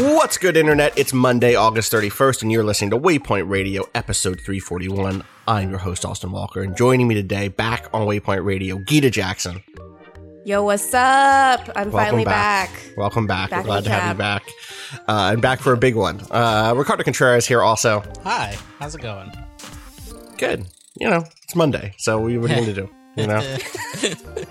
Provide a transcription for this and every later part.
What's good, Internet? It's Monday, August 31st, and you're listening to Waypoint Radio, episode 341. I'm your host, Austin Walker, and joining me today, back on Waypoint Radio, Gita Jackson. Yo, what's up? I'm finally back. Welcome back. Back We're glad to the have you back. Uh, and back for a big one. Uh, Ricardo Contreras here also. Hi, how's it going? Good. You know, it's Monday, so we were going to do. You know,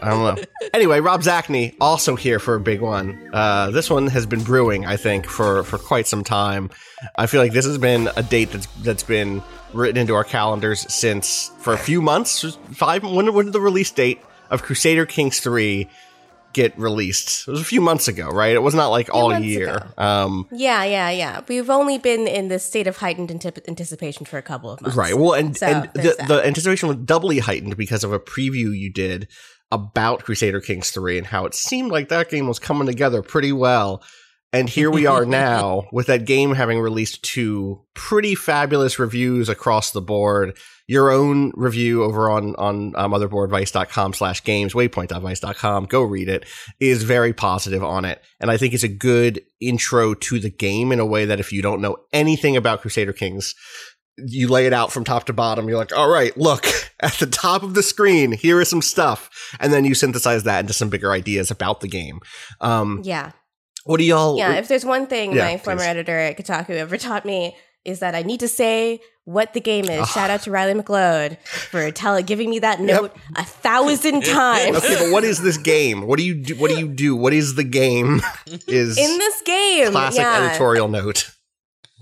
I don't know. Anyway, Rob Zacny also here for a big one. Uh, this one has been brewing, I think, for for quite some time. I feel like this has been a date that's that's been written into our calendars since for a few months. Five. When, when did the release date of Crusader Kings three get released? It was a few months ago, right? It was not like all year. Um, Yeah, yeah, yeah. We've only been in this state of heightened antip- anticipation for a couple of months. Right. Well, and So, and the, the anticipation was doubly heightened because of a preview you did about Crusader Kings 3 and how it seemed like that game was coming together pretty well. And here we are now with that game having released two pretty fabulous reviews across the board. Your own review over on, on uh, motherboardvice.com slash games, waypoint.vice.com, go read it, is very positive on it. And I think it's a good intro to the game in a way that if you don't know anything about Crusader Kings, you lay it out from top to bottom. You're like, all right, look at the top of the screen. Here is some stuff, and then you synthesize that into some bigger ideas about the game. Um, yeah. what do y'all? Yeah. If there's one thing Yeah, my former please. editor at Kotaku ever taught me is that I need to say what the game is. Shout out to Riley MacLeod for tell giving me that note a thousand times. okay, but what is this game? What do you do? What do you do? What is the game? Is In this game, classic yeah. editorial note.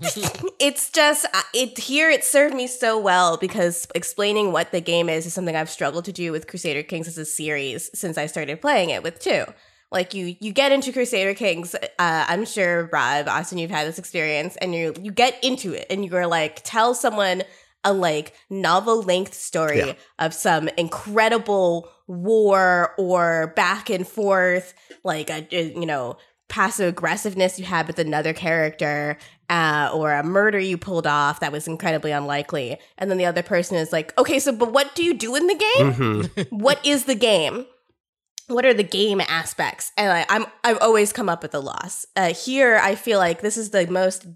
it's just uh, it here it served me so well because explaining what the game is is something I've struggled to do with Crusader Kings as a series since I started playing it with two. Like you you get into Crusader Kings, uh, I'm sure Rob Austin you've had this experience and you you get into it and you're like tell someone a like novel length story Yeah. of some incredible war or back and forth like a, a, you know passive aggressiveness you had with another character uh, or a murder you pulled off that was incredibly unlikely and then the other person is like okay so but what do you do in the game Mhm. what is the game what are the game aspects and I, i'm i've always come up with a loss uh, here i feel like this is the most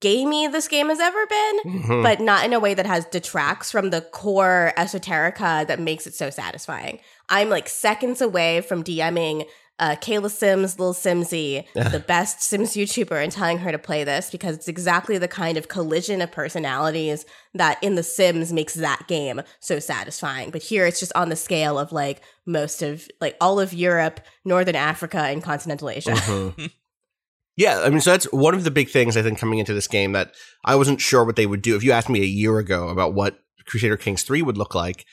gamey this game has ever been Mhm. but not in a way that has detracts from the core esoterica that makes it so satisfying. I'm like seconds away from DMing uh, Kayla Sims, Lilsimsie, the best Sims YouTuber, and telling her to play this because it's exactly the kind of collision of personalities that in The Sims makes that game so satisfying. But here it's just on the scale of like most of like all of Europe, Northern Africa, and continental Asia. Mhm. yeah, I mean, so that's one of the big things I think coming into this game that I wasn't sure what they would do. If you asked me a year ago about what Crusader Kings 3 would look like,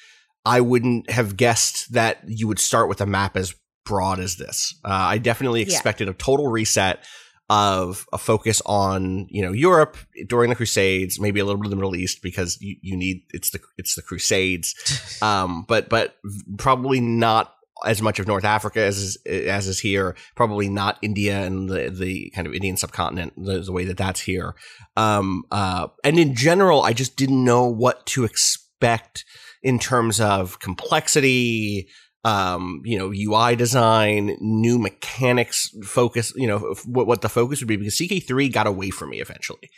I wouldn't have guessed that you would start with a map as broad as this. Uh, I definitely Yeah. expected a total reset of a focus on you know Europe during the Crusades, maybe a little bit of the Middle East because you, you need it's the it's the Crusades, um, but but probably not as much of North Africa as is, as is here. Probably not India and the the kind of Indian subcontinent the, the way that that's here. Um, uh, and in general, I just didn't know what to expect in terms of complexity, um, you know, UI design, new mechanics focus, you know, f- what, what the focus would be because CK3 got away from me eventually.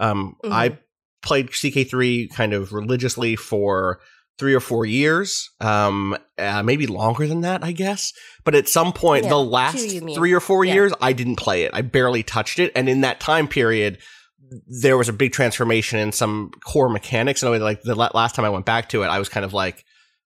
Um, Mhm. I played CK3 kind of religiously for three or four years, um, uh, maybe longer than that, I guess. But at some point, Yeah, the last three or four Yeah. years, I didn't play it. I barely touched it. And in that time period, there was a big transformation in some core mechanics. And like the last time I went back to it, I was kind of like,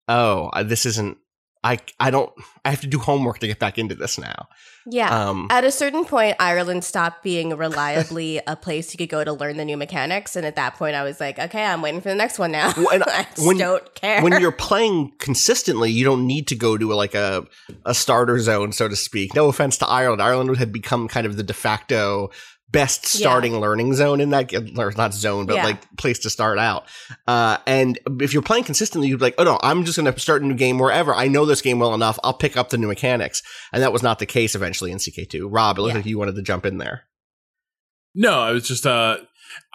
oh, this isn't I I don't I have to do homework to get back into this now. Yeah. Um, At a certain point, Ireland stopped being reliably a place you could go to learn the new mechanics, and at that point, I was like, okay, I'm waiting for the next one now. Well, I just when- don't care. when you're playing consistently, you don't need to go to like a a starter zone, so to speak. No offense to Ireland. Ireland had become kind of the de facto best starting learning zone in that or not zone, but Yeah. like place to start out. Uh, and if you're playing consistently, you'd be like, oh no, I'm just going to start a new game wherever. I know this game well enough. I'll pick up the new mechanics. And that was not the case eventually in CK2. Rob, it looked Yeah. like you wanted to jump in there. No, I was just uh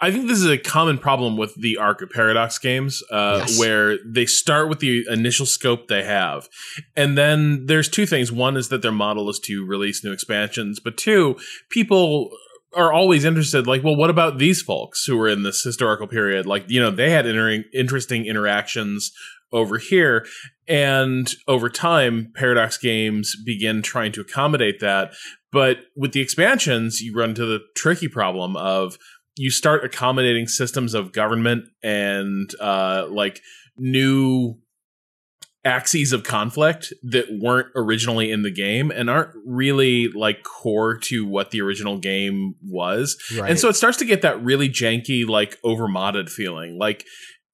I think this is a common problem with the Arc of Paradox games, uh, Yes. where they start with the initial scope they have. And then there's two things. One is that their model is to release new expansions, but two, people are always interested, like, well, what about these folks who were in this historical period? Like, you know, they had inter- interesting interactions over here. And over time, Paradox games begin trying to accommodate that. But with the expansions, you run into the tricky problem of you start accommodating systems of government and uh, like new axes of conflict that weren't originally in the game and aren't really like core to what the original game was. Right. And so it starts to get that really janky, like overmodded feeling. Like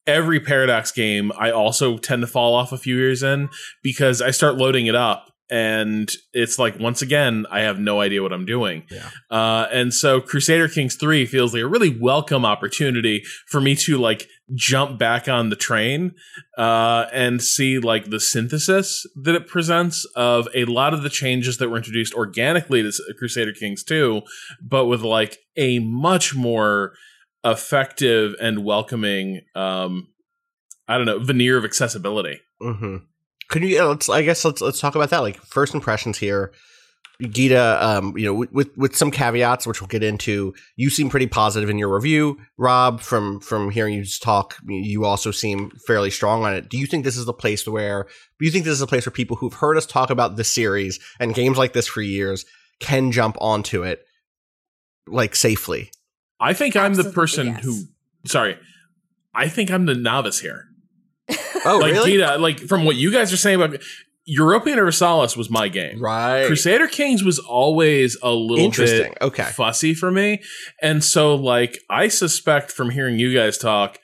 every Paradox game, I also tend to fall off a few years in because I start loading it up and it's like once again I have no idea what I'm doing. Yeah. Uh, and so Crusader Kings 3 feels like a really welcome opportunity for me to like jump back on the train uh, and see like the synthesis that it presents of a lot of the changes that were introduced organically to Crusader Kings 2, but with like a much more effective and welcoming um I don't know, veneer of accessibility. Mm-hmm. Can you? Let's. I guess let's let's talk about that. Like first impressions here. Gita, um, you know, with, with with some caveats, which we'll get into. You seem pretty positive in your review, Rob. From from hearing you talk, you also seem fairly strong on it. Do you think this is the place where? Do you think this is a place where people who've heard us talk about this series and games like this for years can jump onto it, like safely? I think I'm the person yes. who sorry. I think I'm the novice here. Oh, like really? Like from what you guys are saying about Europa Universalis was my game. Right. Crusader Kings was always a little Interesting. bit Okay. fussy for me. And so like I suspect from hearing you guys talk,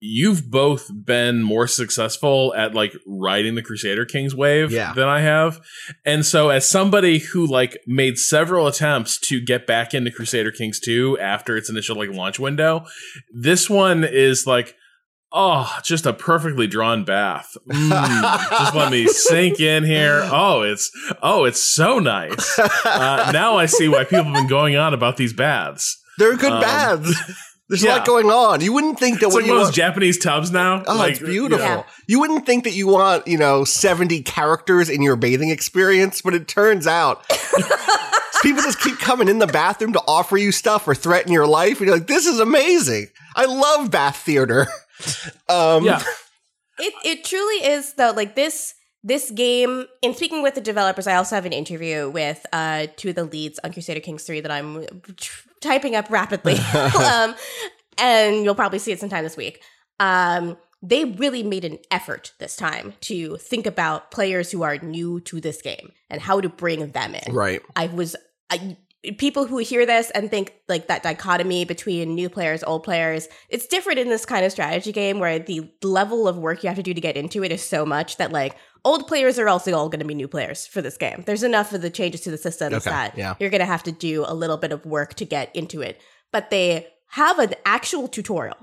you've both been more successful at like riding the Crusader Kings wave Yeah. than I have. And so as somebody who like made several attempts to get back into Crusader Kings 2 after its initial like launch window, this one is like Oh, just a perfectly drawn bath. Mm, just let me sink in here. Oh, it's oh, it's so nice. Uh, now I see why people have been going on about these baths. They're good um, baths. There's a lot going on. You wouldn't think that It's like want- Japanese tubs now. Oh, like, it's beautiful. Yeah. You wouldn't think that you want, you know, 70 characters in your bathing experience, but it turns out people just keep coming in the bathroom to offer you stuff or threaten your life. And you're like, this is amazing. I love bath theater. Um, Yeah. It it truly is though. Like this this game. In speaking with the developers, I also have an interview with uh two of the leads on Crusader Kings three that I'm tr- typing up rapidly, um, and you'll probably see it sometime this week. Um, they really made an effort this time to think about players who are new to this game and how to bring them in. Right. I was I, people who hear this and think like that dichotomy between new players, old players. It's different in this kind of strategy game where the level of work you have to do to get into it is so much that like old players are also all going to be new players for this game. There's enough of the changes to the systems Okay, that yeah. you're going to have to do a little bit of work to get into it. But they have an actual tutorial.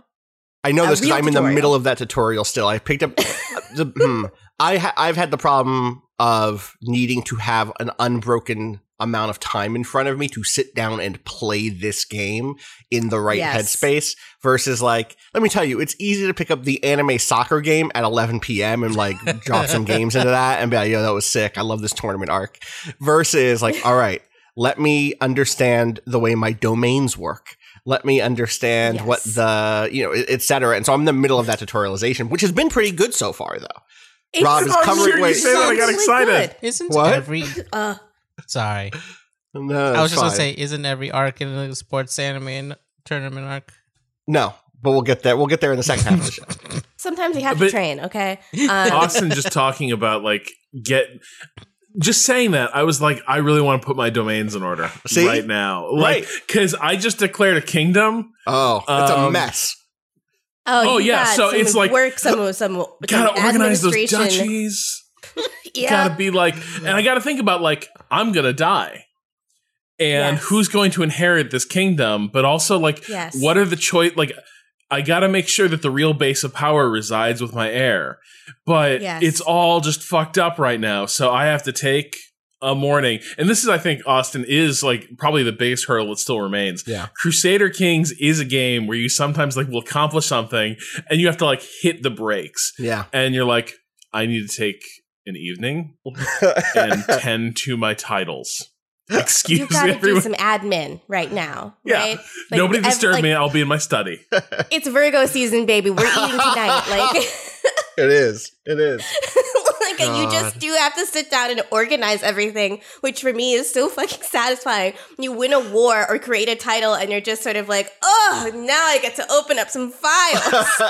I know this because I'm in the middle of that tutorial still. I picked up the. hmm. I ha- I've had the problem of needing to have an unbroken amount of time in front of me to sit down and play this game in the right Yes. headspace versus like let me tell you it's easy to pick up the anime soccer game at 11 p.m. and like drop some games into that and be like yo that was sick I love this tournament arc versus like all right let me understand the way my domains work let me understand what the you know et cetera and so i'm in the middle of that tutorialization which has been pretty good so far though It's Rob is covering- sure, you wait. say that, I got excited. good. Isn't What? every Uh, sorry? no I was it's just gonna say, isn't every arc in a sports anime and tournament arc? no but we'll get there. We'll get there in the second half of the show. Sometimes you have But- to train, okay? Um, Austin just talking about like get just saying that I was like I really want to put my domains in order See? right now like Right. cuz I just declared a kingdom Oh, it's a Um, mess. oh, oh, yeah, so some it's like- work, some some, some gotta organize those administration. duchies Yeah, gotta be like and I gotta think about like I'm gonna die and Yes. who's going to inherit this kingdom but also like Yes. what are the choice like I gotta make sure that the real base of power resides with my heir but Yes. it's all just fucked up right now so I have to take a morning and this is I think Austin is like probably the biggest hurdle that still remains Yeah. Crusader Kings is a game where you sometimes like will accomplish something and you have to like hit the brakes Yeah. and you're like, I need to take an evening and tend to my titles. Excuse you me, got to do everyone. some admin right now, yeah, right? Like, nobody ev- disturb like, me. I'll be in my study. It's Virgo season, baby. We're eating tonight. Like, it is. It is. like you just do have to sit down and organize everything, which for me is so fucking satisfying. You win a war or create a title, and you're just sort of like, oh, now I get to open up some files.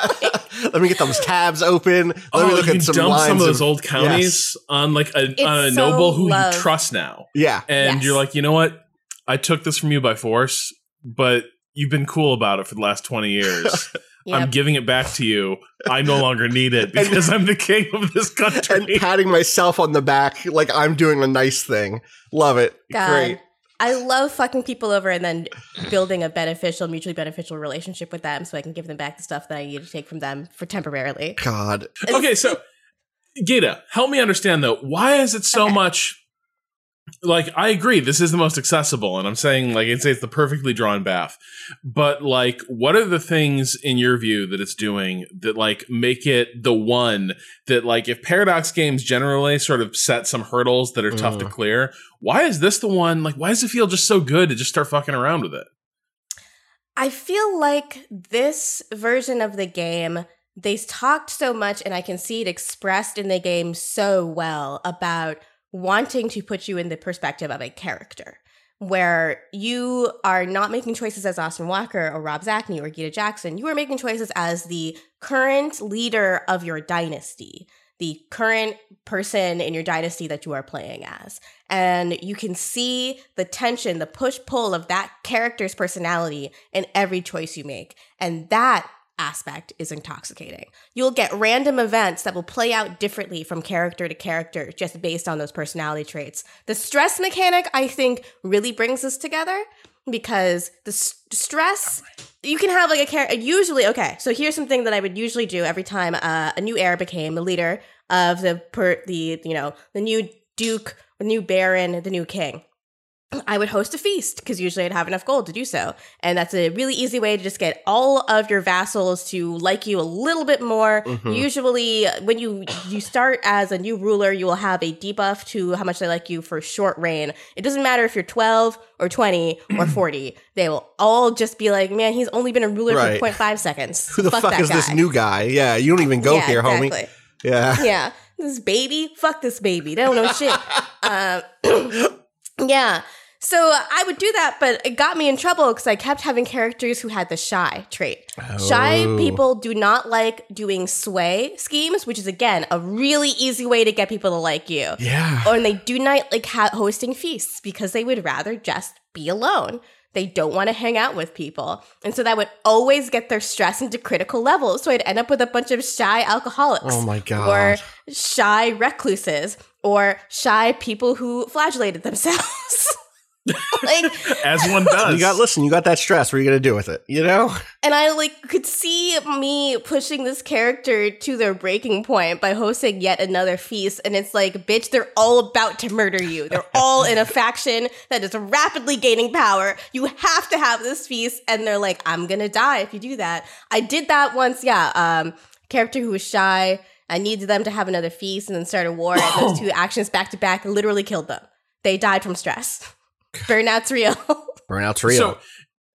Let me get those tabs open. Let oh, me look you at some dump lines some of those of- old counties on like a, It's on a so noble who love. you trust now, Yeah. and Yes. you're like, you know what? I took this from you by force, but you've been cool about it for the last twenty years. I'm giving it back to you. I no longer need it because I'm the king of this country. And patting myself on the back like I'm doing a nice thing. Love it. God. Great. I love fucking people over and then building a beneficial, mutually beneficial relationship with them so I can give them back the stuff that I need to take from them for temporarily. God. okay, so Gita, help me understand though. Why is it so Okay. much? Like, I agree, this is the most accessible, and I'm saying like I'd say it's the perfectly drawn bath. But like, what are the things in your view that it's doing that like make it the one that like if Paradox games generally sort of set some hurdles that are tough to mm. clear, why is this the one? Like, why does it feel just so good to just start fucking around with it? I feel like this version of the game, they talked so much, and I can see it expressed in the game so well about wanting to put you in the perspective of a character. Where you are not making choices as Austin Walker or Rob Zacny or Gita Jackson. You are making choices as the current leader of your dynasty, the current person in your dynasty that you are playing as. And you can see the tension, the push pull of that character's personality in every choice you make. And that aspect is intoxicating. You'll get random events that will play out differently from character to character just based on those personality traits. The stress mechanic, I think, really brings us together because the s- stress you can have like a character usually okay so here's something that i would usually do every time uh, a new heir became the leader of the per the you know the new duke the new baron the new king I would host a feast because usually I'd have enough gold to do so. And that's a really easy way to just get all of your vassals to like you a little bit more. Usually when you you start as a new ruler, you will have a debuff to how much they like you for short reign. It doesn't matter if you're 12 or 20 or 40. They will all just be like, "Man, he's only been a ruler Right. for 0.5 seconds." Who the fuck that is this guy." new guy? Yeah, you don't even go Yeah, here, exactly. homie. Yeah. yeah, this baby, fuck this baby. They don't know shit. Um, yeah. So I would do that, but it got me in trouble because I kept having characters who had the shy trait. Shy Oh. people do not like doing sway schemes, which is again a really easy way to get people to like you. Yeah. Or they do not like ha- hosting feasts because they would rather just be alone. They don't want to hang out with people. And so that would always get their stress into critical levels. So I'd end up with a bunch of shy alcoholics. Oh my God. Or shy recluses. Or shy people who flagellated themselves. like As one does. You got listen, you got that stress. What are you gonna do with it? You know? and I like could see me pushing this character to their breaking point by hosting yet another feast. And it's like, bitch, they're all about to murder you. They're all in a faction that is rapidly gaining power. You have to have this feast. And they're like, I'm gonna die if you do that. I did that once, yeah. Um, character who was shy. I needed them to have another feast and then start a war. And those two actions back to back literally killed them. They died from stress. Burnout's real. Burnout's real. So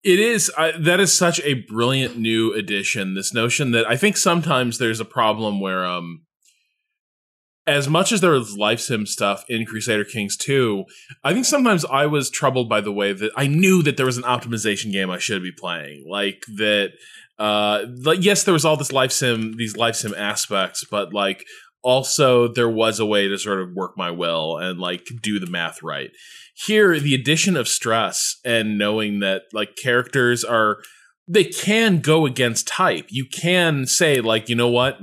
it is I, that is such a brilliant new addition. This notion that I think sometimes there's a problem where um as much as there is life sim stuff in Crusader Kings 2, I think sometimes I was troubled by the way that I knew that there was an optimization game I should be playing. Like that uh like yes there was all this life sim these life sim aspects but like also there was a way to sort of work my will and like do the math right here the addition of stress and knowing that like characters are they can go against type you can say like you know what?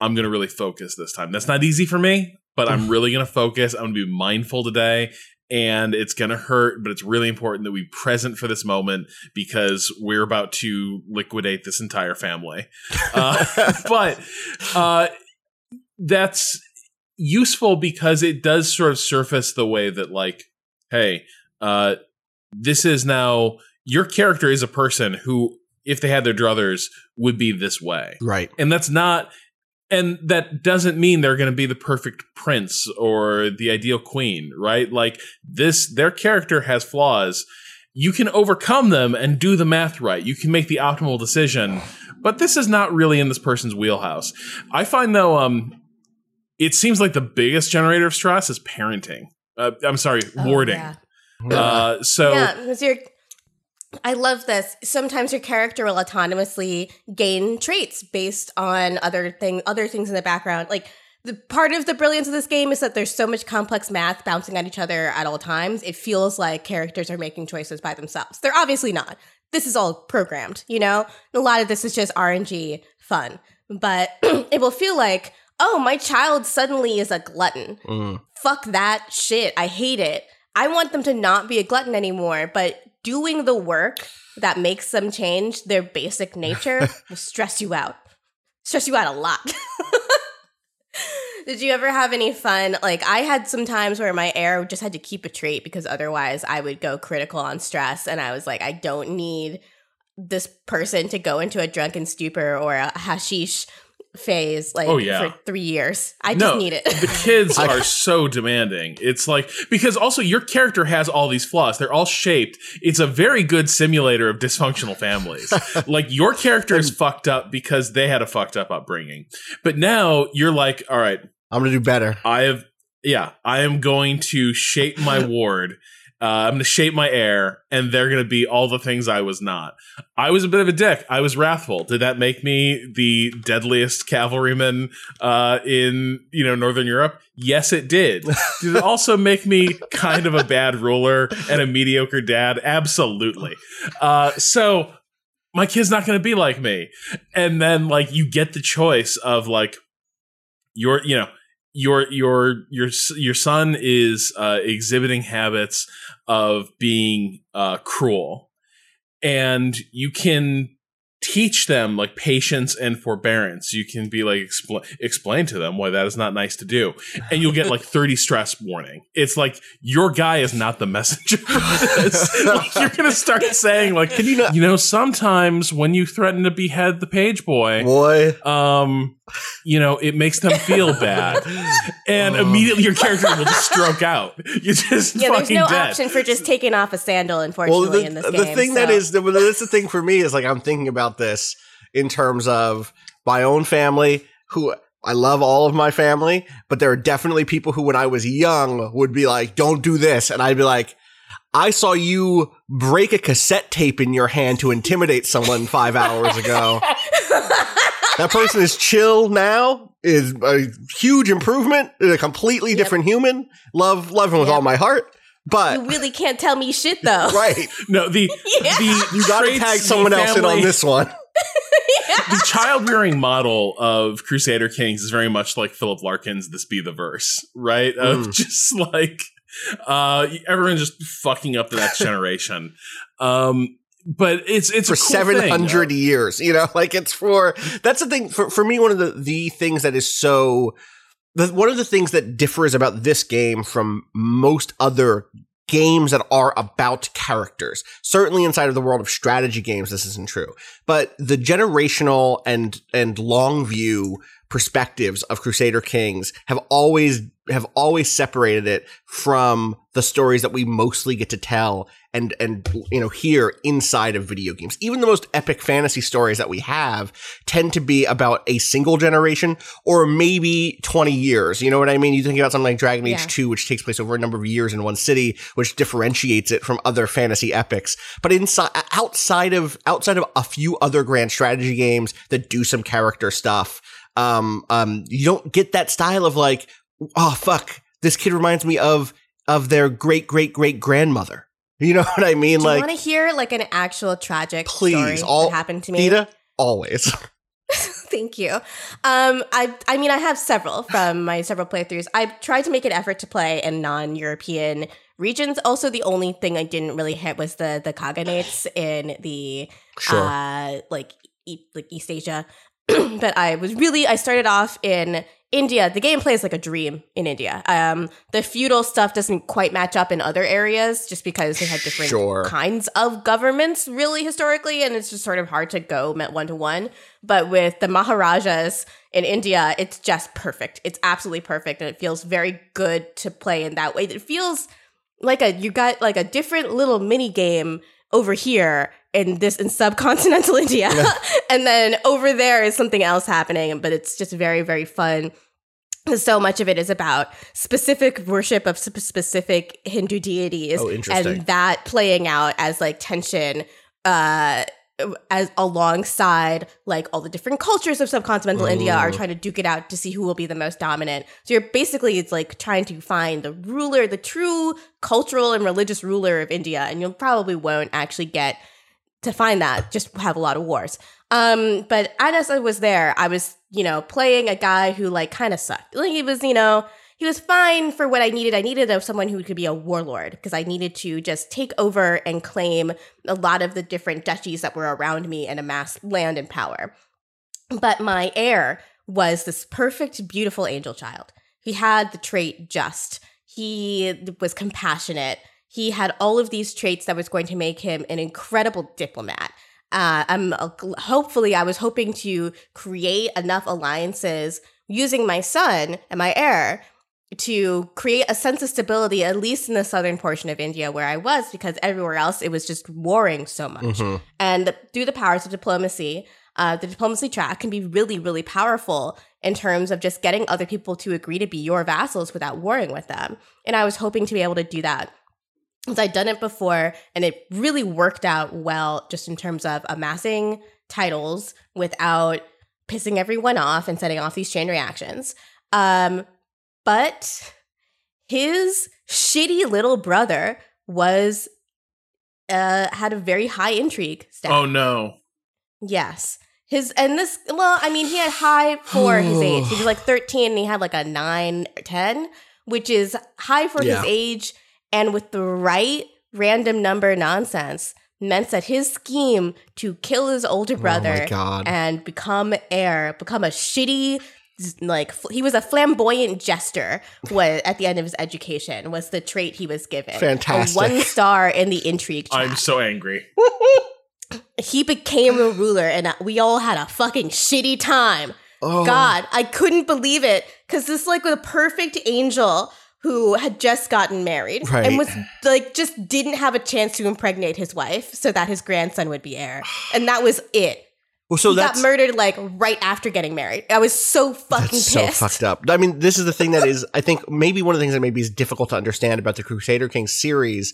I'm gonna really focus this time. That's not easy for me but i'm really gonna focus. I'm gonna be mindful today and it's going to hurt, but it's really important that we present for this moment because we're about to liquidate this entire family. Uh, but uh, that's useful because it does sort of surface the way that, like, hey, uh, this is now your character is a person who, if they had their druthers, would be this way. Right. And that's not and that doesn't mean they're going to be the perfect prince or the ideal queen, right? Like this their character has flaws. You can overcome them and do the math right. You can make the optimal decision. But this is not really in this person's wheelhouse. I find though um it seems like the biggest generator of stress is parenting. Uh, I'm sorry, Oh, warding. yeah. Uh, so yeah, because you're. I love this. Sometimes your character will autonomously gain traits based on other thing, other things in the background. Like the part of the brilliance of this game is that there's so much complex math bouncing at each other at all times. It feels like characters are making choices by themselves. They're obviously not. This is all programmed, you know. And a lot of this is just RNG fun, but it will feel like, oh, my child suddenly is a glutton Mm. fuck that shit. I hate it. I want them to not be a glutton anymore, but doing the work that makes them change their basic nature will stress you out. Stress you out a lot. Did you ever have any fun? Like, I had some times where my heir just had to keep a treat because otherwise I would go critical on stress. And I was like, I don't need this person to go into a drunken stupor or a hashish phase like Oh, yeah. for three years. I just need it. the kids are so demanding. It's like because also your character has all these flaws. They're all shaped. It's a very good simulator of dysfunctional families. like your character is fucked up because they had a fucked up upbringing. But now you're like, all right, I'm gonna do better. I have yeah, I am going to shape my ward. Uh, I'm going to shape my heir, and they're going to be all the things I was not. I was a bit of a dick. I was wrathful. Did that make me the deadliest cavalryman uh, in you know Northern Europe? Yes, it did. did it also make me kind of a bad ruler and a mediocre dad? Absolutely. Uh, so my kid's not going to be like me. And then like you get the choice of like your you know your your your your son is uh, exhibiting habits of being uh, cruel, and you can teach them like patience and forbearance. You can be like expl- explain to them why that is not nice to do, and you'll get like thirty stress warning. It's like your guy is not the messenger. For this. like you're gonna start saying like, Can you not- you know, sometimes when you threaten to behead the page boy, Boy, um you know it makes them feel bad and immediately your character will just stroke out you're just Yeah, there's no dead option for just taking off a sandal, unfortunately, well, the, in this the game. thing that so- is the, that's the thing for me is like I'm thinking about this in terms of my own family who I love all of my family, but there are definitely people who when I was young would be like, "Don't do this," and I'd be like. I saw you break a cassette tape in your hand to intimidate someone five hours ago. that person is chill now, is a huge improvement, is a completely different human. Love, love him with Yep. all my heart. But you really can't tell me shit though. right, no the Yeah. the you got to tag someone else in on this one. the child rearing model of crusader kings is very much like philip larkin's this be the verse right of Mm. just like uh everyone just fucking up the next generation um but it's it's for a cool thing. seven hundred years. You know, like it's for that's the thing for for me. One of the the things that is so the, one of the things that differs about this game from most other games that are about characters. Certainly inside of the world of strategy games, this isn't true. But the generational and and long view perspectives of Crusader Kings have always have always separated it from the stories that we mostly get to tell and and you know hear inside of video games. Even the most epic fantasy stories that we have tend to be about a single generation or maybe 20 years. You know what I mean? You think about something like Dragon Yeah. Age 2 which takes place over a number of years in one city, which differentiates it from other fantasy epics. But inside outside of outside of a few other grand strategy games that do some character stuff, um um you don't get that style of like oh fuck this kid reminds me of of their great great great grandmother you know what i mean Do like you want to hear like an actual tragic please story all that happened to me? Theta, always Thank you. Um, I I mean, I have several from my several playthroughs. I tried to make an effort to play in non-European regions. Also, the only thing I didn't really hit was the the Khaganates in the Sure. uh, like e- like East Asia. but I was really I started off in India. The gameplay is like a dream in India. Um, the feudal stuff doesn't quite match up in other areas just because they had different Sure. kinds of governments really historically, and it's just sort of hard to go met one to one. But with the Maharajas in India, it's just perfect. It's absolutely perfect, and it feels very good to play in that way. It feels like a you got like a different little mini game over here in this in subcontinental India, and then over there is something else happening. But it's just very very fun. So much of it is about specific worship of sp- specific Hindu deities, Oh, and that playing out as like tension, uh, as alongside like all the different cultures of subcontinental India are trying to duke it out to see who will be the most dominant. So you're basically it's like trying to find the ruler, the true cultural and religious ruler of India, and you'll probably won't actually get to find that. Just have a lot of wars. Um, but as I was there, I was you know playing a guy who like kind of sucked. Like he was you know he was fine for what I needed. I needed someone who could be a warlord because I needed to just take over and claim a lot of the different duchies that were around me and amass land and power. But my heir was this perfect, beautiful angel child. He had the trait just. He was compassionate. He had all of these traits that was going to make him an incredible diplomat. Uh, I'm hopefully I was hoping to create enough alliances using my son and my heir to create a sense of stability, at least in the southern portion of India where I was, because everywhere else it was just warring so much. And through the powers of diplomacy, uh, the diplomacy track can be really, really powerful in terms of just getting other people to agree to be your vassals without warring with them. And I was hoping to be able to do that. Because I'd done it before and it really worked out well just in terms of amassing titles without pissing everyone off and setting off these chain reactions. Um, but his shitty little brother was uh had a very high intrigue stat. Oh no. Yes. His and this well, I mean, he had high for his age. He was like 13 and he had like a 9 or 10, which is high for Yeah. his age and with the right random number nonsense meant that his scheme to kill his older oh brother Oh God. and become heir, become a shitty like he was a flamboyant jester was at the end of his education was the trait he was given Fantastic. a one star in the intrigue I'm so angry. he became a ruler and uh, we all had a fucking shitty time. Oh. God, I couldn't believe it because this like was a perfect angel who had just gotten married Right. and was like just didn't have a chance to impregnate his wife so that his grandson would be heir, and that was it. well, so he that's got murdered like right after getting married. I was so fucking That's so fucked up. I mean, this is the thing that is, I think, maybe one of the things that maybe is difficult to understand about the Crusader Kings series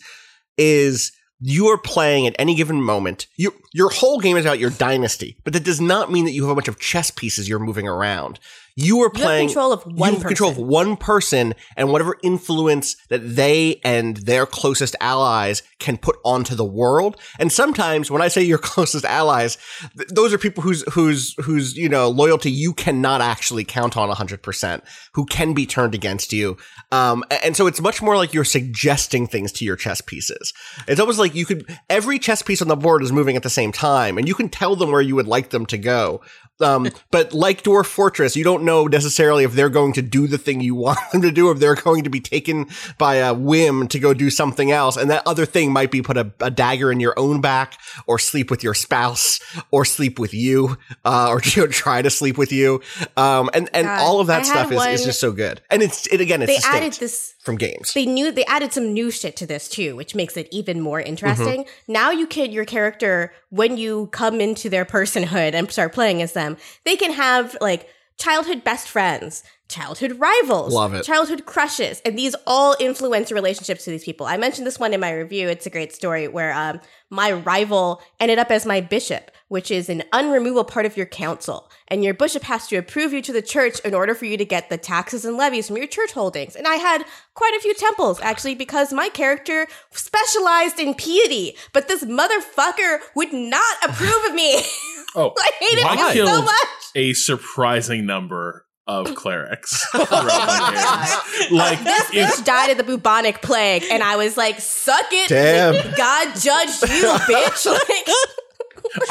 is you are playing at any given moment. Your your whole game is about your dynasty, but that does not mean that you have a bunch of chess pieces you're moving around. You are You playing control of one you have control of person. one person and whatever influence that they and their closest allies can put onto the world. And sometimes when I say your closest allies, th- those are people whose whose whose you know loyalty you cannot actually count on 100%, who can be turned against you. Um and so it's much more like you're suggesting things to your chess pieces. It's almost like you could every chess piece on the board is moving at the same time and you can tell them where you would like them to go. Um, but like Dwarf Fortress, you don't know necessarily if they're going to do the thing you want them to do, or if they're going to be taken by a whim to go do something else. And that other thing might be put a, a dagger in your own back, or sleep with your spouse, or sleep with you, uh, or you know, try to sleep with you. Um, and, and God, all of that stuff is, is just so good. And it's, it again, it's they distinct added this from games. they knew they added some new shit to this too, which makes it even more Mm-hmm. interesting. Now you can your character when you come into their personhood and start playing as them, they can have like childhood best friends, childhood rivals, Love it. childhood crushes, and these all influence relationships to these people. I mentioned this one in my review. It's a great story where um, my rival ended up as my bishop, which is an unremovable part of your council. And your bishop has to approve you to the church in order for you to get the taxes and levies from your church holdings. And I had quite a few temples, actually, because my character specialized in piety. But this motherfucker would not approve of me. Oh, I hated I him so much. a surprising number of clerics throughout my games. Like, This if, bitch died of the bubonic plague, and I was like, suck it. Damn. God judged you, bitch. Like,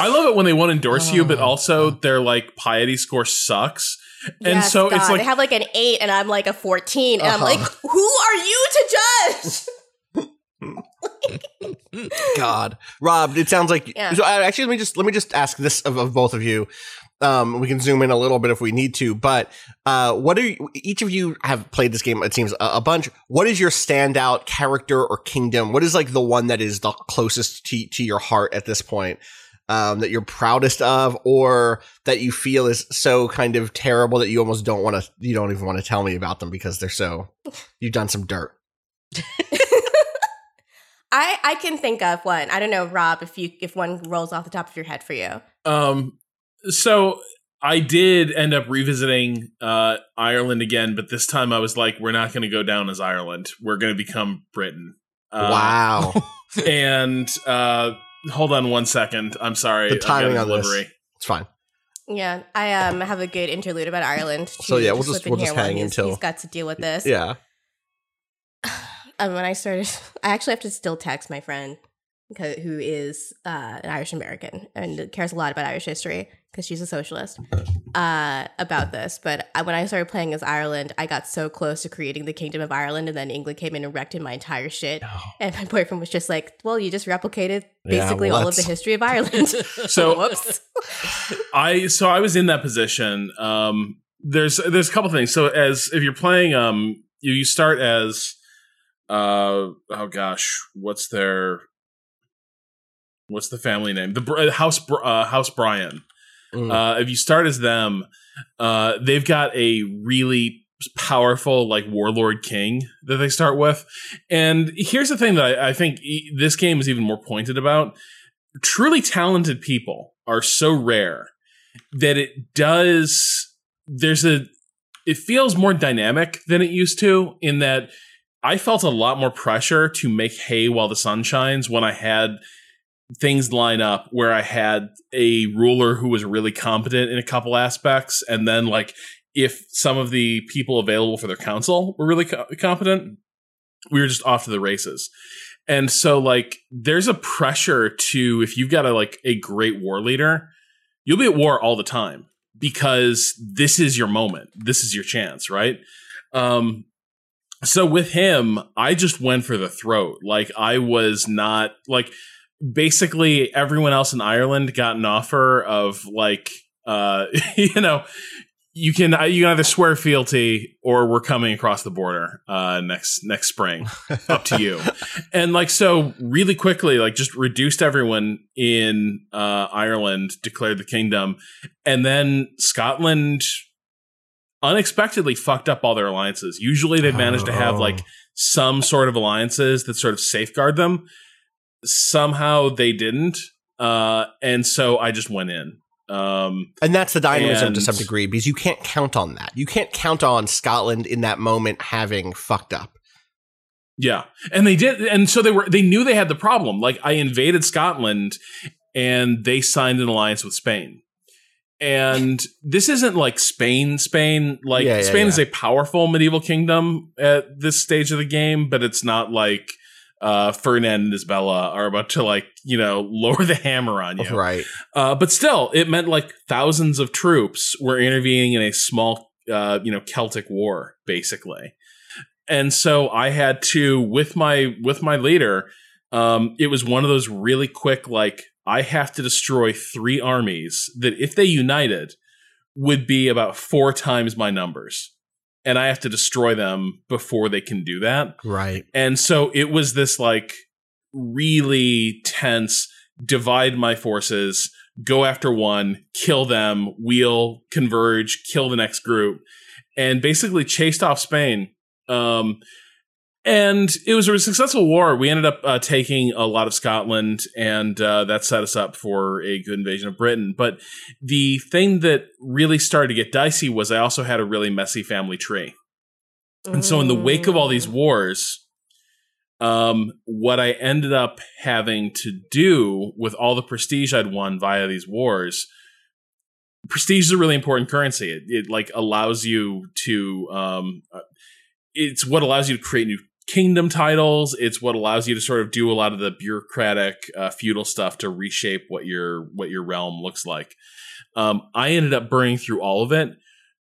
I love it when they won't endorse you, but also their like piety score sucks. And yes, so God, it's like they have like an eight, and I'm like a 14, and I'm Uh-huh. like, who are you to judge? God, Rob, it sounds like. Yeah. So uh, actually, let me just let me just ask this of, of both of you. Um, we can zoom in a little bit if we need to, but uh, what are you, each of you have played this game? It seems a, a bunch. What is your standout character or kingdom? What is like the one that is the closest to to your heart at this point? Um, that you're proudest of, or that you feel is so kind of terrible that you almost don't want to, you don't even want to tell me about them because they're so, you've done some dirt. I I can think of one. I don't know, Rob, if you if one rolls off the top of your head for you. Um, so I did end up revisiting uh, Ireland again, but this time I was like, we're not going to go down as Ireland. We're going to become Britain. Uh, wow. And uh, hold on one second. I'm sorry. The timing a on this. delivery. It's fine. Yeah, I um have a good interlude about Ireland. So, yeah, we'll slip just- we'll here just hang he's, until- he's got to deal with this. Yeah. um, when I started, I actually have to still text my friend who is uh, an Irish American and cares a lot about Irish history because she's a socialist uh, about this. But I, when I started playing as Ireland, I got so close to creating the Kingdom of Ireland, and then England came in and wrecked my entire shit. And my boyfriend was just like, "Well, you just replicated basically well, all of the history of Ireland." So whoops. I so I was in that position. Um, there's there's a couple things. So as if you're playing, um, you, you start as, uh, oh gosh, what's their, what's the family name? The uh, House uh, House Bryan. Mm. Uh, if you start as them, uh, they've got a really powerful like warlord king that they start with. And here's the thing that I, I think e- this game is even more pointed about. Truly talented people are so rare that it does there's a it feels more dynamic than it used to in that I felt a lot more pressure to make hay while the sun shines when I had things line up where I had a ruler who was really competent in a couple aspects, and then like if some of the people available for their council were really co- competent, we were just off to the races. And so like there's a pressure to if you've got a like a great war leader, you'll be at war all the time because this is your moment. This is your chance, right? Um so with him, I just went for the throat. Like I was not like basically everyone else in Ireland got an offer of like uh you know you can you can either swear fealty or we're coming across the border uh next next spring. Up to you. And like so really quickly like just reduced everyone in uh Ireland declared the kingdom and then Scotland unexpectedly fucked up all their alliances. Usually they've managed to have Oh. like some sort of alliances that sort of safeguard them somehow they didn't uh and so i just went in. Um And that's the dynamism to some degree because you can't count on that. You can't count on Scotland in that moment having fucked up. yeah. And they did and so they were they knew they had the problem. Like i invaded scotland and they signed an alliance with spain. And this isn't like spain spain like Yeah, yeah, spain is a powerful medieval kingdom at this stage of the game but it's not like uh, Ferdinand and Isabella are about to like you know lower the hammer on you. Right. Uh, but still, it meant like thousands of troops were intervening in a small, uh, you know, Celtic war, basically. And so I had to, with my with my leader, um, it was one of those really quick, like I have to destroy three armies that, if they united, would be about four times my numbers, and I have to destroy them before they can do that. Right. And so it was this like really tense divide my forces, go after one, kill them, wheel, converge, kill the next group, and basically chased off Spain. Um, and it was a successful war. We ended up uh, taking a lot of Scotland, and uh, that set us up for a good invasion of Britain. But the thing that really started to get dicey was I also had a really messy family tree. And so, in the wake of all these wars, um, what I ended up having to do with all the prestige I'd won via these wars, prestige is a really important currency. It, it like allows you to, um, uh, it's what allows you to create new kingdom titles. It's what allows you to sort of do a lot of the bureaucratic, uh, feudal stuff to reshape what your what your realm looks like. Um, I ended up burning through all of it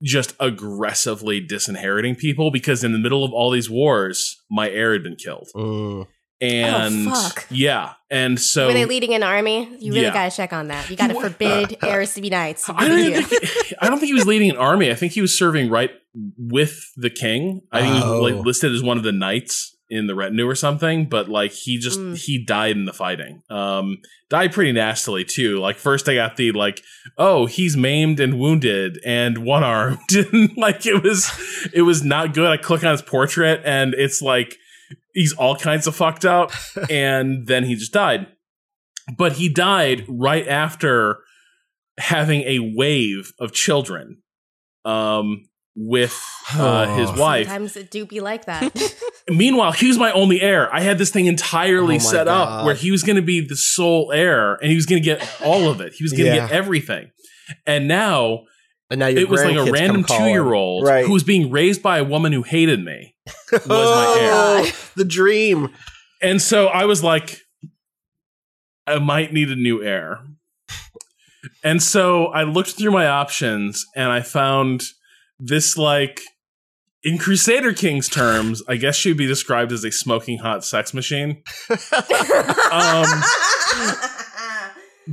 just aggressively disinheriting people because in the middle of all these wars, my heir had been killed. Mm. And fuck. yeah, and so Were they leading an army? You really Yeah. gotta check on that. You gotta forbid heirs to be knights. I don't, You even do. think, I don't think he was leading an army. I think he was serving right with the king. I think he Oh. was like listed as one of the knights in the retinue or something. But like he just Mm. he died in the fighting. Um, died pretty nastily too. Like first I got the like, oh he's maimed and wounded and one armed, and like it was it was not good. I click on his portrait and it's like he's all kinds of fucked up, and then he just died. But he died right after having a wave of children um, with uh, his Oh. wife. Sometimes it do be like that. Meanwhile, he was my only heir. I had this thing entirely Oh my set up where he was going to be the sole heir and he was going to get all of it. He was going to Yeah. get everything. And now And now it was like a random two year old Right. who was being raised by a woman who hated me. was my oh, heir. the dream. And so I was like, I might need a new heir. And so I looked through my options and I found this like in Crusader King's terms, I guess she'd be described as a smoking hot sex machine. Um,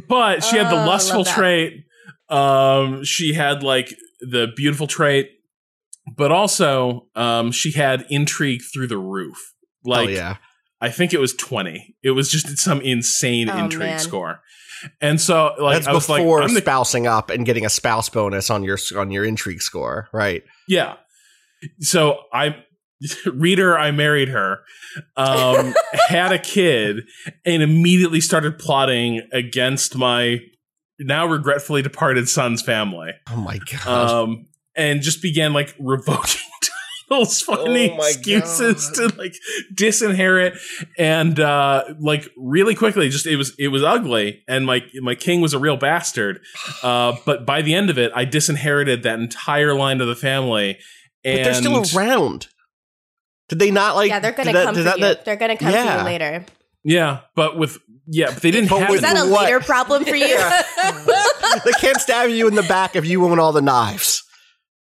but she had the Oh, lustful trait. Um, she had like the beautiful trait, but also um, she had intrigue through the roof. Like, oh yeah. I think it was 20. It was just some insane Oh, intrigue man. score. And so, like, That's I was like, before I'm the, spousing up and getting a spouse bonus on your on your intrigue score, right? yeah. So I, reader, I married her, um, had a kid, and immediately started plotting against my now regretfully departed son's family. Oh my god. um, and just began like revoking titles, finding Oh excuses God. to like disinherit, and uh, like really quickly, just it was it was ugly, and my my king was a real bastard. Uh, but by the end of it, I disinherited that entire line of the family, and but they're still around. Did they not like? yeah, they're gonna did that- come did for that- you. that- they're gonna come for Yeah. you later. yeah, but with yeah, but they didn't But have with Is that a what? later problem for you? they can't stab you in the back if you own all the knives.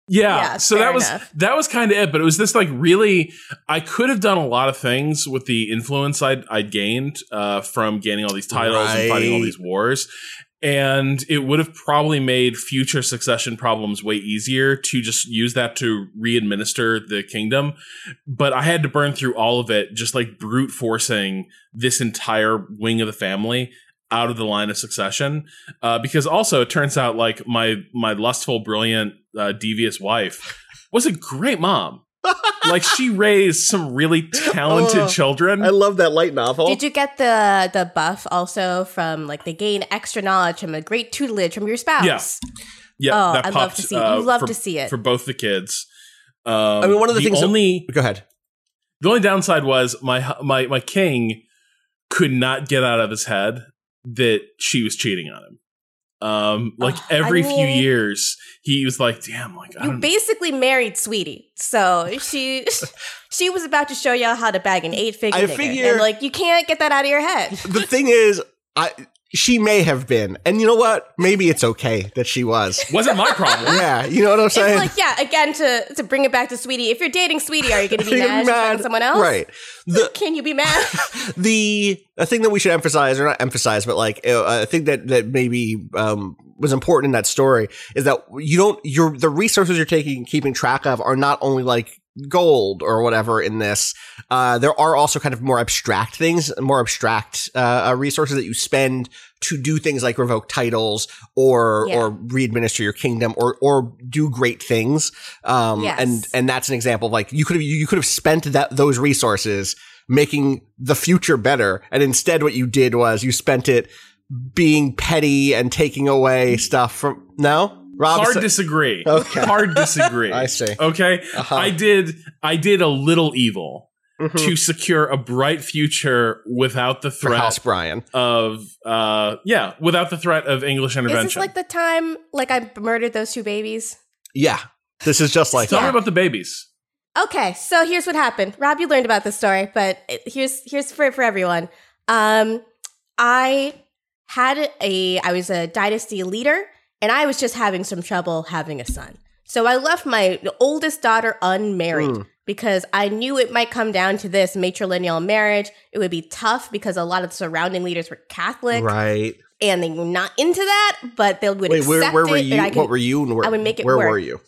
Yeah. Yeah, so that was enough. that was kind of it, but it was this like really I could have done a lot of things with the influence I'd I'd gained uh, from gaining all these titles and fighting all these wars. And it would have probably made future succession problems way easier to just use that to re-administer the kingdom. But I had to burn through all of it, just like brute forcing this entire wing of the family out of the line of succession. Uh, because also it turns out like my my lustful, brilliant, uh, devious wife was a great mom. like she raised some really talented Oh, children. I love that light novel. Did you get the the buff also from like they gain extra knowledge from a great tutelage from your spouse? Yeah. yeah, Oh, that I love to see- uh, you love for, to see it. for both the kids. Um, I mean, one of the things that- only Go ahead. the only downside was my my my king could not get out of his head that she was cheating on him. Um, like Ugh, I every few years, he was like, "Damn, like I You don't." basically married Saweetie, so she she was about to show y'all how to bag an eight figure. I figure- and like you can't get that out of your head. the thing is, I she may have been, and you know what? Maybe it's okay that she was. wasn't my problem. Yeah, you know what I'm It's saying. like yeah, again to to bring it back to Saweetie. If you're dating Saweetie, are you going to be You're mad she's mad. someone else? right? The Can you be mad? the a thing that we should emphasize, or not emphasize, but like uh, a thing that that maybe um, was important in that story is that you don't your the resources you're taking and keeping track of are not only like gold or whatever in this. Uh, there are also kind of more abstract things, more abstract uh, uh, resources that you spend to do things like revoke titles or Yeah. or re-administer your kingdom or or do great things. Um, Yes. and and that's an example of like you could have you could have spent that those resources making the future better, and instead what you did was you spent it being petty and taking away stuff from no. Rob, Hard sa- disagree. Okay. Hard disagree. I see. Okay. Uh-huh. I did. I did a little evil Mhm. to secure a bright future without the for House threat Brian. of uh yeah without the threat of English Is intervention. this like the time like I murdered those two babies? Yeah, this is just like Tell me Yeah. about the babies. Okay, so here's what happened. Rob, you learned about this story, but here's here's for for everyone. Um, I had a I was a dynasty leader, and I was just having some trouble having a son. So I left my oldest daughter unmarried Mm. because I knew it might come down to this matrilineal marriage. It would be tough because a lot of the surrounding leaders were Catholic, right. and they were not into that, but they would Wait, accept where, where were it. you? and I, what were you? And where, I would make it Where work. were you?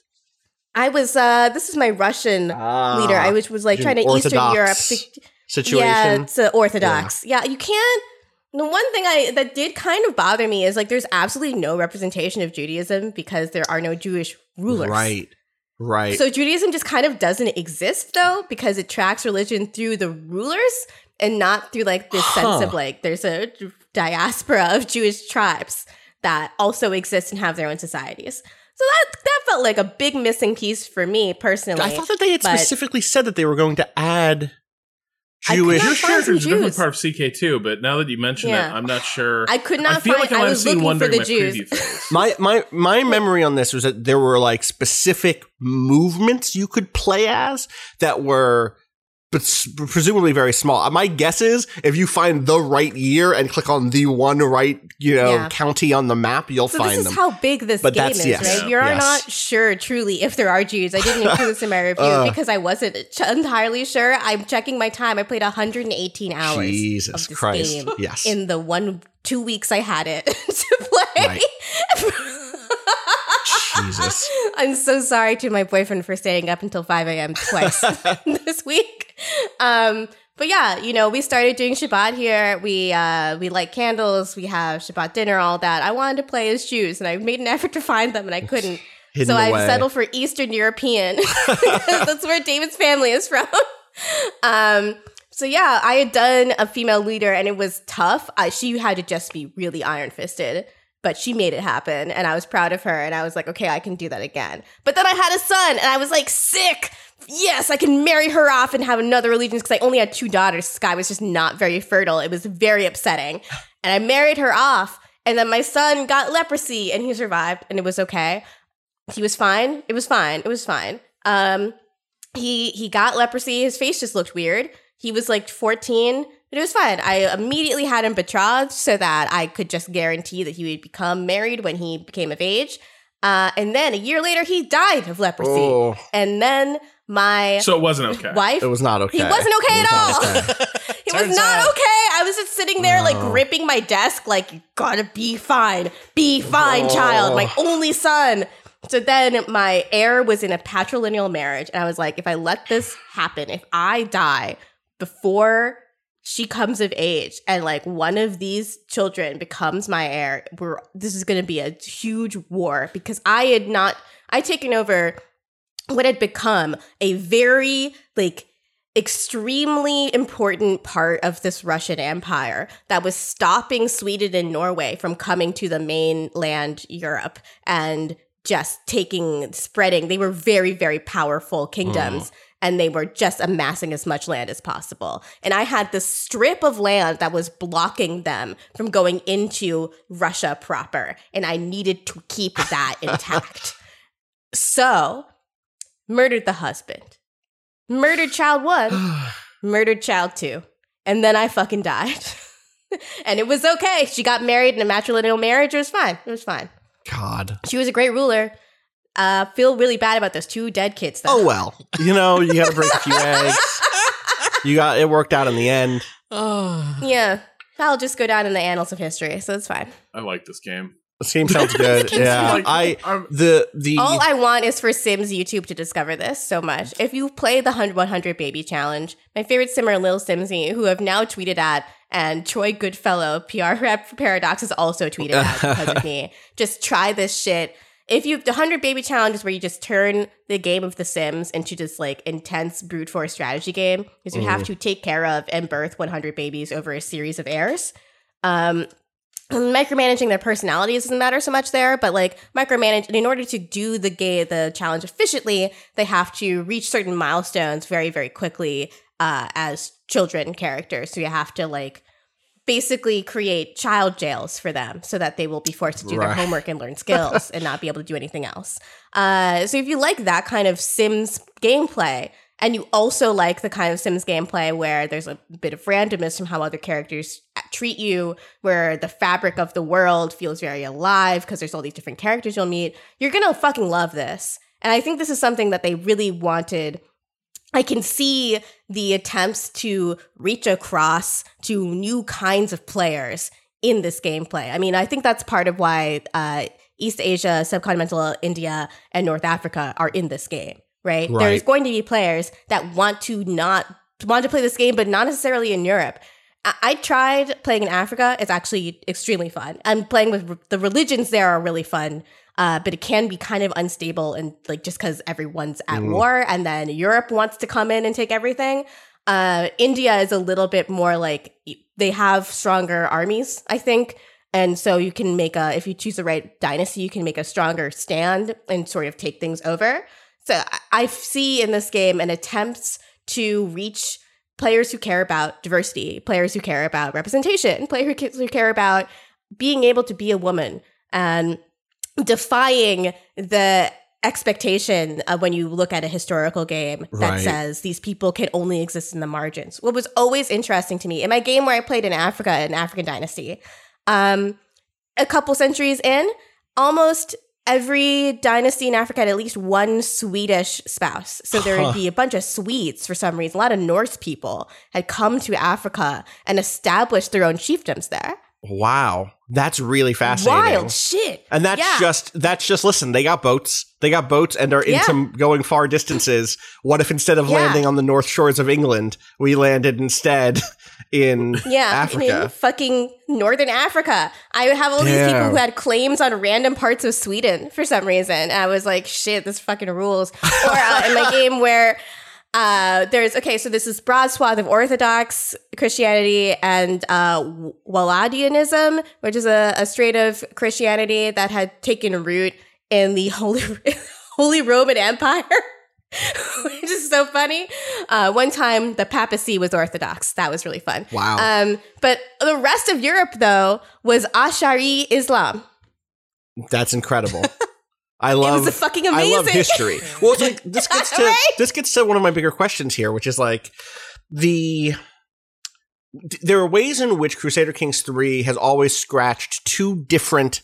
I was. uh This is my Russian Ah, leader. I was was like trying to Eastern Europe. to- situation. yeah, it's uh, Orthodox. Yeah. you can't. The one thing I that did kind of bother me is like there's absolutely no representation of Judaism because there are no Jewish rulers. Right. Right. So Judaism just kind of doesn't exist though because it tracks religion through the rulers and not through like this sense of like there's a diaspora of Jewish tribes that also exist and have their own societies. So that that felt like a big missing piece for me personally. I thought that they had specifically said that they were going to add Jewish. not Jewish find some characters are definitely Jews. part of CK2, but now that you mention Yeah. it, I'm not sure. I could not I feel find- like I I might have was seen looking one for the my Jews. My my my memory on this was that there were like specific movements you could play as that were but presumably very small. Uh, my guess is if you find the right year and click on the one right, you know, Yeah. county on the map, you'll So find this is them. how big this But game is, yes. right? You're Yes. not sure truly if there are Jews. I didn't include this in my review Ugh. because I wasn't ch- entirely sure. I'm checking my time. I played 118 hours Jesus of this Christ. game Yes. in the one two weeks I had it to play. Jesus. I'm so sorry to my boyfriend for staying up until 5 a.m. twice this week. Um, but yeah, you know, we started doing Shabbat here. We uh, we light candles. We have Shabbat dinner, all that. I wanted to play as Jews, and I made an effort to find them, and I couldn't. Hidden so I settled for Eastern European that's where David's family is from. um, so yeah, I had done a female leader, and it was tough. I, she had to just be really iron fisted, but she made it happen, and I was proud of her. And I was like, okay, I can do that again. But then I had a son, and I was like, sick. Yes, I can marry her off and have another allegiance because I only had two daughters. Sky was just not very fertile. It was very upsetting, and I married her off. And then my son got leprosy, and he survived, and it was okay he was fine. It was fine. It was fine. Um, he he got leprosy. His face just looked weird. He was like 14, but it was fine. I immediately had him betrothed so that I could just guarantee that he would become married when he became of age. Uh, and then a year later, he died of leprosy. Oh. And then my So it wasn't okay. wife It was not okay. he wasn't okay It at was all. not okay. it was not out- okay. I was just sitting there, like No. gripping my desk, like, "You gotta be fine. Be fine, child. My only son. So then my heir was in a patrilineal marriage. And I was like, if I let this happen, if I die before she comes of age and like one of these children becomes my heir, we're this is gonna be a huge war because I had not I taken over what had become a very like extremely important part of this Russian empire that was stopping Sweden and Norway from coming to the mainland Europe and just taking spreading they were very very powerful kingdoms mm. And they were just amassing as much land as possible. And I had this strip of land that was blocking them from going into Russia proper, and I needed to keep that intact. So, murdered the husband, murdered child one, murdered child two, and then I fucking died. and it was okay. She got married in a matrilineal marriage. It was fine. It was fine. God. She was a great ruler. Uh, feel really bad about those two dead kids, though. Oh well. You know, you got to break a few eggs. You got it worked out in the end. Oh. Yeah, that'll just go down in the annals of history, so it's fine. I like this game. This game sounds good. yeah. Like, I I'm- the the All I want is for Sims YouTube to discover this so much. If you play the 100 100 Baby Challenge, my favorite simmer, Lilsimsie, who have now tweeted at, and Troy Goodfellow, PR rep for Paradox, has also tweeted at because of me. Just try this shit. If you the 100 Baby Challenge is where you just turn the game of The Sims into just like intense brute force strategy game because you have to take care of and birth 100 babies over a series of heirs. Um, micromanaging their personalities doesn't matter so much there, but like micromanage in order to do the game the challenge efficiently, they have to reach certain milestones very, very quickly uh, as children characters. So you have to like basically create child jails for them so that they will be forced to do their homework and learn skills and not be able to do anything else. Uh, so if you like that kind of Sims gameplay, and you also like the kind of Sims gameplay where there's a bit of randomness from how other characters treat you, where the fabric of the world feels very alive because there's all these different characters you'll meet, you're gonna fucking love this. And I think this is something that they really wanted I can see the attempts to reach across to new kinds of players in this gameplay. I mean, I think that's part of why uh, East Asia, subcontinental India, and North Africa are in this game, right? Right. There's going to be players that want to not want to play this game, but not necessarily in Europe. I, I tried playing in Africa. It's actually extremely fun. And playing with re- the religions there are really fun. Uh, but it can be kind of unstable and like just because everyone's at war and then Europe wants to come in and take everything. Uh, India is a little bit more like they have stronger armies, I think. And so you can make a, if you choose the right dynasty, you can make a stronger stand and sort of take things over. So I- I see in this game an attempt to reach players who care about diversity, players who care about representation, players who care about being able to be a woman and defying the expectation of when you look at a historical game that Right. says these people can only exist in the margins. What was always interesting to me in my game where I played in Africa, an African dynasty, um, a couple centuries in, almost every dynasty in Africa had at least one Swedish spouse. So there would be a bunch of Swedes for some reason. A lot of Norse people had come to Africa and established their own chiefdoms there. Wow. That's really fascinating. Wild shit. And that's Yeah. just that's just listen, they got boats. They got boats and are Yeah. into going far distances. What if instead of Yeah. landing on the north shores of England, we landed instead in Yeah, Africa? in fucking northern Africa. I would have all these people who had claims on random parts of Sweden for some reason. And I was like, shit, this fucking rules. Or uh, in my game where uh, there's okay, so this is broad swath of Orthodox Christianity and uh, Walladianism, which is a, a straight of Christianity that had taken root in the Holy Holy Roman Empire. Which is so funny. Uh, one time, the papacy was Orthodox. That was really fun. Wow. Um, but the rest of Europe, though, was Ash'ari Islam. That's incredible. I love was fucking I love amazing. history. Well, it's like this gets to Right? this gets to one of my bigger questions here, which is like the there are ways in which Crusader Kings 3 has always scratched two different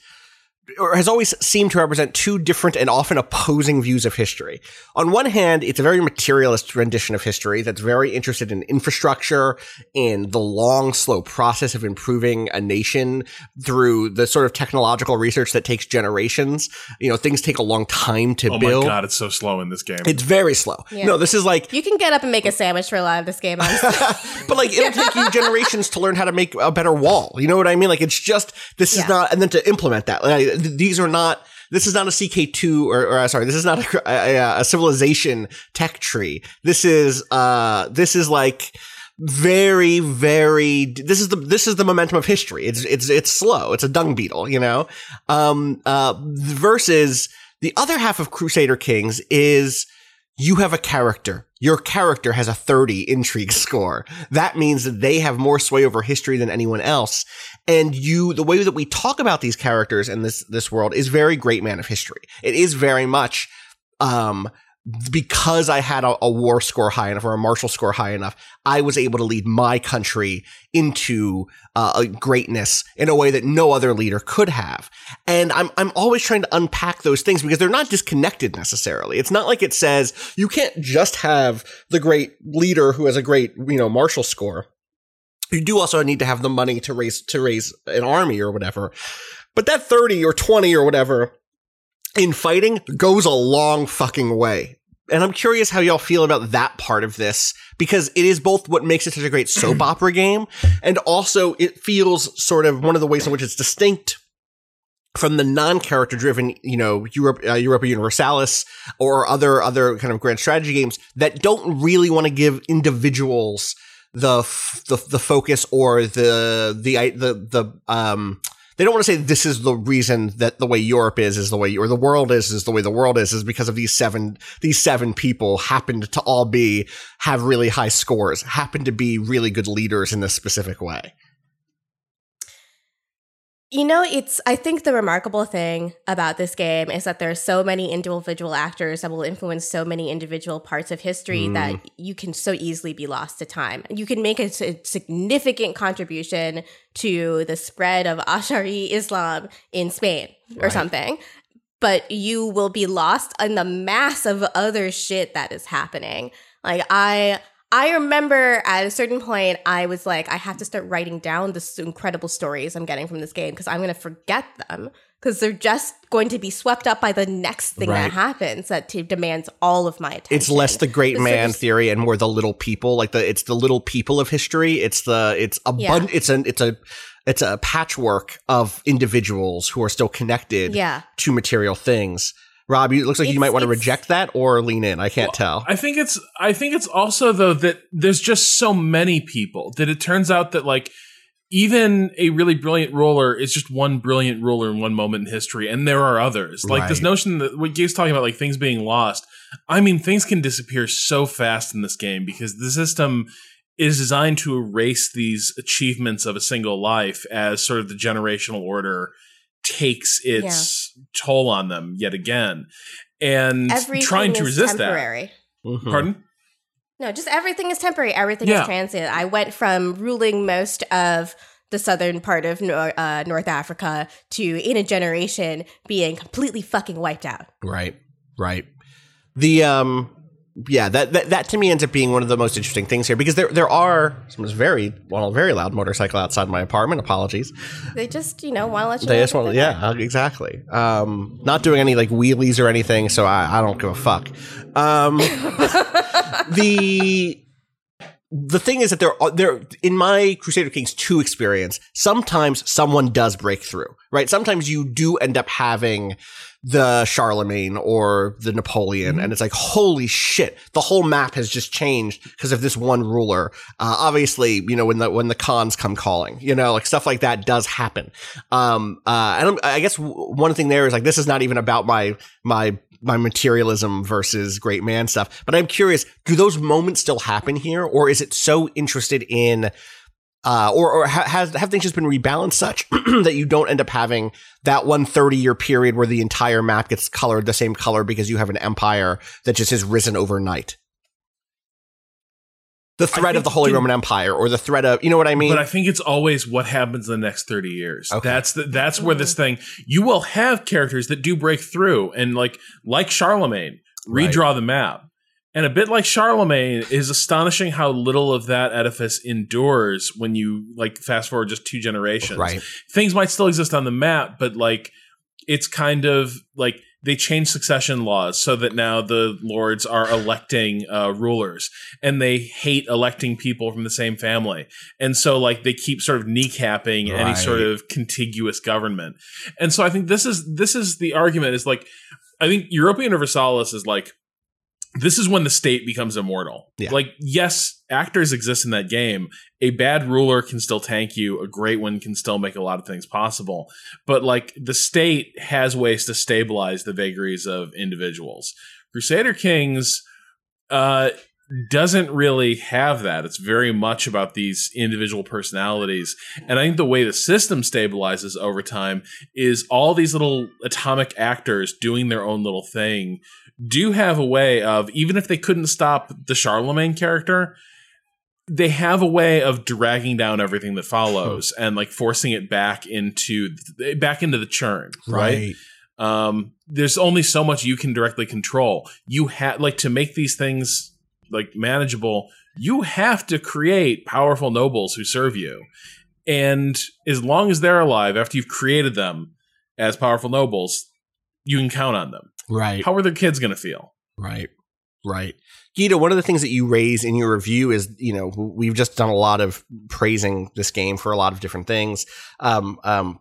or has always seemed to represent two different and often opposing views of history. On one hand, it's a very materialist rendition of history that's very interested in infrastructure, in the long, slow process of improving a nation through the sort of technological research that takes generations. You know, things take a long time to Oh build. Oh my god, it's so slow in this game. It's very slow. Yeah. No, this is like You can get up and make a sandwich for a lot of this game, but like it'll take you generations to learn how to make a better wall. You know what I mean? Like it's just this is not, and then to implement that. Like, th- these are not. This is not a CK two or, or uh, sorry, this is not a, a, a civilization tech tree. This is uh this is like very very this is the this is the momentum of history it's it's it's slow it's a dung beetle you know um uh versus the other half of crusader kings is you have a character your character has a 30 intrigue score. That means that they have more sway over history than anyone else. And you, the way that we talk about these characters in this, this world is very great man of history. It is very much, um, because I had a, a, war score high enough or a martial score high enough, I was able to lead my country into uh, greatness in a way that no other leader could have. And I'm I'm always trying to unpack those things because they're not disconnected necessarily. It's not like it says you can't just have the great leader who has a great you know martial score. You do also need to have the money to raise to raise an army or whatever. But that 30 or 20 or whatever in fighting goes a long fucking way. And I'm curious how y'all feel about that part of this because it is both what makes it such a great soap opera game and also it feels sort of one of the ways in which it's distinct from the non-character driven, you know, Europe, uh, Europa Universalis or other, other kind of grand strategy games that don't really want to give individuals the, f- the, the focus or the, the, the, the, um, they don't want to say this is the reason that the way Europe is is the way or the world is is the way the world is is because of these seven these seven people happened to all be have really high scores, happen to be really good leaders in this specific way. You know, it's, I think the remarkable thing about this game is that there are so many individual actors that will influence so many individual parts of history mm. that you can so easily be lost to time. You can make a, a significant contribution to the spread of Ash'ari Islam in Spain or right. something, but you will be lost in the mass of other shit that is happening. Like, I, I remember at a certain point, I was like, I have to start writing down the incredible stories I'm getting from this game because I'm going to forget them because they're just going to be swept up by the next thing right. that happens that t- demands all of my attention. It's less the great man theory and more the little people, like the it's the little people of history. It's the it's a yeah. bun- it's an it's a it's a patchwork of individuals who are still connected yeah. to material things. Rob, it looks like it's, you might want to reject that or lean in. I can't well, tell. I think it's I think it's also though that there's just so many people that it turns out that like even a really brilliant ruler is just one brilliant ruler in one moment in history, and there are others. Like right. this notion that what Gabe's talking about, like things being lost. I mean, things can disappear so fast in this game because the system is designed to erase these achievements of a single life as sort of the generational order takes its yeah. toll on them yet again and everything trying to resist temporary. that. Mm-hmm. Pardon? No, just everything is temporary. Everything yeah. is transient. I went from ruling most of the southern part of uh, North Africa to, in a generation, being completely fucking wiped out. Right, right. The um, yeah, that, that that to me ends up being one of the most interesting things here because there there are some very well very loud motorcycle outside my apartment. Apologies. They just you know want to let you. They just want yeah exactly. Um, not doing any like wheelies or anything, so I, I don't give a fuck. Um, the the thing is that there are there in my Crusader Kings 2 experience, sometimes someone does break through, right? Sometimes you do end up having the Charlemagne or the Napoleon. Mm-hmm. And it's like, holy shit, the whole map has just changed because of this one ruler. Uh, obviously, you know, when the, when the Khans come calling, you know, like stuff like that does happen. Um, uh, and I'm, I guess one thing there is like, this is not even about my, my, my materialism versus great man stuff, but I'm curious, do those moments still happen here? Or is it so interested in, uh, or, or has, have things just been rebalanced such that you don't end up having that one 30 year period where the entire map gets colored the same color because you have an empire that just has risen overnight? The threat of the Holy Roman Empire or the threat of, you know what I mean? But I think it's always what happens in the next 30 years. Okay. That's the, that's where this thing, you will have characters that do break through and like, like Charlemagne, redraw right. the map and a bit like Charlemagne is astonishing how little of that edifice endures when you like fast forward just two generations. Right. Things might still exist on the map, but like it's kind of like they change succession laws so that now the lords are electing uh, rulers and they hate electing people from the same family. And so like they keep sort of kneecapping right. any sort of contiguous government. And so I think this is this is the argument is like I think Europa Universalis is like this is when the state becomes immortal. Yeah. Like, yes, actors exist in that game. A bad ruler can still tank you. A great one can still make a lot of things possible. But like, the state has ways to stabilize the vagaries of individuals. Crusader Kings, uh, doesn't really have that. It's very much about these individual personalities. And I think the way the system stabilizes over time is all these little atomic actors doing their own little thing do have a way of, even if they couldn't stop the Charlemagne character, they have a way of dragging down everything that follows and like forcing it back into back into the churn, right? Um, there's only so much you can directly control. You have like to make these things like manageable, you have to create powerful nobles who serve you. And as long as they're alive, after you've created them as powerful nobles, you can count on them. Right. How are their kids going to feel? Right. Right. Gita, one of the things that you raise in your review is, you know, we've just done a lot of praising this game for a lot of different things. Um, um,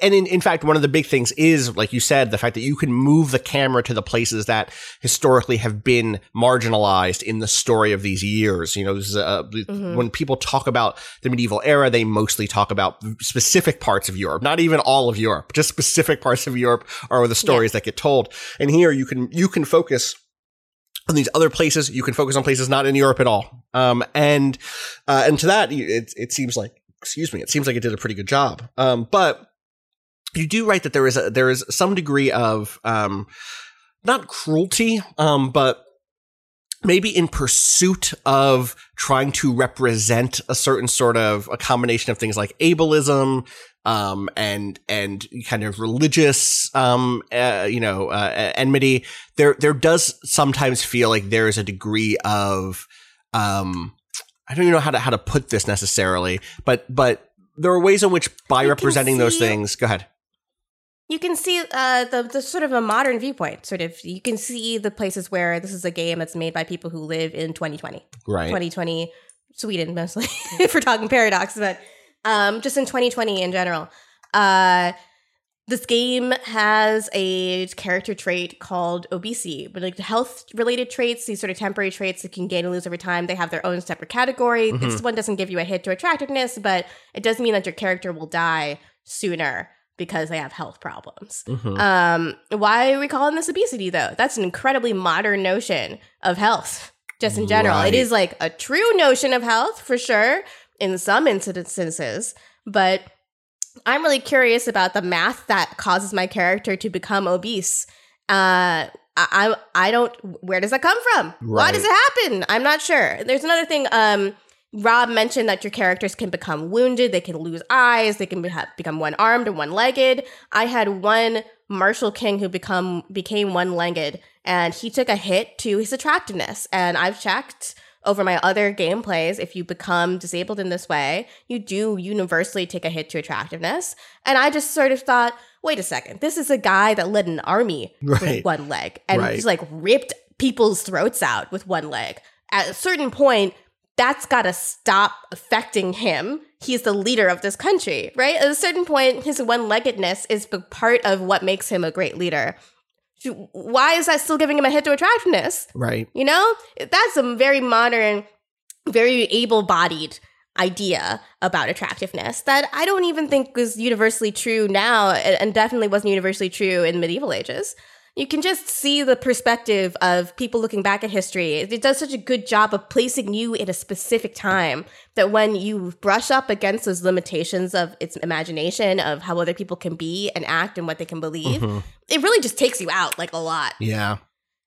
and in, in fact, one of the big things is, like you said, the fact that you can move the camera to the places that historically have been marginalized in the story of these years. You know, this is a, mm-hmm. when people talk about the medieval era, they mostly talk about specific parts of Europe, not even all of Europe, just specific parts of Europe are the stories yeah. that get told. And here you can, you can focus on these other places. You can focus on places not in Europe at all. Um, and, uh, and to that, it, it seems like, excuse me, it seems like it did a pretty good job. Um, but, you do write that there is a, there is some degree of um, not cruelty, um, but maybe in pursuit of trying to represent a certain sort of a combination of things like ableism um, and and kind of religious um, uh, you know uh, enmity. There there does sometimes feel like there is a degree of um, I don't even know how to how to put this necessarily, but but there are ways in which by you representing those things, go ahead you can see uh, the, the sort of a modern viewpoint. Sort of, you can see the places where this is a game that's made by people who live in 2020, right? 2020, Sweden mostly, if we're talking paradox, but um, just in 2020 in general. Uh, this game has a character trait called obesity, but like health related traits, these sort of temporary traits that can gain and lose over time, they have their own separate category. Mm-hmm. This one doesn't give you a hit to attractiveness, but it does mean that your character will die sooner because they have health problems. Mm-hmm. Um, why are we calling this obesity though? That's an incredibly modern notion of health, just in general. Right. It is like a true notion of health for sure in some instances, but I'm really curious about the math that causes my character to become obese. Uh, I I don't. Where does that come from? Right. Why does it happen? I'm not sure. There's another thing. Um, Rob mentioned that your characters can become wounded, they can lose eyes, they can be, become one armed or one legged. I had one Marshall King who become became one legged, and he took a hit to his attractiveness. And I've checked over my other gameplays, if you become disabled in this way, you do universally take a hit to attractiveness. And I just sort of thought, wait a second, this is a guy that led an army right. with one leg, and right. he's like ripped people's throats out with one leg. At a certain point, that's got to stop affecting him. He's the leader of this country, right? At a certain point, his one leggedness is part of what makes him a great leader. Why is that still giving him a hit to attractiveness? Right. You know, that's a very modern, very able bodied idea about attractiveness that I don't even think was universally true now and definitely wasn't universally true in medieval ages you can just see the perspective of people looking back at history. It does such a good job of placing you in a specific time that when you brush up against those limitations of its imagination, of how other people can be and act and what they can believe, mm-hmm. it really just takes you out like a lot. Yeah.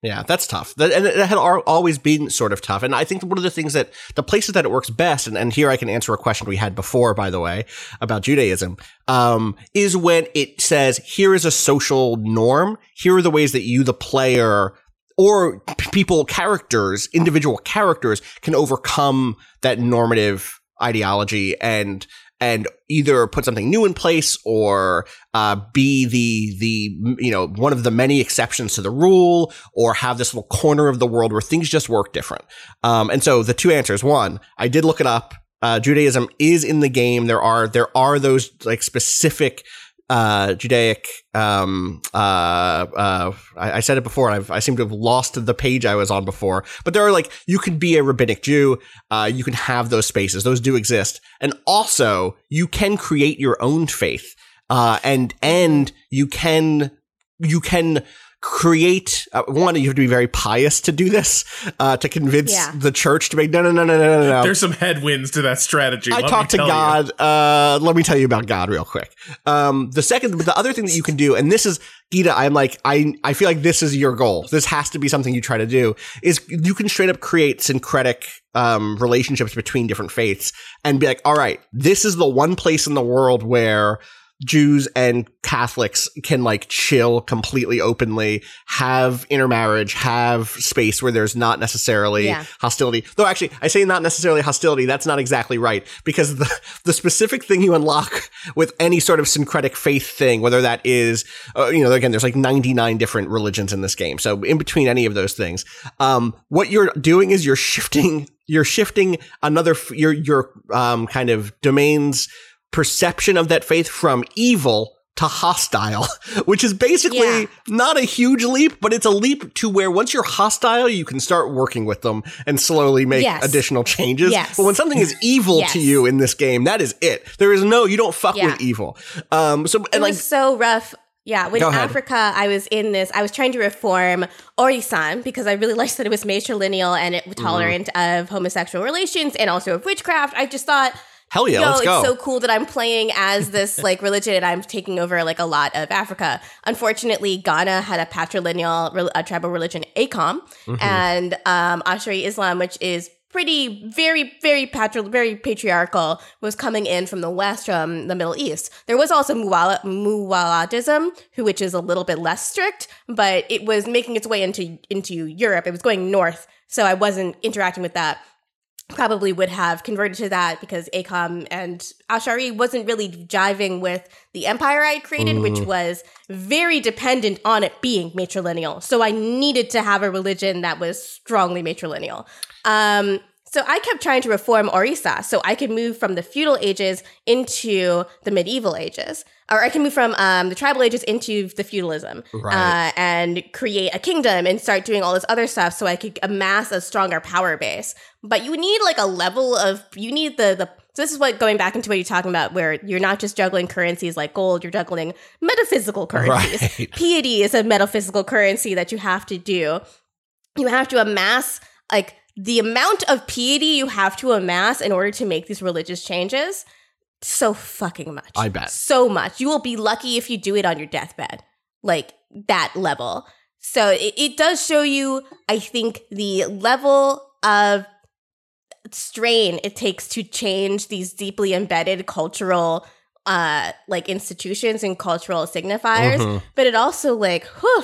Yeah, that's tough. That, and it had always been sort of tough. And I think one of the things that the places that it works best, and, and here I can answer a question we had before, by the way, about Judaism, um, is when it says, here is a social norm. Here are the ways that you, the player, or people, characters, individual characters can overcome that normative ideology and and either put something new in place or uh, be the the you know one of the many exceptions to the rule or have this little corner of the world where things just work different. Um, and so the two answers. One i did look it up. Uh, judaism is in the game. There are there are those like specific uh, Judaic. Um, uh, uh, I, I, said it before, I've, i seem to have lost the page I was on before. But there are like you can be a rabbinic Jew. Uh, you can have those spaces; those do exist, and also you can create your own faith. Uh, and and you can you can create uh, one you have to be very pious to do this uh, to convince Yeah. the church to make no no no no no no no There's some headwinds to that strategy. I let talked to. God. Uh, let me tell you about God real quick. Um, the second, the other thing that you can do, and this is Gita. I'm like, I, I feel like this is your goal. This has to be something you try to do. Is you can straight up create syncretic um, relationships between different faiths and be like, all right, this is the one place in the world where Jews and Catholics can like chill completely openly, have intermarriage, have space where there's not necessarily Yeah. hostility. Though actually, I say not necessarily hostility. That's not exactly right because the the specific thing you unlock with any sort of syncretic faith thing, whether that is, uh, you know, again, there's like 99 different religions in this game. So in between any of those things, um, what you're doing is you're shifting, you're shifting another, f- your your um, kind of domains perception of that faith from evil to hostile, which is basically Yeah. not a huge leap, but it's a leap to where once you're hostile, you can start working with them and slowly make Yes. additional changes. Yes. But when something is evil to you in this game, that is it. There is no, you don't fuck Yeah. with evil. Um, so, It like, was so rough. Yeah, when. Africa, I was in this. I was trying to reform Orisa because I really liked that it was matrilineal and Mm-hmm. it tolerant of homosexual relations and also of witchcraft. I just thought, hell yeah, Yo, let's it's go. so cool that I'm playing as this like religion and I'm taking over like a lot of Africa. Unfortunately, Ghana had a patrilineal a tribal religion, Akom, Mm-hmm. and um, Ash'ari Islam, which is pretty, very, very patri- very patriarchal, was coming in from the west, from the Middle East. There was also Muwala- Muwaladism, who which is a little bit less strict, but it was making its way into into Europe. It was going north, so I wasn't interacting with that probably would have converted to that because Akom and Ash'ari wasn't really jiving with the empire I created, which was very dependent on it being matrilineal. So I needed to have a religion that was strongly matrilineal. Um, so I kept trying to reform Orisa so I could move from the feudal ages into the medieval ages. Or I can move from um, the tribal ages into the feudalism Right. uh, and create a kingdom and start doing all this other stuff so I could amass a stronger power base. But you need like a level of, you need the, the, so this is what going back into what you're talking about, where you're not just juggling currencies like gold, you're juggling metaphysical currencies. Right. Piety is a metaphysical currency that you have to do. You have to amass like the amount of piety you have to amass in order to make these religious changes. So fucking much. I bet. So much. You will be lucky if you do it on your deathbed. Like that level. So it, it does show you, I think, the level of strain it takes to change these deeply embedded cultural uh like institutions and cultural signifiers Mhm. but it also like whew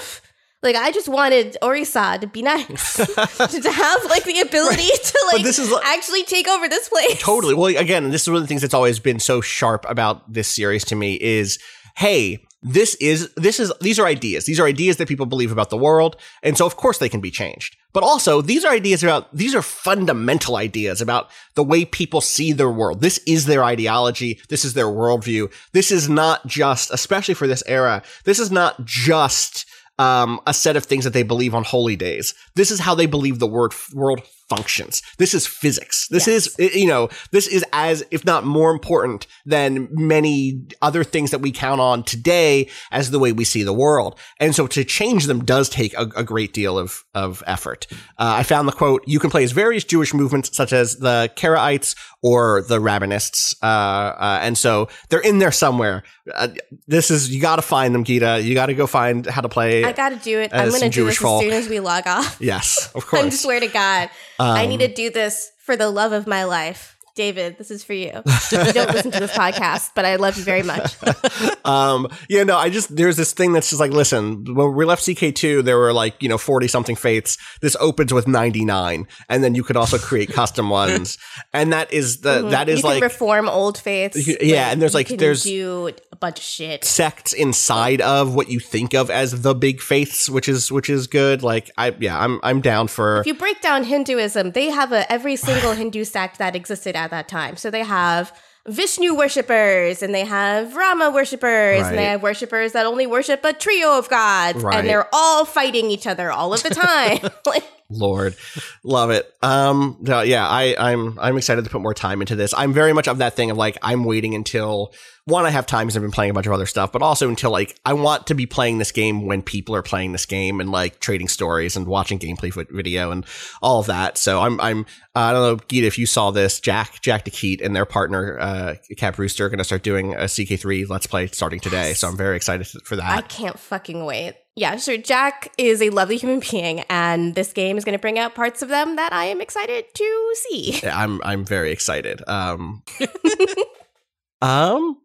like I just wanted Orisa to be nice, to, to have like the ability to But like this is like- actually take over this place. Totally. Well, again, this is one of the things that's always been so sharp about this series to me is, hey, this is this is these are ideas. These are ideas that people believe about the world, and so of course they can be changed. But also, these are ideas about these are fundamental ideas about the way people see their world. This is their ideology. This is their worldview. This is not just, especially for this era, this is not just um, a set of things that they believe on holy days. This is how they believe the word world functions. This is physics. This is, you know, this is as, if not more important than many other things that we count on today as the way we see the world. And so to change them does take a, a great deal of, of effort. Uh, I found the quote, you can play as various Jewish movements such as the Karaites or the Rabbinists. Uh, uh, and so they're in there somewhere. Uh, this is, you got to find them, Gita. You got to go find how to play. I gotta do it. I'm gonna do Jewish this folk. as soon as we log off. yes, of course. I swear to God, I Um, need to do this for the love of my life. David, this is for you. you don't listen to this podcast, but I love you very much. um, yeah, no, I just there's this thing that's just like, listen, when we left CK2, there were like you know forty something fates. This opens with ninety nine, and then you could also create custom ones, and that is the that is Mm-hmm. like reform old faiths. You yeah, and there's, like, there's- do a bunch of shit. sects inside of what you think of as the big faiths, which is which is good. Like I yeah, I'm I'm down for If you break down Hinduism, they have a every single Hindu sect that existed at that time. So they have Vishnu worshippers and they have Rama worshippers and they have worshippers that only worship a trio of gods Right. and they're all fighting each other all of the time. like Lord, love it. Um, no, yeah, I, I'm I'm excited to put more time into this. I'm very much of that thing of like I'm waiting until one I have time because I've been playing a bunch of other stuff, but also until like I want to be playing this game when people are playing this game and like trading stories and watching gameplay video and all of that. So I'm I'm uh, I don't know, Gita, if you saw this, Jack Jack de Quidt and their partner uh, Cap Rooster are going to start doing a CK3 Let's Play starting today. So I'm very excited for that. I can't fucking wait. Yeah, sure. Jack is a lovely human being, and this game is going to bring out parts of them that I am excited to see. Yeah, I'm I'm very excited. Um, um,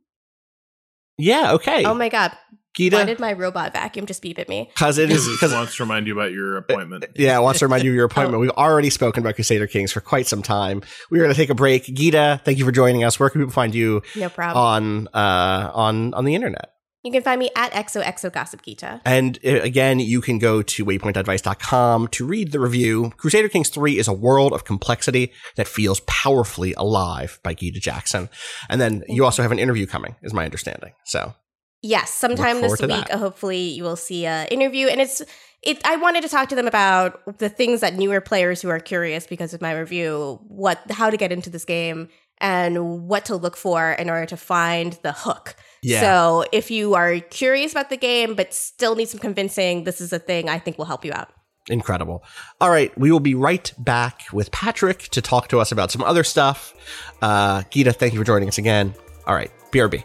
yeah, okay. Oh my god! Gita? Why did my robot vacuum just beep at me? because it is Because because wants to remind you about your appointment. yeah, I want to remind you of your Oh. appointment. We've already spoken about Crusader Kings for quite some time. We're going to take a break. Gita, thank you for joining us. Where can people find you No problem. on uh on on the internet? You can find me at XOXO Gossip Gita. And uh, again, you can go to waypoint.vice.com to read the review. Crusader Kings 3 is a world of complexity that feels powerfully alive by Gita Jackson. And then you also have an interview coming, is my understanding. So Yes, sometime this week. hopefully, you will see an interview, and it's it. I wanted to talk to them about the things that newer players who are curious because of my review, what how to get into this game and what to look for in order to find the hook. Yeah. So, if you are curious about the game but still need some convincing, this is a thing I think will help you out. incredible. All right, we will be right back with Patrick to talk to us about some other stuff. Uh, Gita, thank you for joining us again. All right, BRB.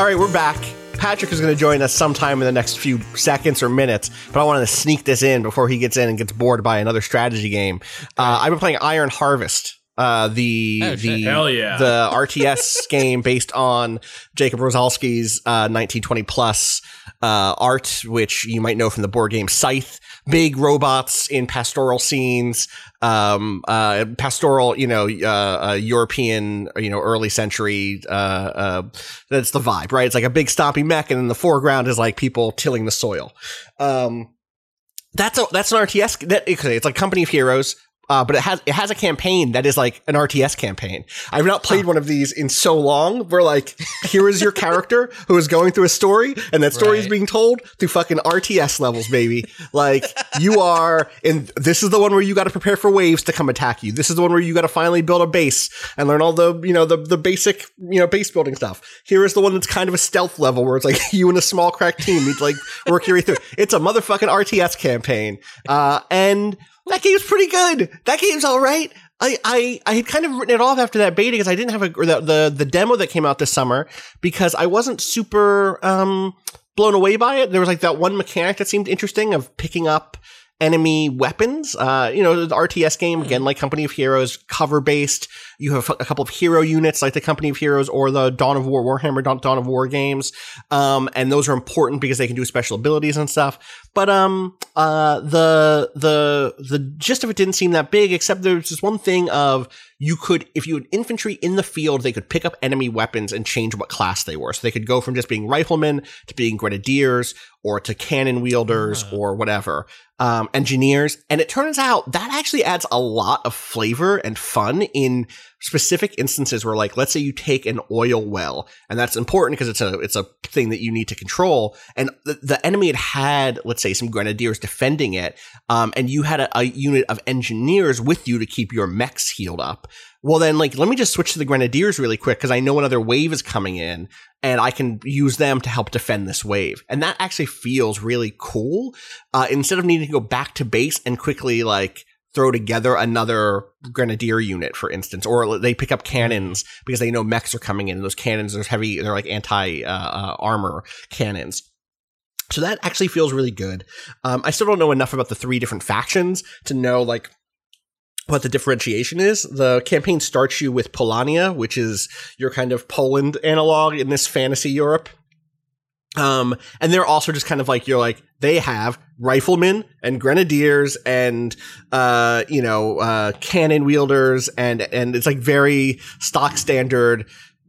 All right, we're back. Patrick is going to join us sometime in the next few seconds or minutes, but I wanted to sneak this in before he gets in and gets bored by another strategy game. Uh, I've been playing Iron Harvest. Uh, the Oh, the yeah. the RTS game based on Jakub Rozalski's uh, 1920 plus uh, art, which you might know from the board game Scythe. Big robots in pastoral scenes, um, uh, pastoral, you know, uh, uh, European, you know, early century. Uh, uh, that's the vibe, right? It's like a big stompy mech, and in the foreground is like people tilling the soil. Um, that's a, that's an RTS. That it's like Company of Heroes. Uh, but it has it has a campaign that is like an RTS campaign. I've not played one of these in so long. Where like here is your character who is going through a story, and that story is being told through fucking RTS levels, baby. Like you are, and this is the one where you got to prepare for waves to come attack you. This is the one where you got to finally build a base and learn all the you know the the basic you know base building stuff. Here is the one that's kind of a stealth level where it's like you and a small crack team need to like work your way through. It's a motherfucking RTS campaign, uh, and that game's pretty good. That game's all right. I, I, I had kind of written it off after that beta because I didn't have a, or the, the, the demo that came out this summer because I wasn't super, um, blown away by it. There was like that one mechanic that seemed interesting of picking up enemy weapons. Uh, you know, the RTS game, again, like Company of Heroes, cover based. You have a couple of hero units like the Company of Heroes or the Dawn of War, Warhammer Dawn, of War games. Um, and those are important because they can do special abilities and stuff. But, um, uh, the, the, the gist of it didn't seem that big, except there's this one thing of you could, if you had infantry in the field, they could pick up enemy weapons and change what class they were. So they could go from just being riflemen to being grenadiers or to cannon wielders or whatever, um, engineers. And it turns out that actually adds a lot of flavor and fun in specific instances where like, let's say you take an oil well and that's important because it's a, it's a thing that you need to control. And the, the enemy had had, let's say some grenadiers defending it. Um, and you had a, a unit of engineers with you to keep your mechs healed up. Well, then, like, let me just switch to the grenadiers really quick because I know another wave is coming in and I can use them to help defend this wave. And that actually feels really cool. Uh, instead of needing to go back to base and quickly, like, throw together another grenadier unit, for instance, or they pick up cannons because they know mechs are coming in. Those cannons are heavy; they're like anti uh, uh, armor cannons. So that actually feels really good. Um, I still don't know enough about the three different factions to know like what the differentiation is. The campaign starts you with Polania, which is your kind of Poland analog in this fantasy Europe. Um, and they're also just kind of like, you're like, they have riflemen and grenadiers and, uh, you know, uh, cannon wielders and, and it's like very stock standard,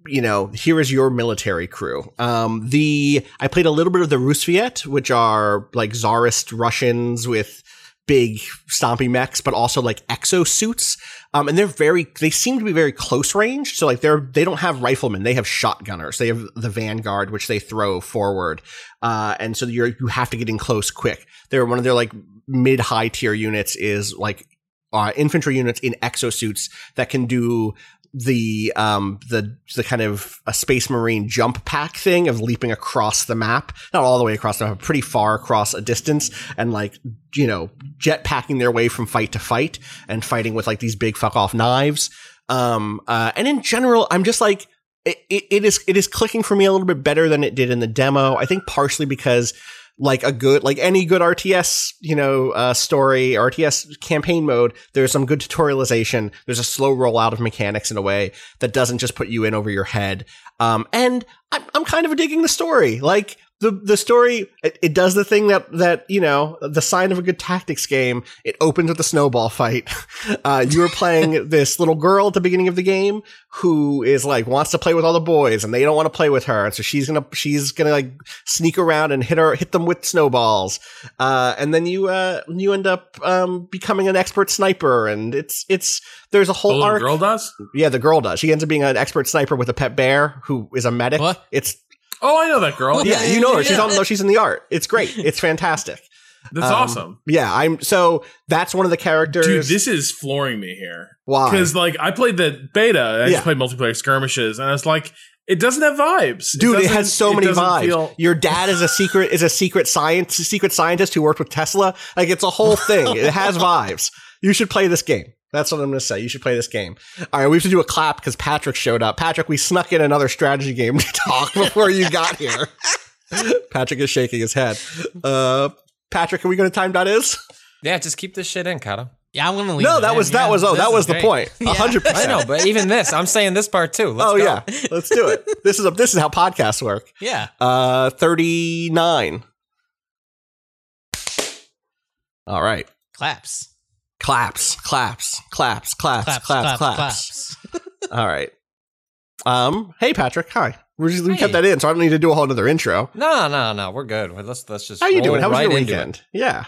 you know, here is your military crew. Um, the, I played a little bit of the Rusviet, which are like Tsarist Russians with, big stompy mechs, but also like exosuits. Um, and they're very, they seem to be very close range. So like they're, they don't have riflemen. They have shotgunners. They have the Vanguard, which they throw forward. Uh, and so you're, you have to get in close quick. They're one of their like mid high tier units is like, uh, infantry units in exosuits that can do the um the the kind of a space marine jump pack thing of leaping across the map not all the way across the map pretty far across a distance and like you know jet packing their way from fight to fight and fighting with like these big fuck off knives. Um uh and in general i'm just like it, it, it is it is clicking for me a little bit better than it did in the demo i think partially because like a good like any good RTS you know uh, story RTS campaign mode there's some good tutorialization. There's a slow rollout of mechanics in a way that doesn't just put you in over your head. Um and I'm, I'm kind of digging the story. Like the the story it, it, does the thing that that you know the sign of a good tactics game it opens with a snowball fight. Uh, you are playing this little girl at the beginning of the game who is like wants to play with all the boys and they don't want to play with her. And so she's gonna she's gonna like sneak around and hit her hit them with snowballs. Uh, and then you uh you end up um becoming an expert sniper and it's it's there's a whole the arc. girl does? Yeah the girl does. She ends up being an expert sniper with a pet bear who is a medic. What? it's Oh, I know that girl. yeah, you know her. She's on. She's in the art. It's great. It's fantastic. That's Um, awesome. Yeah, I'm. So that's one of the characters. Dude, this is flooring me here. Why? Because like I played the beta, I Yeah. just played multiplayer skirmishes, and I was like, it doesn't have vibes, Dude, it, doesn't- has so many vibes. feel- Your dad is a secret is a secret science secret scientist who worked with Tesla. Like it's a whole thing. it has vibes. You should play this game. That's what I'm going to say. You should play this game. All right, we have to do a clap because Patrick showed up. Patrick, we snuck in another strategy game to talk before you got here. Patrick is shaking his head. Uh, Patrick, are we going to time dot is? Yeah, just keep this shit in, Kato. Yeah, I'm gonna leave. No, that in. was that Yeah, was oh this that is was the great. point. A hundred I percent. know, but even this, I'm saying this part too. Let's Oh go. yeah, let's do it. This is a this is how podcasts work. Yeah. Uh, thirty nine. All right, Claps. Claps, claps, claps, claps, Claps. claps, Claps. claps. All right. Um. Hey, Patrick. Hi. We just we kept Hey. that in, so I don't need to do a whole other intro. No, no, no. We're good. Let's let's just. How you doing? How was right your weekend? Yeah.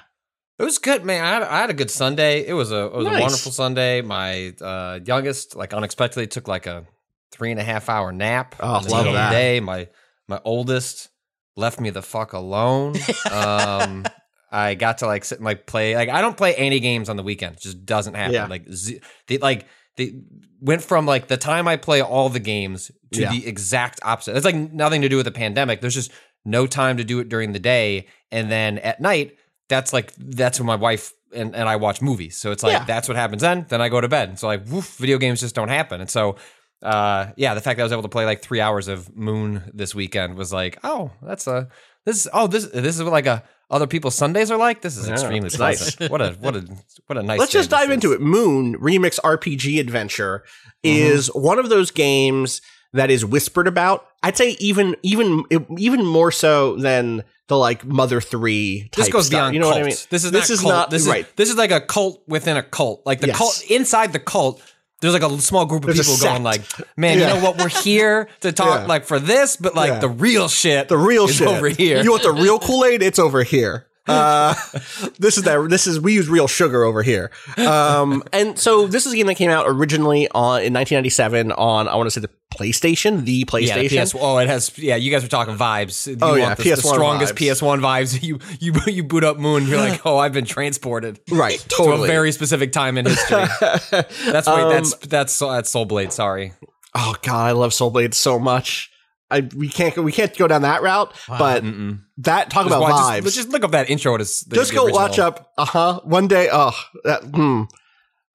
It was good, man. I had, I had a good Sunday. It was a it was Nice. a wonderful Sunday. My uh, youngest, like unexpectedly, took like a three and a half hour nap. Oh, the love middle of the that. Day. My my oldest left me the fuck alone. um, I got to like sit and like play. Like I don't play any games on the weekend. It just doesn't happen. Yeah. Like z- they like they went from like the time I play all the games to Yeah. the exact opposite. It's like nothing to do with the pandemic. There's just no time to do it during the day, and then at night, that's like that's when my wife and, and I watch movies. So it's like Yeah. that's what happens then. Then I go to bed. And so like woof, video games just don't happen. And so uh yeah, the fact that I was able to play like three hours of Moon this weekend was like, oh, that's a this is oh this this is what like a other people's Sundays are like. This is Yeah, extremely it's nice. pleasant. What a what a what a nice. Let's just dive into it. Moon Remix RPG Adventure Mm-hmm. is one of those games that is whispered about. I'd say even even even more so than the like Mother Three. Type This goes stuff. beyond You know cult. what I mean? This is this not is cult. not this right. Is, this is like a cult within a cult. Like the Yes. cult inside the cult. There's like a small group of There's people going like, "Man, Yeah. you know what? We're here to talk Yeah. like for this, but like Yeah. the real shit, the real is shit over here." You want the real Kool Aid? It's over here. Uh, this is that. This is we use real sugar over here. Um, and so this is a game that came out originally on in 1997 on I want to say the PlayStation, the yeah, the PlayStation. PS. Oh, it has. Yeah, you guys were talking vibes. You Oh, yeah, the, the PS1 strongest vibes. PS1 vibes. You you you boot up Moon. You're like, oh, I've been transported Right, totally. to a very specific time in history. that's wait, Um, that's that's that's Soul Blade. Sorry. oh god, I love Soul Blade so much. I we can't go we can't go down that route, but Mm-mm. that talk Just about watch- vibes. just, just look up that intro. To the, just the go original. watch up. Uh huh. One day. Oh, that, hmm.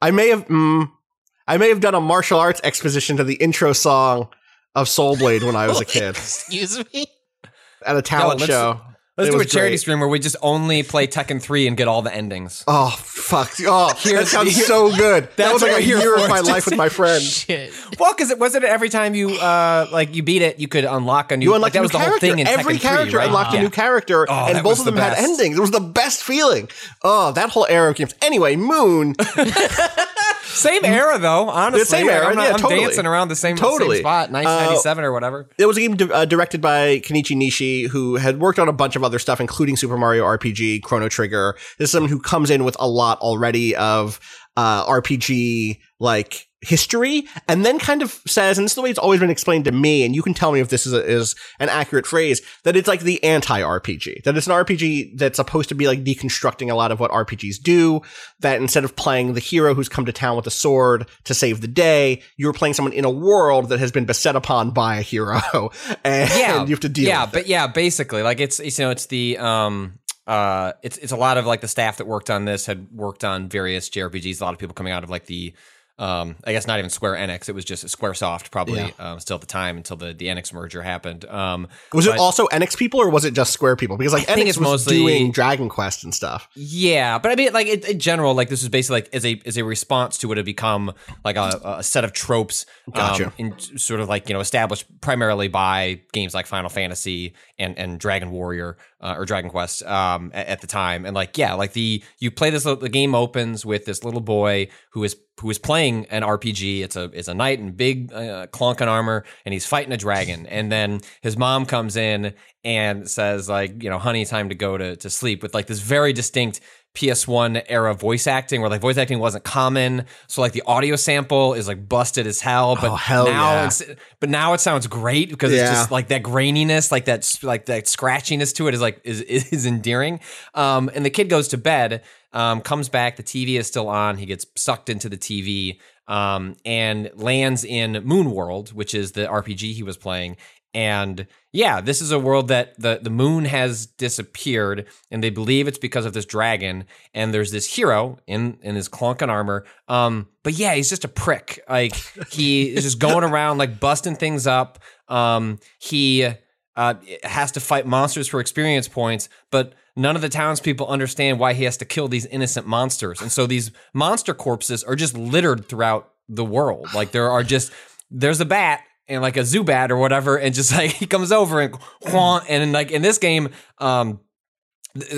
I may have mm, I may have done a martial arts exposition to the intro song of Soul Blade when I was a kid Excuse me. at a talent let's- show. Let's It do a charity great. stream where we just only play Tekken 3 and get all the endings. Oh fuck! Oh, that sounds here- so good. That was like a year of my life with my friend. Shit. Well, because it wasn't it every time you uh like you beat it, you could unlock a new. You like, that a new was the whole character. thing in Every Tekken 3, character right? unlocked Yeah. a new character, Oh, and both was of the them had endings. It was the best feeling. Oh, that whole era of games. Anyway, Moon. Same era though, honestly. same era, I'm, not- yeah, I'm totally. dancing around the same, Totally. same spot, 1997 or whatever. It was a game di- uh, directed by Kenichi Nishi, who had worked on a bunch of other stuff, including Super Mario RPG, Chrono Trigger. This is someone who comes in with a lot already of uh, RPG like history, and then kind of says, and this is the way it's always been explained to me, and you can tell me if this is, a, is an accurate phrase, that it's like the anti-RPG. That it's an RPG that's supposed to be like deconstructing a lot of what RPGs do. That instead of playing the hero who's come to town with a sword to save the day, you're playing someone in a world that has been beset upon by a hero, and yeah, you have to deal. Yeah, with but it. yeah, basically, like it's, it's you know, it's the um uh it's it's a lot of like the staff that worked on this had worked on various JRPGs. A lot of people coming out of like the um I guess not even Square Enix. It was just SquareSoft probably Yeah. um, still at the time until the the Enix merger happened. Um Was it also Enix people or was it just Square people? Because like I Enix was mostly- doing Dragon Quest and stuff. Yeah, but I mean, like in, in general, like this is basically like as a as a response to what had become like a, a set of tropes, Gotcha. um, in sort of like you know established primarily by games like Final Fantasy and and Dragon Warrior uh, or Dragon Quest um, at, at the time, and like yeah, like the you play this the game opens with this little boy who is who is playing an RPG. It's a it's a knight in big uh, clunking armor, and he's fighting a dragon, and then his mom comes in and says like you know honey time to go to to sleep with like this very distinct PS1 era voice acting where like voice acting wasn't common so like the audio sample is like busted as hell but Oh, hell now yeah. it's but now it sounds great because Yeah. it's just like that graininess like that like that scratchiness to it is like is is endearing um and the kid goes to bed um comes back the TV is still on he gets sucked into the TV um and lands in Moon World which is the RPG he was playing and yeah, this is a world that the, the moon has disappeared, and they believe it's because of this dragon. And there's this hero in in his clunking armor. Um, but yeah, he's just a prick. Like he is just going around like busting things up. Um, he uh, has to fight monsters for experience points, but none of the townspeople understand why he has to kill these innocent monsters. And so these monster corpses are just littered throughout the world. Like there are just there's a bat and like a Zubat or whatever, and just like he comes over and and like in this game, um,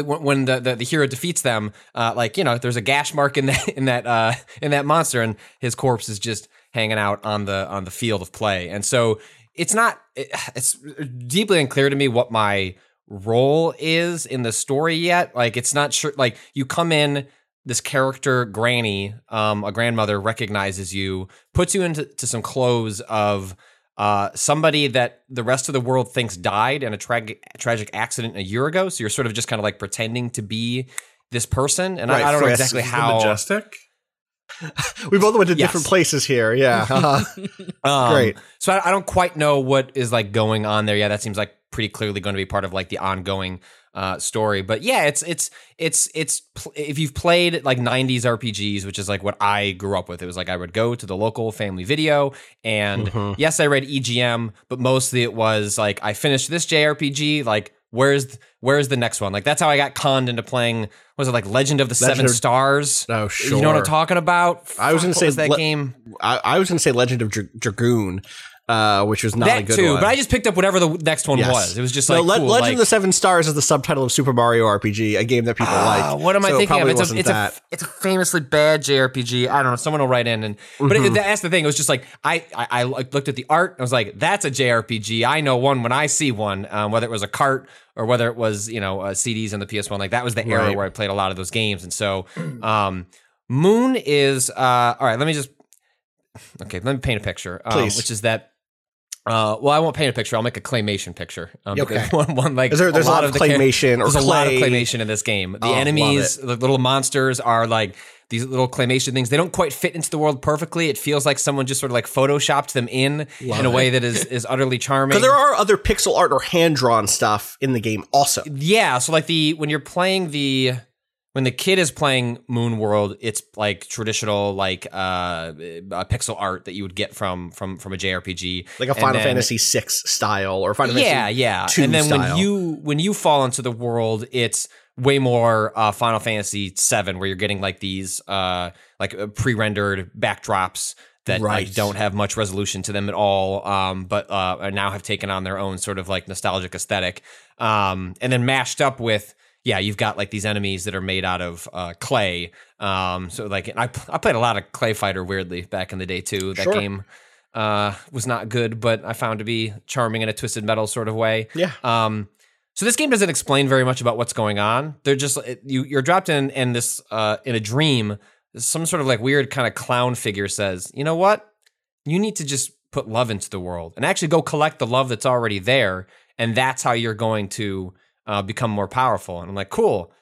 when the, the the hero defeats them, uh, like you know, there's a gash mark in that in that uh in that monster, and his corpse is just hanging out on the on the field of play, and so it's not it's deeply unclear to me what my role is in the story yet. Like it's not sure. Like you come in this character granny um a grandmother recognizes you puts you into to some clothes of uh somebody that the rest of the world thinks died in a tragic tragic accident a year ago so you're sort of just kind of like pretending to be this person and Right, I, I don't know exactly how Majestic. We both went to Yes. different places here. Yeah. Um, Great. So I, I don't quite know what is like going on there. Yeah, that seems like pretty clearly going to be part of like the ongoing uh, story. But yeah, it's it's it's it's pl- if you've played like '90s RPGs, which is like what I grew up with. It was like I would go to the local Family Video, and Mhm. yes, I read EGM, but mostly it was like I finished this JRPG, like. Where's where's the next one? Like that's how I got conned into playing. Was it like Legend of the Legend Seven of- Stars? Oh, sure. You know what I'm talking about? I was going to say was that Le- game. I, I was going to say Legend of Dra- Dragoon, uh, which was not a that good too, one. but I just picked up whatever the next one Yes. was. It was just No, like Le- cool, Legend like, of the Seven Stars is the subtitle of Super Mario RPG, a game that people Ah, like. what am I So it thinking of? It's a, it's a it's a famously bad JRPG. I don't know. Someone will write in and but it, Mhm. that's the thing. It was just like I, I I looked at the art. I was like, that's a JRPG. I know one when I see one. Um, whether it was a cart or whether it was you know uh, CDs and the PS One. Like that was the era Right. where I played a lot of those games. And so, um, Moon is uh all right. Let me just okay. Let me paint a picture. Um, which is that. Uh, well, I won't paint a picture. I'll make a claymation picture. Um, Okay. One, one like there- there's a lot of the char- claymation or there's a lot of claymation in this game. The Oh, enemies, the little monsters are like these little claymation things. They don't quite fit into the world perfectly. It feels like someone just sort of like photoshopped them in in a way that is is utterly charming. Because there are other pixel art or hand drawn stuff in the game also. Yeah, so like the when you're playing the when the kid is playing Moon World, it's like traditional like uh, uh pixel art that you would get from from from a JRPG, like a Final then- Fantasy VI style or Final yeah, Fantasy yeah. and then style. when you when you fall into the world, it's way more uh, Final Fantasy VII, where you're getting like these uh, like uh, pre-rendered backdrops that Right. like don't have much resolution to them at all, um, but uh, now have taken on their own sort of like nostalgic aesthetic, um, and then mashed up with. Yeah, you've got like these enemies that are made out of uh, clay. Um, so like I, I played a lot of Clay Fighter weirdly back in the day too. That Sure. game uh, was not good, but I found to be charming in a twisted metal sort of way. Yeah. Um, so this game doesn't explain very much about what's going on. They're just you you're dropped in and this uh, in a dream. Some sort of like weird kind of clown figure says, "You know what? You need to just put love into the world and actually go collect the love that's already there, and that's how you're going to uh, become more powerful." And I'm like, "Cool."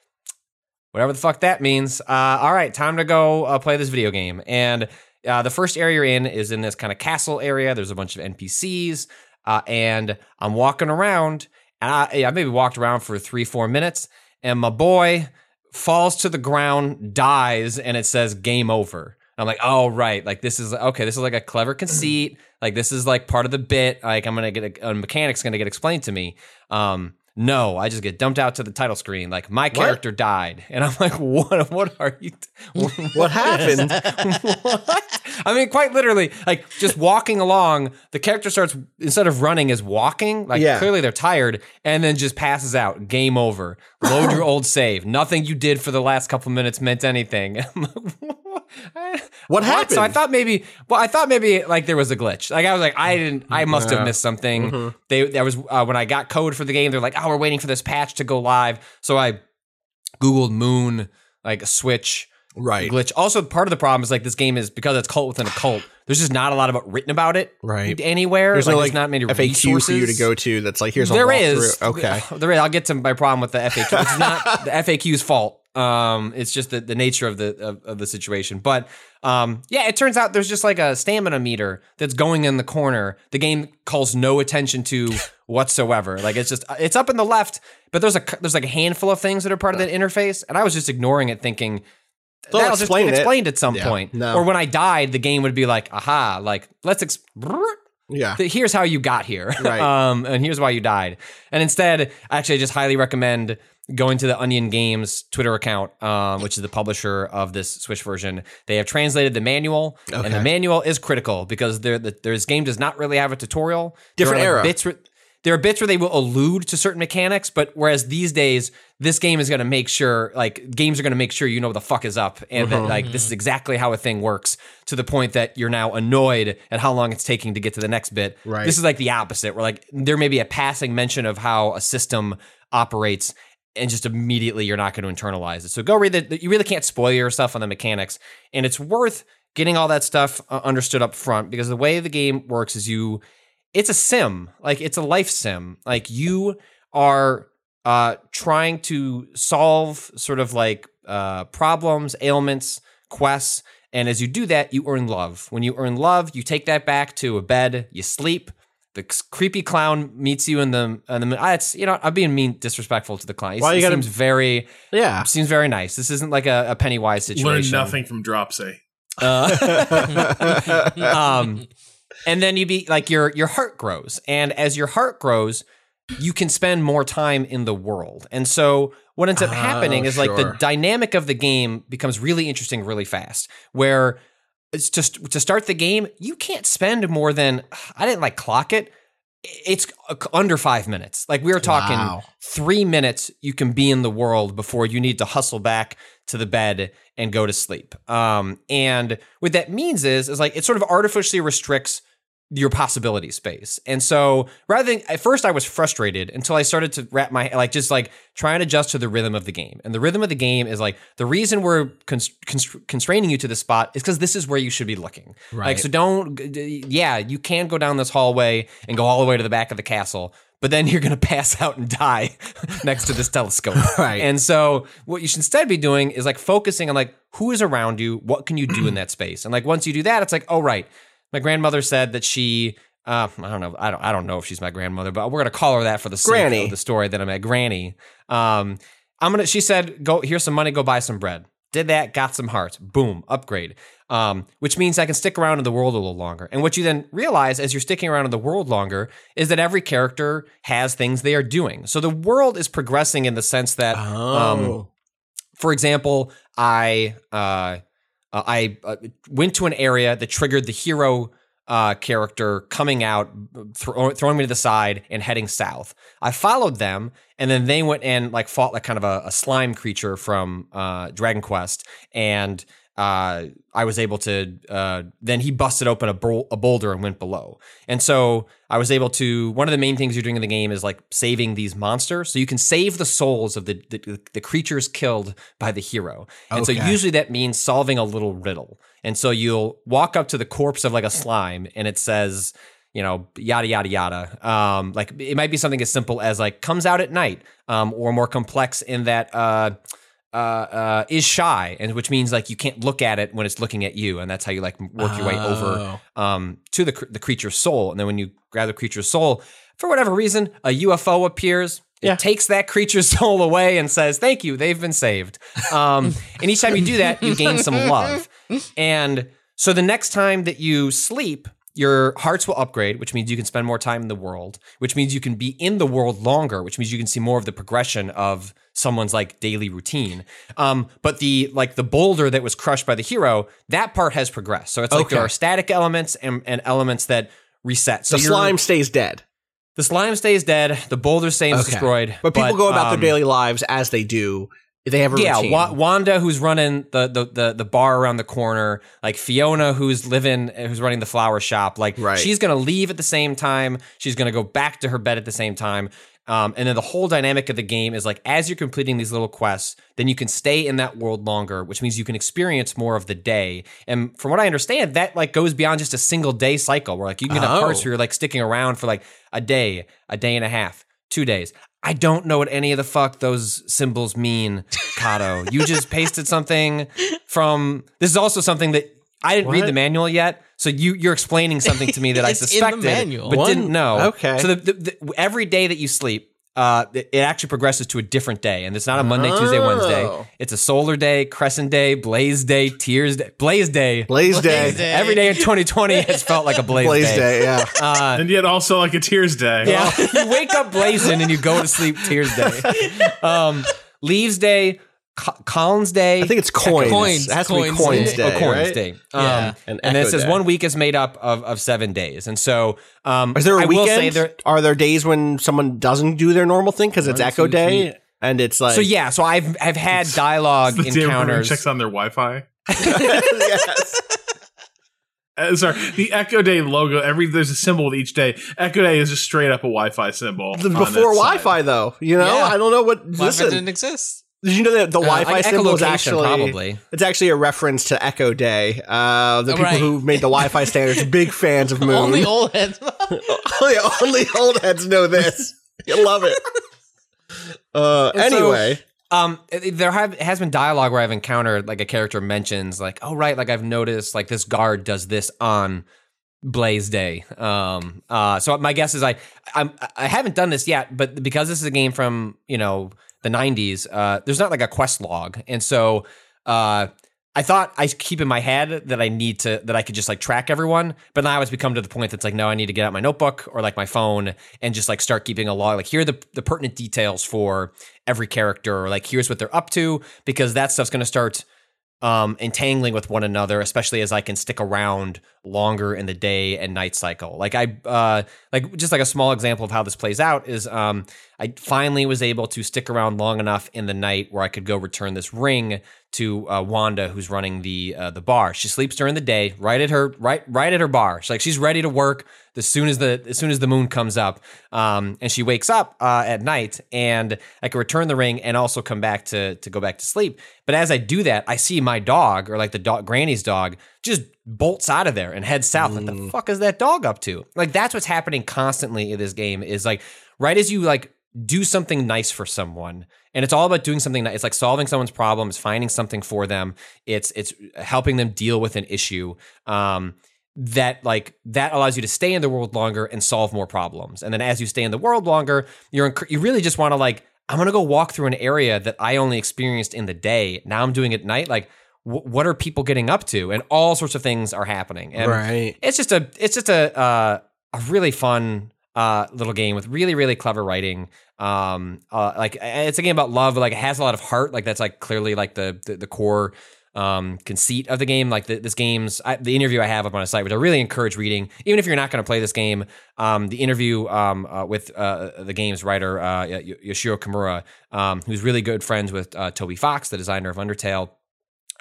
Whatever the fuck that means. Uh, all right, time to go uh, play this video game. And uh, the first area you're in is in this kind of castle area. There's a bunch of NPCs, uh, and I'm walking around, and I, I maybe walked around for three, four minutes, and my boy falls to the ground, dies, and it says game over. I'm like, oh right, like this is okay. This is like a clever conceit. Like this is like part of the bit. Like I'm gonna get a, a mechanic's gonna get explained to me. Um, no, I just get dumped out to the title screen. Like my character died, and I'm like, what? What are you? What happened? what? I mean, quite literally, like just walking along, the character starts instead of running is walking. Like Yeah. clearly they're tired, and then just passes out. Game over. Load your old save. Nothing you did for the last couple minutes meant anything. What happened? So I thought maybe, well, I thought maybe like there was a glitch. Like I was like, I didn't, I must have missed something. Mhm. They, that was uh, when I got code for the game. They're like, oh, we're waiting for this patch to go live. So I googled Moon like Switch Right. glitch. Also, part of the problem is like this game is because it's cult within a cult. There's just not a lot about written about it Right. anywhere. There's like, no like not many FAQ resources for you to go to. That's like here's a there is. Okay. There is. I'll get to my problem with the FAQ. It's not the FAQ's fault. Um, it's just the, the nature of the of, of the situation. But um, yeah, it turns out there's just like a stamina meter that's going in the corner. The game calls no attention to whatsoever. Like it's just it's up in the left, but there's a there's like a handful of things that are part of that interface, and I was just ignoring it, thinking. They'll That'll just explain get it. explained at some Yeah. point. No. Or when I died, the game would be like, aha, like, let's ex- Yeah. here's how you got here. Right. um, and here's why you died. And instead, actually, I just highly recommend going to the Onion Games Twitter account, um, which is the publisher of this Switch version. They have translated the manual, and the manual is critical because there, the, this game does not really have a tutorial. Different there are, like, era. Bits where, there are bits where they will allude to certain mechanics, but whereas these days, this game is going to make sure, like, games are going to make sure you know what the fuck is up, and that, like, this is exactly how a thing works to the point that you're now annoyed at how long it's taking to get to the next bit. Right. This is like the opposite, where, like, there may be a passing mention of how a system operates, and just immediately you're not going to internalize it. So go read it. You really can't spoil yourself on the mechanics, and it's worth getting all that stuff uh, understood up front because the way the game works is you it's a sim like it's a life sim like you are uh trying to solve sort of like uh problems ailments quests and as you do that you earn love when you earn love you take that back to a bed you sleep the creepy clown meets you in the, in the ah, it's you know I'm being mean disrespectful to the clown. He Well, you gotta- seems very Yeah. seems very nice. This isn't like a, a Pennywise situation. Learn nothing from Dropsy. Uh, um, and then you be like your your heart grows, and as your heart grows, you can spend more time in the world. And so what ends up Oh, happening is like the dynamic of the game becomes really interesting really fast. Where it's just to start the game, you can't spend more than I didn't like clock it. It's under five minutes. Like we were talking Wow. three minutes, you can be in the world before you need to hustle back to the bed and go to sleep. Um, and what that means is, is like it sort of artificially restricts your possibility space. And so rather than at first I was frustrated until I started to wrap my like just like try and adjust to the rhythm of the game. And the rhythm of the game is like the reason we're cons- cons- constraining you to this spot is because this is where you should be looking. Like Right. so don't yeah, you can go down this hallway and go all the way to the back of the castle. But then you're gonna pass out and die next to this telescope. Right. And so what you should instead be doing is like focusing on like who is around you, what can you do in that space? And like once you do that, it's like, oh right, my grandmother said that she uh, I don't know. I don't. I don't know if she's my grandmother, but we're gonna call her that for the sake Granny. of the story that I'm at. Granny. Um, I'm gonna. She said, "Go here's some money. Go buy some bread." Did that, got some hearts. Boom, upgrade. Um, which means I can stick around in the world a little longer. And what you then realize as you're sticking around in the world longer is that every character has things they are doing. So the world is progressing in the sense that, um, Oh. for example, I uh, uh, I uh, went to an area that triggered the hero uh, character coming out, thro- throwing me to the side and heading south. I followed them, and then they went and like fought like kind of a, a slime creature from uh, Dragon Quest, and uh, I was able to. Uh, then he busted open a, bol- a boulder and went below, and so I was able to. One of the main things you're doing in the game is like saving these monsters, so you can save the souls of the the, the creatures killed by the hero, and so usually that means solving a little riddle. And so you'll walk up to the corpse of like a slime, and it says. You know, yada yada yada. Um, like it might be something as simple as like comes out at night, um, or more complex in that uh, uh, uh, is shy, and which means like you can't look at it when it's looking at you, and that's how you like work your way over um, to the the creature's soul. And then when you grab the creature's soul, for whatever reason, a UFO appears. It takes that creature's soul away and says, "Thank you, they've been saved." Um, and each time you do that, you gain some love. And so the next time that you sleep, your hearts will upgrade, which means you can spend more time in the world, which means you can be in the world longer, which means you can see more of the progression of someone's like daily routine. Um, but the like the boulder that was crushed by the hero, that part has progressed. So it's like there are static elements and, and elements that reset. So the slime stays dead. the slime stays dead, the boulder stays Okay. destroyed. But people go about um, their daily lives as they do. They have a yeah, routine. Wa- Wanda, who's running the, the the the bar around the corner, like Fiona, who's living, who's running the flower shop. Like, Right. she's gonna leave at the same time. She's gonna go back to her bed at the same time. Um, and then the whole dynamic of the game is like as you're completing these little quests, then you can stay in that world longer, which means you can experience more of the day. And from what I understand, that like goes beyond just a single day cycle, where like you can get Oh. parts where you're like sticking around for like a day, a day and a half, two days. I don't know what any of the fuck those symbols mean, Kato. you just pasted something from. This is also something that I didn't read the manual yet, so you you're explaining something to me that I It's the suspected but One- didn't know. okay. So the, the, the, every day that you sleep. Uh, it it actually progresses to a different day, and it's not a Monday, Tuesday, Wednesday. Oh. It's a solar day, crescent day, blaze day, tears day, blaze day. Blaze Day. Day. Every day in 2020 has felt like a blaze, Blaze day. Day, yeah. Uh, and yet also like a Tears Day. yeah, you wake up blazing and you go to sleep Tears Day. Um, Leaves Day, Co- Collins Day. I think it's coins. Coins, It has to coins be Coins Day. Day. oh, Coins right? Day. Yeah. Um, And and, then it says Day. one week is made up of, of seven days. And so, um, Is there a I will weekend? say there. Are there days when someone doesn't do their normal thing because it's One, Echo two, Day and it's like So yeah, so I've I've had dialogue The day encounters. checks on their Wi-Fi. yes. Uh, sorry, the Echo Day logo. Every there's a symbol with each day. Echo Day is just straight up a Wi-Fi symbol. The- before. Wi-Fi though. You know, Yeah. I don't know what. Wi-Fi listen, didn't exist. Did you know that the Wi-Fi like symbol is actually probably. It's actually a reference to Echo Day. Uh, the Oh, people right. who made the Wi-Fi standards big fans of Moon. Only old heads. only, only old heads know this. You love it. Uh, And so- anyway, Um, there have has been dialogue where I've encountered like a character mentions like, oh right, like I've noticed like this guard does this on Blaze Day. Um, uh, so my guess is I I'm, I haven't done this yet, but because this is a game from you know the '90s, uh, there's not like a quest log, and so uh, I thought I keep in my head that I need to that I could just like track everyone, but now it's become to the point that's like no, I need to get out my notebook or like my phone and just like start keeping a log. Like here are the the pertinent details for every character, or like here's what they're up to, because that stuff's going to start um, entangling with one another, especially as I can stick around longer in the day and night cycle. Like I, uh, like just like a small example of how this plays out is, um, I finally was able to stick around long enough in the night where I could go return this ring to uh, Wanda, who's running the uh, the bar. She sleeps during the day, right at her right right at her bar. She's like she's ready to work as soon as the as soon as the moon comes up, um, and she wakes up uh, at night, and I can return the ring and also come back to to go back to sleep. But as I do that, I see my dog or like the dog Granny's dog just bolts out of there and heads south. Like the fuck is that dog up to? Like that's what's happening constantly in this game. Is like right as you like do something nice for someone and it's all about doing something it's like solving someone's problem it's finding something for them it's it's helping them deal with an issue um that like that allows you to stay in the world longer and solve more problems and then as you stay in the world longer you're inc- you really just want to like I'm gonna go walk through an area that I only experienced in the day. Now I'm doing it at night. Like, wh- what are people getting up to? And all sorts of things are happening. And Right. it's just a it's just a uh, a really fun uh, little game with really really clever writing. Um, uh, like it's a game about love, but like it has a lot of heart. Like that's like clearly like the the, the core um, conceit of the game. Like the, this game's I, the interview I have up on a site, which I really encourage reading, even if you're not going to play this game. Um, the interview um, uh, with uh, the game's writer uh, Y- Yoshiro Kimura, um, who's really good friends with uh, Toby Fox, the designer of Undertale.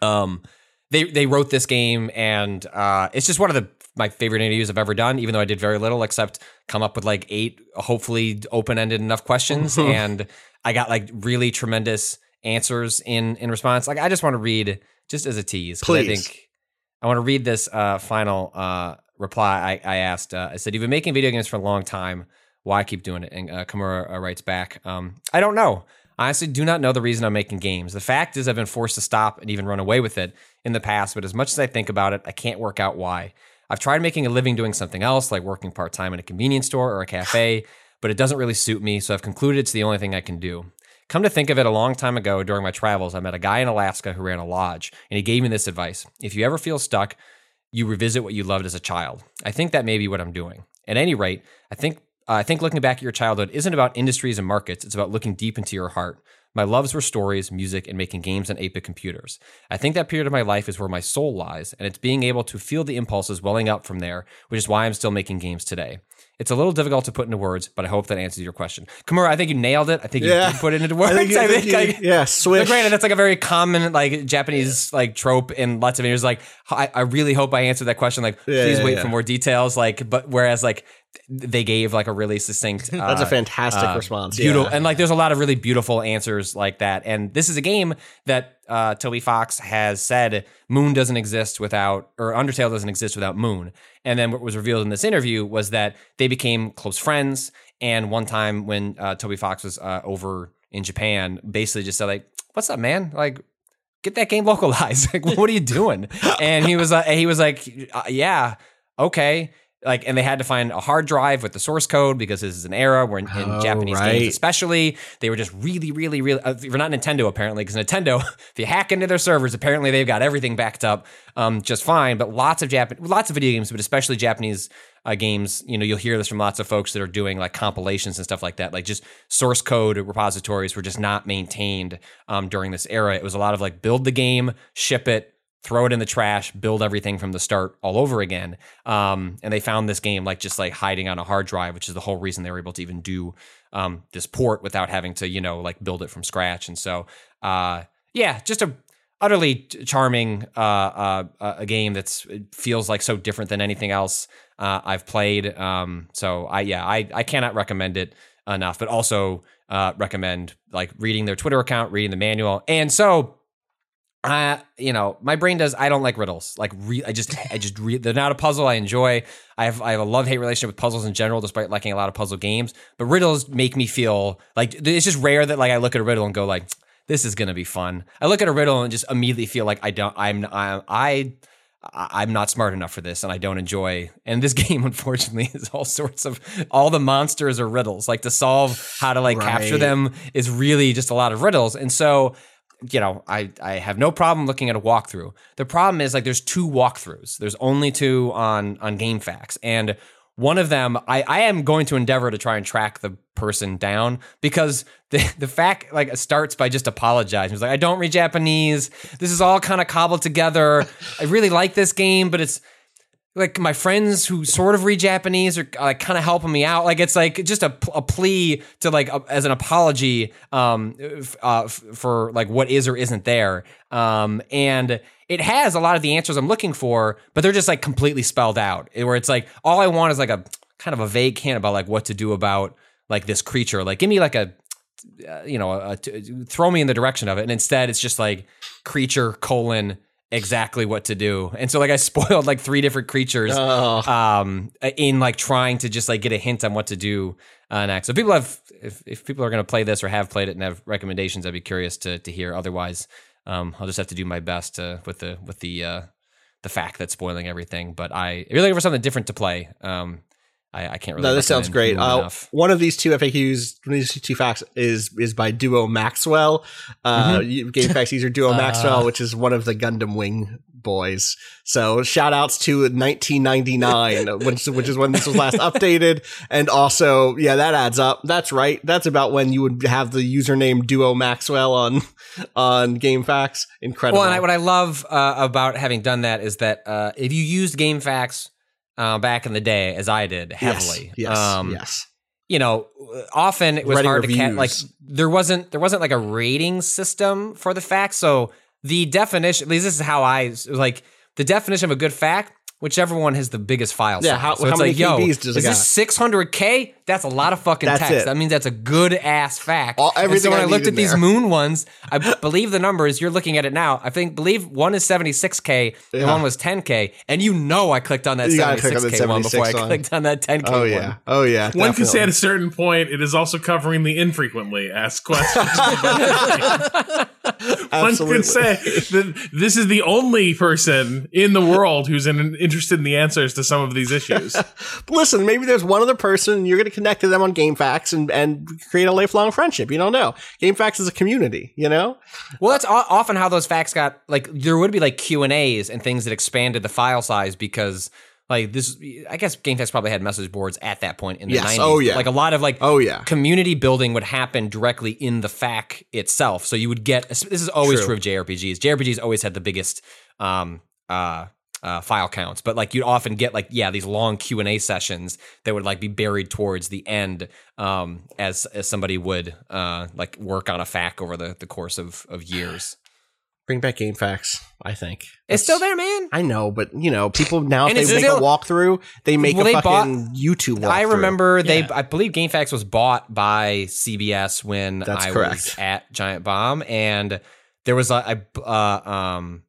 Um, they they wrote this game, and uh, it's just one of the my favorite interviews I've ever done. Even though I did very little, except come up with like eight hopefully open ended enough questions, and I got like really tremendous answers in in response. Like I just want to read just as a tease, 'cause I Please. think I want to read this uh, final uh, reply I, I asked. Uh, I said, "You've been making video games for a long time. Why keep doing it?" And uh, Kimura uh, writes back, um, "I don't know. I honestly do not know the reason I'm making games. The fact is, I've been forced to stop and even run away with it in the past. But as much as I think about it, I can't work out why. I've tried making a living doing something else, like working part time in a convenience store or a cafe, but it doesn't really suit me. So I've concluded it's the only thing I can do." Come to think of it, a long time ago during my travels, I met a guy in Alaska who ran a lodge, and he gave me this advice. If you ever feel stuck, you revisit what you loved as a child. I think that may be what I'm doing. At any rate, I think uh, I think looking back at your childhood isn't about industries and markets. It's about looking deep into your heart. My loves were stories, music, and making games on 8-bit computers. I think that period of my life is where my soul lies, and it's being able to feel the impulses welling up from there, which is why I'm still making games today. It's a little difficult to put into words, but I hope that answers your question. Kimura, I think you nailed it. I think you Yeah. did put it into I words. think you- I think you- like- yeah, swish. granted, that's like a very common like Japanese like trope in lots of videos. Like, I, I really hope I answered that question. Like, Yeah, please yeah, wait yeah. for more details. Like, but whereas like they gave like a really succinct. That's a uh, fantastic uh, response. Beautiful, yeah. and like there's a lot of really beautiful answers like that. And this is a game that uh, Toby Fox has said Moon doesn't exist without, or Undertale doesn't exist without Moon. And then what was revealed in this interview was that they became close friends. And one time when uh, Toby Fox was uh, over in Japan, basically just said like, "What's up, man? Like." Get that game localized. Like, what are you doing? And he was, uh, he was like, uh, "Yeah, okay." Like, and they had to find a hard drive with the source code because this is an era where in, in Oh, Japanese right. games, especially, they were just really, really, really. Uh, for not Nintendo apparently, because Nintendo, if you hack into their servers, apparently they've got everything backed up um, just fine. But lots of Japan, lots of video games, but especially Japanese uh, games, you know, you'll hear this from lots of folks that are doing like compilations and stuff like that. Like just source code repositories were just not maintained um, during this era. It was a lot of like build the game, ship it, throw it in the trash, build everything from the start all over again. Um, and they found this game like just like hiding on a hard drive, which is the whole reason they were able to even do um, this port without having to, you know, like build it from scratch. And so, uh, yeah, just a utterly charming uh, uh, uh, a game that's it feels like so different than anything else uh, I've played. Um, so I yeah I I cannot recommend it enough, but also uh, recommend like reading their Twitter account, reading the manual, and so. Uh, you know, my brain does. I don't like riddles. Like, re- I just, I just, re- they're not a puzzle I enjoy. I have, I have a love hate relationship with puzzles in general, despite liking a lot of puzzle games. But riddles make me feel like it's just rare that like I look at a riddle and go like, this is gonna be fun. I look at a riddle and just immediately feel like I don't, I'm, I'm, I, I'm not smart enough for this, and I don't enjoy. And this game, unfortunately, is all sorts of all the monsters are riddles. Like to solve how to like capture them is really just a lot of riddles. And so, you know, I I have no problem looking at a walkthrough. The problem is like there's two walkthroughs. There's only two on on GameFAQs, and one of them I I am going to endeavor to try and track the person down because the the FAQ like starts by just apologizing. He's like, I don't read Japanese. This is all kind of cobbled together. I really like this game, but it's like my friends who sort of read Japanese are like kind of helping me out. Like it's like just a, a plea to like a, as an apology um, uh, f- for like what is or isn't there. Um, and it has a lot of the answers I'm looking for, but they're just like completely spelled out. Where it's like all I want is like a kind of a vague hint about like what to do about like this creature. Like give me like a uh, you know, a, t- throw me in the direction of it. And instead, it's just like creature colon exactly what to do. And so, like, I spoiled like three different creatures Oh. um, in like trying to just like get a hint on what to do uh, next. So, people have, if, if people are going to play this or have played it and have recommendations, I'd be curious to to hear. Otherwise, um, I'll just have to do my best to, with the with the uh, the FAQ that's spoiling everything. But I if you're looking for something different to play. Um, I, I can't really. No, this sounds great. Uh, one of these two FAQs, one of these two FAQs is is by Duo Maxwell. Uh, Mm-hmm. GameFAQs user Duo Maxwell, which is one of the Gundam Wing boys. So shout outs to 1999, which which is when this was last updated, and also yeah, that adds up. That's right. That's about when you would have the username Duo Maxwell on on GameFAQs. Incredible. Well, and I, what I love uh, about having done that is that uh, if you used GameFAQs uh, back in the day, as I did heavily, Yes. Yes. um, yes. you know, often it was hard to catch. Like there wasn't there wasn't like a rating system for the FAQs. So the definition, at least this is how I like the definition of a good FAQ. Whichever one has the biggest file Yeah, size. how- so how it's many like, yo, KBs is does it this 600k? That's a lot of fucking That's text. it. That means that's a good ass FAQ. All- And everything so when I I, looked need at in these there. moon ones, I b- believe the numbers. You're looking at it now. I think believe one is 76k and Yeah. one was 10k. And you know I clicked on that You gotta click on the 76k one before I one. clicked on that 10k Oh one. yeah. Oh yeah. One can say at a certain point, it is also covering the infrequently asked questions. One Absolutely. can say that this is the only person in the world who's in, interested in the answers to some of these issues. listen, maybe there's one other person and you're going to connect to them on GameFAQs and, and create a lifelong friendship. You don't know. GameFAQs is a community, you know? Well, that's o- often how those FAQs got. Like, there would be like Q and A's and things that expanded the file size because, like, this. I guess GameFAQs probably had message boards at that point in the Yes. 90s. Oh, yeah. Like a lot of like, Oh, yeah. community building would happen directly in the FAQ itself. So you would get. This is always True. true, of JRPGs. JRPGs always had the biggest. Um. Uh. Uh, file counts, but like you'd often get like yeah these long Q and A sessions that would like be buried towards the end, um, as as somebody would uh like work on a FAQ over the the course of of years. Bring back GameFAQs, I think. It's still there, man. I know, but you know, people now if they make still- a walkthrough, they make Well, a they fucking bought- YouTube walkthrough. I remember they. I believe game GameFAQs was bought by CBS when That's I correct. was at Giant Bomb, and there was a. uh, um,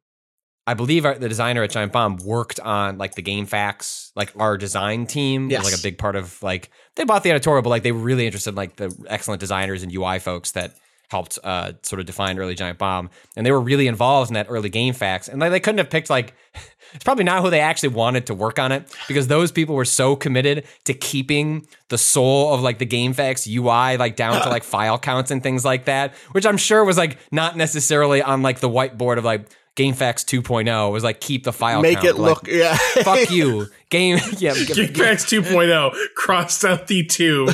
I believe our, the designer at Giant Bomb worked on like the GameFAQs, like our design team Yes. was like a big part of like they bought the editorial, but like they were really interested in like the excellent designers and UI folks that helped uh, sort of define early Giant Bomb, and they were really involved in that early GameFAQs, and like they couldn't have picked like. It's probably not who they actually wanted to work on it because those people were so committed to keeping the soul of like the GameFAQs UI like down to like file counts and things like that, which I'm sure was like not necessarily on like the whiteboard of like GameFAQs 2.0 It was like keep the file make count. it like, look yeah. fuck you game yeah Geekpacks 2.0 crossed out the two.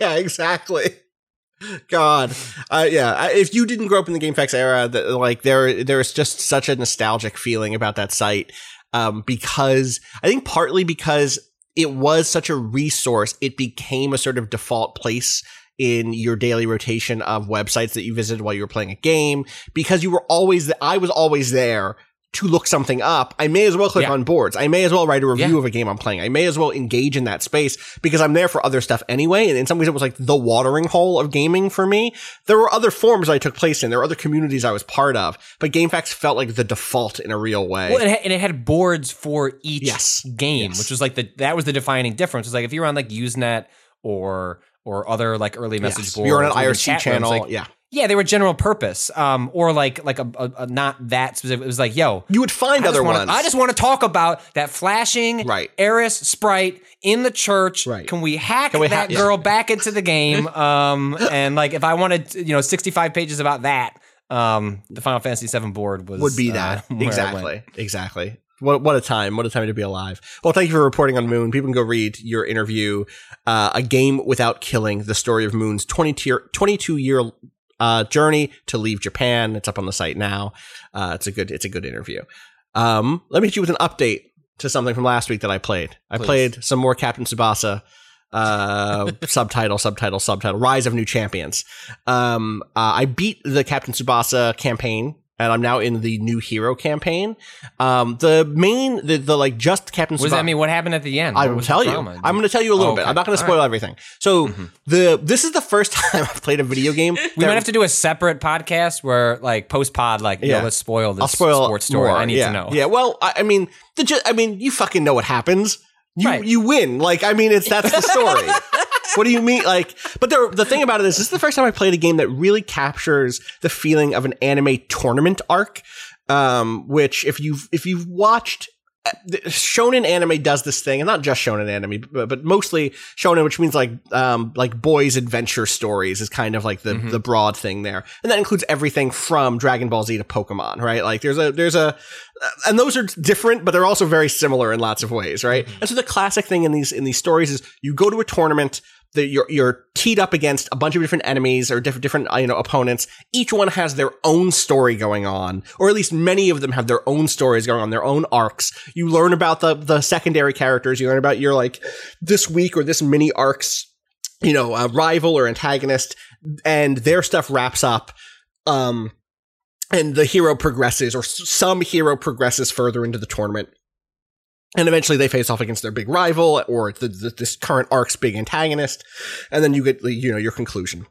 yeah, exactly. God, uh, yeah. I- If you didn't grow up in the GameFAQs era, that like there, there is just such a nostalgic feeling about that site. Um, because I think partly because it was such a resource, it became a sort of default place in your daily rotation of websites that you visited while you were playing a game. Because you were always, I was always there to look something up. I may as well click Yeah. on boards. I may as well write a review Yeah. of a game I'm playing. I may as well engage in that space because I'm there for other stuff anyway. And in some ways, it was like the watering hole of gaming for me. There were other forms I took place in. There were other communities I was part of, but GameFAQs felt like the default in a real way. Well, it had, and it had boards for each Yes. game, Yes. which was like the that was the defining difference. It was like if you were on like Usenet or or other like early message Yes. boards, You're on an IRC rooms, channel. like, yeah. yeah, they were general purpose, um, or like like a, a, a not that specific. It was like, yo, You would find I other wanna, ones. I just want to talk about that flashing Right. Aeris sprite in the church. Right. Can we hack Can we that hack- girl back into the game? Um, and like if I wanted, you know, sixty-five pages about that, um, the Final Fantasy VII board was would be uh, that. went. exactly. Exactly. What, what a time. What a time to be alive. Well, thank you for reporting on Moon. People can go read your interview, uh, A Game Without Killing, the story of Moon's 22 22 year, uh, journey to leave Japan. It's up on the site now. Uh, it's a good, it's a good interview. Um, let me hit you with an update to something from last week that I played. I Please. played some more Captain Tsubasa. Uh, subtitle, subtitle, subtitle. Rise of New Champions. Um, uh, I beat the Captain Tsubasa campaign, and I'm now in the new hero campaign. Um, the main, the, the like just Captain What does Tsubasa. that mean? What happened at the end? I will tell you. I'm going to tell you a little Oh, bit. I'm not going to spoil right. everything. So the this is the first time I've played a video game. We might have to do a separate podcast where, like, post pod, like, Yeah. let's spoil this I'll spoil sports story. more. I need yeah. to know. Yeah. Well, I, I mean, the ju- I mean, you fucking know what happens. You Right. you win. Like, I mean, it's that's the story. what do you mean? Like, but the the thing about it is, this is the first time I played a game that really captures the feeling of an anime tournament arc. Um, which if you've if you've watched shonen anime does this thing, and not just shonen anime, but, but mostly shonen, which means like um like boys' adventure stories is kind of like the the broad thing there, and that includes everything from Dragon Ball Z to Pokemon, right? Like there's a there's a and those are different, but they're also very similar in lots of ways, right? And so the classic thing in these in these stories is you go to a tournament. That you're you're teed up against a bunch of different enemies or different different uh, you know opponents. Each one has their own story going on, or at least many of them have their own stories going on, their own arcs. You learn about the the secondary characters. You learn about your like this week or this mini arcs, you know, uh, rival or antagonist, and their stuff wraps up. Um, and the hero progresses, or some hero progresses further into the tournament. And eventually they face off against their big rival or the, the, this current arc's big antagonist. And then you get, you know, your conclusion.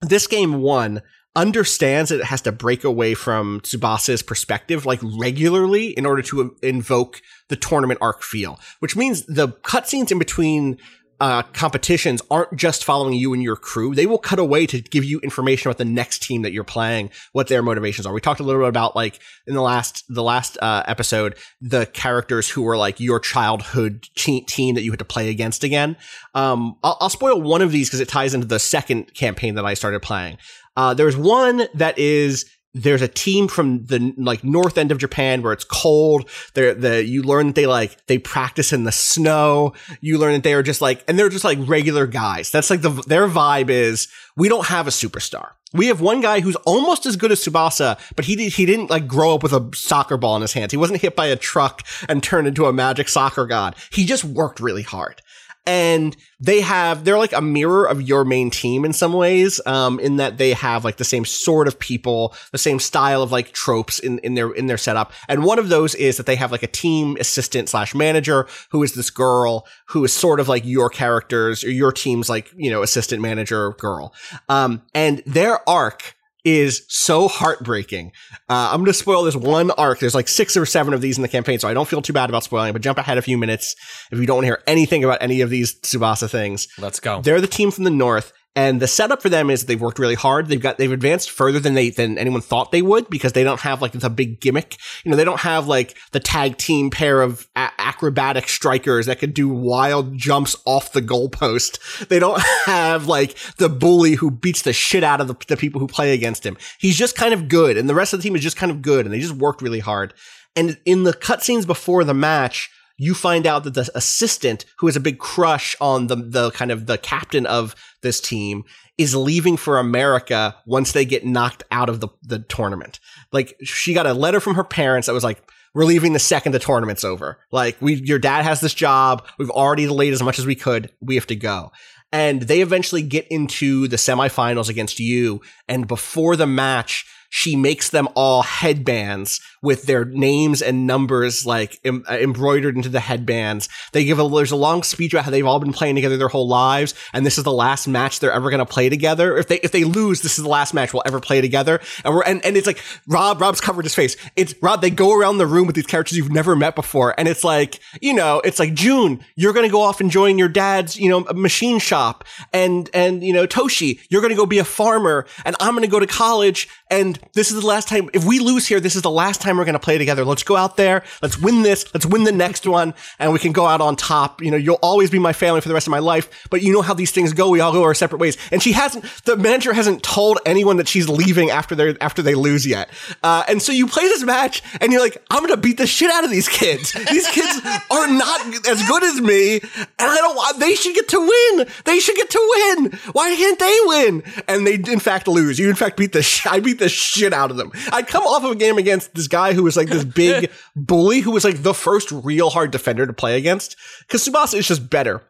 This game one understands that it has to break away from Tsubasa's perspective like regularly in order to invoke the tournament arc feel, which means the cutscenes in between uh, competitions aren't just following you and your crew. They will cut away to give you information about the next team that you're playing, what their motivations are. We talked a little bit about like in the last the last uh, episode the characters who were like your childhood che- team that you had to play against again. Um, I'll, I'll spoil one of these because it ties into the second campaign that I started playing. Uh, there's one that is there's a team from the like north end of Japan where it's cold. They're the you learn that they like they practice in the snow. You learn that they are just like and they're just like regular guys. That's like the their vibe is we don't have a superstar. We have one guy who's almost as good as Tsubasa, but he did, he didn't like grow up with a soccer ball in his hands. He wasn't hit by a truck and turned into a magic soccer god. He just worked really hard and they have they're like a mirror of your main team in some ways um in that they have like the same sort of people the same style of like tropes in in their in their setup. And one of those is that they have like a team assistant slash manager who is this girl who is sort of like your characters or your team's like you know assistant manager girl. Um and their arc is so heartbreaking. Uh, I'm going to spoil this one arc. There's like six or seven of these in the campaign, so I don't feel too bad about spoiling, but jump ahead a few minutes if you don't want to hear anything about any of these Tsubasa things. Let's go. They're the team from the north. And the setup for them is they've worked really hard. They've got they've advanced further than they than anyone thought they would because they don't have like the big gimmick. You know, they don't have like the tag team pair of a- acrobatic strikers that could do wild jumps off the goalpost. They don't have like the bully who beats the shit out of the, the people who play against him. He's just kind of good, and the rest of the team is just kind of good, and they just worked really hard. And in the cutscenes before the match, you find out that the assistant, who has a big crush on the the kind of the captain of this team, is leaving for America once they get knocked out of the the tournament. Like she got a letter from her parents that was like, "We're leaving the second the tournament's over. Like we, your dad has this job. We've already delayed as much as we could. We have to go." And they eventually get into the semifinals against you. And before the match, she makes them all headbands with their names and numbers like em- uh, embroidered into the headbands. They give a there's a long speech about how they've all been playing together their whole lives, and this is the last match they're ever going to play together. If they if they lose, this is the last match we'll ever play together. And we're and, and it's like Rob Rob's covered his face. It's Rob. They go around the room with these characters you've never met before, and it's like you know it's like June. You're going to go off and join your dad's you know machine shop, and and you know Toshi. You're going to go be a farmer, and I'm going to go to college. And this is the last time. If we lose here, this is the last time we're going to play together. Let's go out there. Let's win this. Let's win the next one, and we can go out on top. You know, you'll always be my family for the rest of my life. But you know how these things go. We all go our separate ways. And she hasn't. The manager hasn't told anyone that she's leaving after they after they lose yet. Uh, and so you play this match, and you're like, I'm going to beat the shit out of these kids. These kids are not as good as me, and I don't want. They should get to win. They should get to win. Why can't they win? And they in fact lose. You in fact beat the. Sh- I beat the shit out of them. I'd come off of a game against this guy who was like this big bully who was like the first real hard defender to play against because Tsubasa is just better.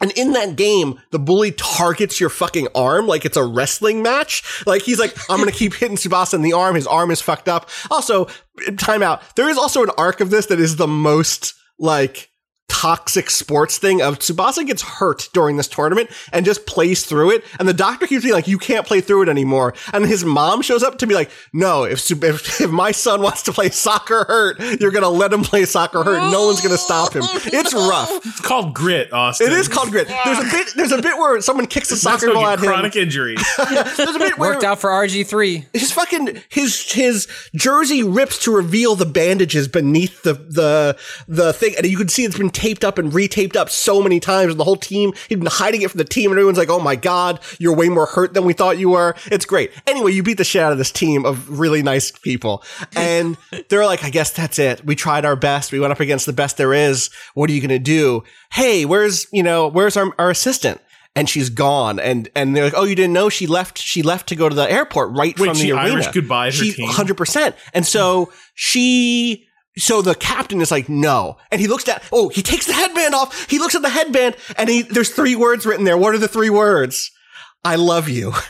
And in that game, the bully targets your fucking arm like it's a wrestling match. Like he's like, I'm gonna keep hitting Tsubasa in the arm. His arm is fucked up. Also, timeout. There is also an arc of this that is the most like toxic sports thing of Tsubasa gets hurt during this tournament and just plays through it. And the doctor keeps being like, you can't play through it anymore. And his mom shows up to be like, no, if, if, if my son wants to play soccer hurt, you're going to let him play soccer hurt. No one's going to stop him. It's rough. It's called grit, Austin. It is called grit. There's a bit, there's a bit where someone kicks a soccer ball at him. chronic injuries. There's a bit where Worked out for RG3. his fucking his his jersey rips to reveal the bandages beneath the the the thing, and you can see it's been taped up and retaped up so many times. And the whole team he'd been hiding it from the team, and everyone's like, "Oh my god, you're way more hurt than we thought you were." It's great. Anyway, you beat the shit out of this team of really nice people, and they're like, "I guess that's it. We tried our best. We went up against the best there is. What are you gonna do? Hey, where's you know where's our our assistant?" And she's gone, and and they're like, "Oh, you didn't know she left? She left to go to the airport right Wait, from she the arena." Irish goodbye she. Hundred percent. And so she. So the captain is like, no. And he looks at, oh, he takes the headband off. He looks at the headband and he, there's three words written there. What are the three words? I love you.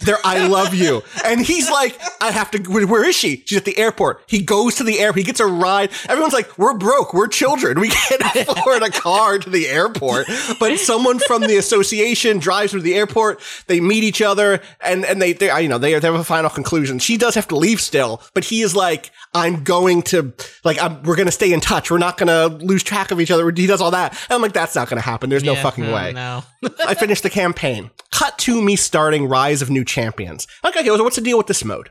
There, I love you. And he's like, I have to, where, where is she? She's at the airport. He goes to the airport. He gets a ride. Everyone's like, we're broke. We're children. We can't afford a car to the airport. But someone from the association drives through the airport. They meet each other and, and they, they, you know, they, they have a final conclusion. She does have to leave still, but he is like, I'm going to, like, I'm, we're going to stay in touch. We're not going to lose track of each other. He does all that. And I'm like, that's not going to happen. There's no Yeah, fucking no, way. No. I finished the campaign. Cut to me starting Rise of New Champions. Okay, okay, so what's the deal with this mode?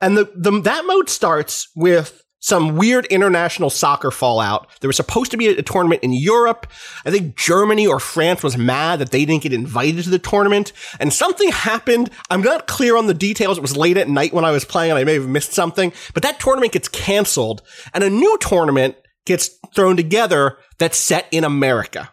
And the, the that mode starts with some weird international soccer fallout. There was supposed to be a, a tournament in Europe. I think Germany or France was mad that they didn't get invited to the tournament. And something happened. I'm not clear on the details. It was late at night when I was playing and I may have missed something. But that tournament gets canceled and a new tournament gets thrown together that's set in America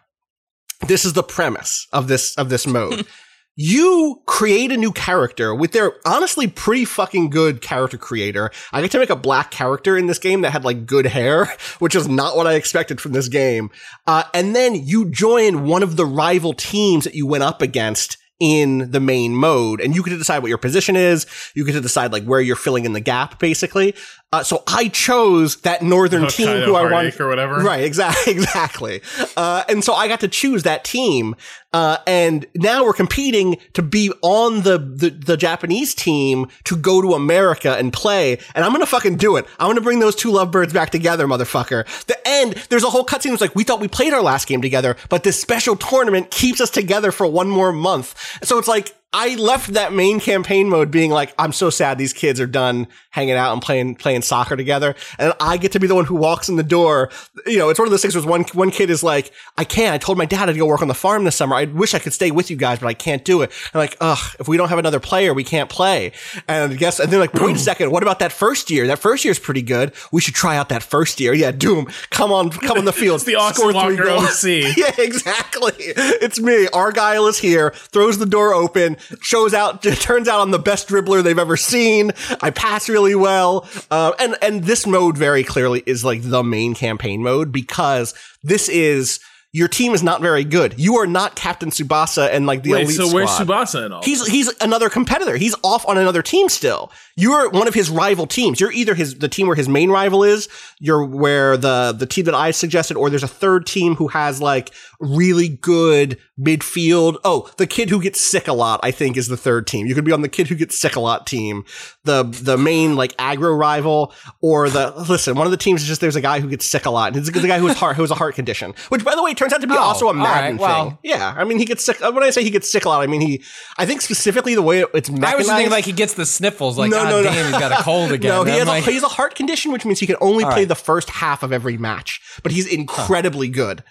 this is the premise of this of this mode. you create a new character with their honestly pretty fucking good character creator. I get to make a black character in this game that had like good hair, which is not what I expected from this game. Uh, and then you join one of the rival teams that you went up against in the main mode and you get to decide what your position is. You get to decide like where you're filling in the gap basically. Uh, so I chose that northern team who I wanted or whatever. Right, exactly, exactly. Uh, and so I got to choose that team. Uh, and now we're competing to be on the, the, the Japanese team to go to America and play. And I'm going to fucking do it. I'm to bring those two lovebirds back together, motherfucker. The end, there's a whole cutscene It's like, we thought we played our last game together, but this special tournament keeps us together for one more month. So it's like, I left that main campaign mode being like, I'm so sad these kids are done hanging out and playing playing soccer together, and I get to be the one who walks in the door. You know, it's one of those things where one one kid is like, I can't. I told my dad I'd go work on the farm this summer. I wish I could stay with you guys, but I can't do it. I'm like, ugh, if we don't have another player, we can't play. And I guess, and they're like, wait a second, what about that first year? That first year's pretty good. We should try out that first year. Yeah, Doom, come on, come on the field. It's the Walker OC. yeah, exactly. It's me. Argyle is here, throws the door open, shows out, turns out I'm the best dribbler they've ever seen. I pass really well. Uh, and, and this mode very clearly is like the main campaign mode because this is, your team is not very good. You are not Captain Tsubasa and like the Wait, elite so where's squad. Tsubasa in all? He's he's another competitor. He's off on another team still. You're one of his rival teams. You're either his the team where his main rival is. You're where the the team that I suggested, or there's a third team who has like really good midfield. Oh, the kid who gets sick a lot, I think, is the third team. You could be on the kid who gets sick a lot team. The the main like aggro rival, or the listen. One of the teams is just there's a guy who gets sick a lot. And it's the guy who has heart who has a heart condition, which by the way turns out to be Oh, also a Madden right, well. thing. Yeah, I mean he gets sick. When I say he gets sick a lot, I mean he. I think specifically the way it's I was thinking like he gets the sniffles, like No, no, no. damn, he's got a cold again. No, he has, like, a, he has a heart condition, which means he can only play right. the first half of every match. But he's incredibly good.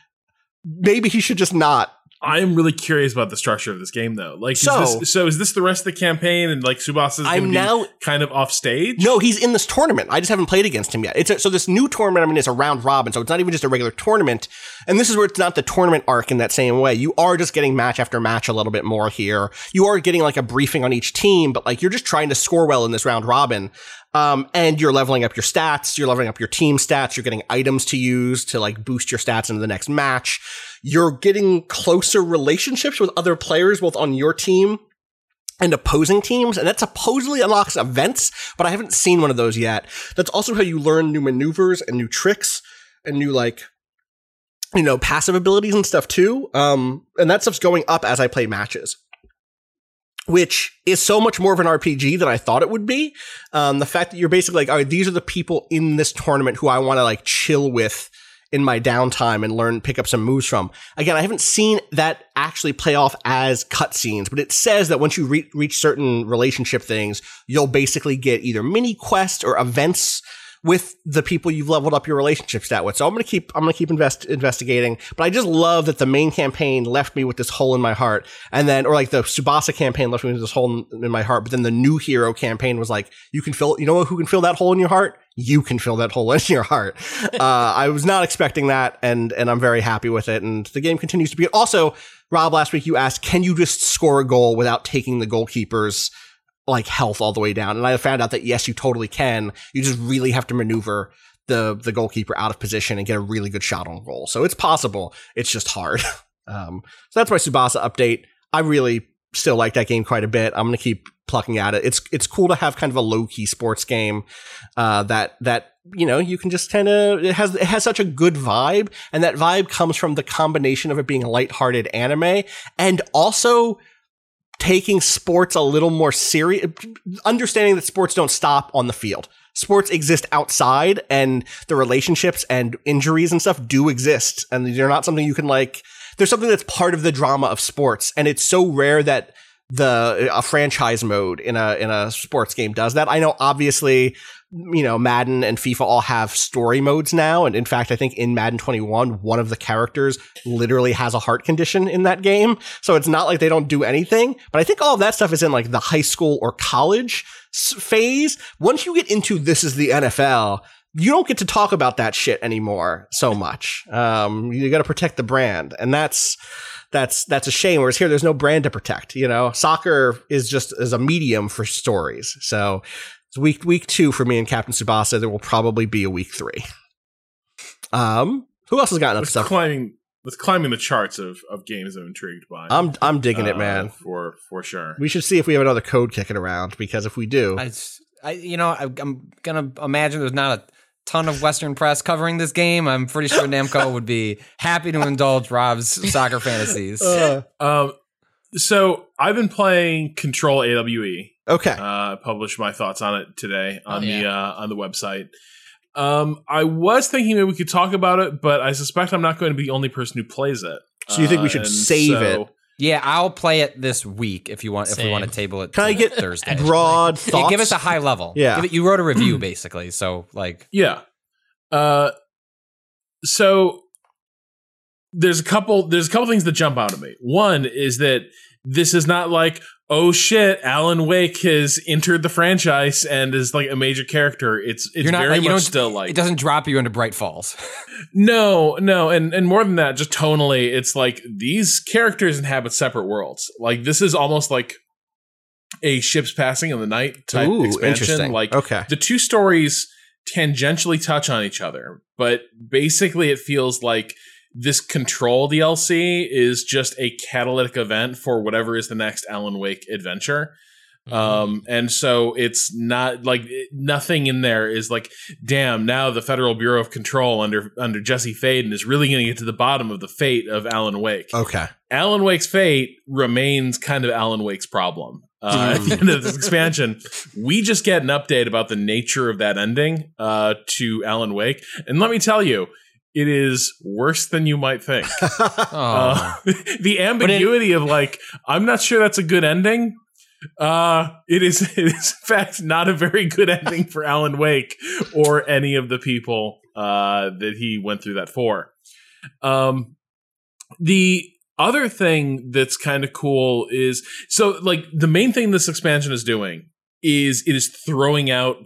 Maybe he should just not. I am really curious about the structure of this game, though. Like, So- is this, so is this the rest of the campaign, and like I'm going to be now- kind of off stage? No, he's in this tournament. I just haven't played against him yet. It's a, so this new tournament. I mean, it's a round robin, so it's not even just a regular tournament. And this is where it's not the tournament arc in that same way. You are just getting match after match a little bit more here. You are getting like a briefing on each team, but like you're just trying to score well in this round robin. Um, and you're leveling up your stats. You're leveling up your team stats. You're getting items to use to like boost your stats into the next match. You're getting closer relationships with other players, both on your team and opposing teams, and that supposedly unlocks events, but I haven't seen one of those yet. That's also how you learn new maneuvers and new tricks and new like you know, passive abilities and stuff too. Um, and that stuff's going up as I play matches. Which is so much more of an RPG than I thought it would be. Um, the fact that you're basically like, all right, these are the people in this tournament who I want to like chill with in my downtime and learn, pick up some moves from. Again, I haven't seen that actually play off as cutscenes, but it says that once you re- reach certain relationship things, you'll basically get either mini quests or events with the people you've leveled up your relationship stat with. So I'm gonna keep I'm gonna keep invest, investigating. But I just love that the main campaign left me with this hole in my heart, and then or like the Tsubasa campaign left me with this hole in, in my heart. But then the new hero campaign was like, you can fill. You know who can fill that hole in your heart? You can fill that hole in your heart. uh, I was not expecting that, and and I'm very happy with it. And the game continues to be. Also, Rob, last week you asked, can you just score a goal without taking the goalkeeper's like health all the way down. And I found out that yes, you totally can. You just really have to maneuver the the goalkeeper out of position and get a really good shot on goal. So it's possible. It's just hard. Um, so that's my Tsubasa update. I really still like that game quite a bit. I'm gonna keep plucking at it. It's it's cool to have kind of a low key sports game uh, that that you know you can just kind of it has it has such a good vibe, and that vibe comes from the combination of it being a lighthearted anime and also taking sports a little more serious, understanding that sports don't stop on the field. Sports exist outside and the relationships and injuries and stuff do exist. And they're not something you can like, there's something that's part of the drama of sports. And it's so rare that the a franchise mode in a in a sports game does that. I know obviously you know Madden and FIFA all have story modes now and in fact I think in Madden 21 one of the characters literally has a heart condition in that game. So it's not like they don't do anything, but I think all of that stuff is in like the high school or college phase. Once you get into this is the NFL, you don't get to talk about that shit anymore so much. Um, you got to protect the brand, and that's that's that's a shame. Whereas here, there's no brand to protect. You know, soccer is just as a medium for stories. So it's week week two for me and Captain Tsubasa. There will probably be a week three. Um, who else has gotten up with stuff? climbing with climbing the charts of, of games I'm intrigued by. I'm I'm digging it, uh, man. For for sure. We should see if we have another code kicking around because if we do, I, s- I- you know, I, I'm gonna imagine there's not a ton of Western press covering this game. I'm pretty sure Namco would be happy to indulge Rob's soccer fantasies. Uh, Um, so I've been playing Control AWE. Okay. Uh, I published my thoughts on it today on Oh, the uh, on the website. Um, I was thinking maybe we could talk about it, but I suspect I'm not going to be the only person who plays it. So you think we should and save it? yeah, I'll play it this week if you want. If we want to table it, Can I to get Thursday? broad Yeah, thoughts? give us a high level. Yeah. Give it- you wrote a review basically, so like, Yeah. Uh, so there's a couple there's a couple things that jump out at me. One is that this is not like oh shit, Alan Wake has entered the franchise and is like a major character. It's it's you're not very like, much still like it doesn't drop you into Bright Falls. no, no, and and more than that, just tonally, it's like these characters inhabit separate worlds. Like this is almost like a ships passing in the night type Ooh, expansion. Like Okay. the two stories tangentially touch on each other, but basically it feels like this control DLC is just a catalytic event for whatever is the next Alan Wake adventure. Mm-hmm. Um, and so it's not like nothing in there is like, damn, now the Federal Bureau of Control under under Jesse Faden is really going to get to the bottom of the fate of Alan Wake. Okay. Alan Wake's fate remains kind of Alan Wake's problem. Uh, at the end of this expansion, we just get an update about the nature of that ending uh, to Alan Wake, and let me tell you, it is worse than you might think. Oh, Uh, the ambiguity of like, I'm not sure that's a good ending. Uh, it is. It is in fact not a very good ending for Alan Wake or any of the people uh, that he went through that for. Um, the other thing that's kind of cool is so like the main thing this expansion is doing is it is throwing out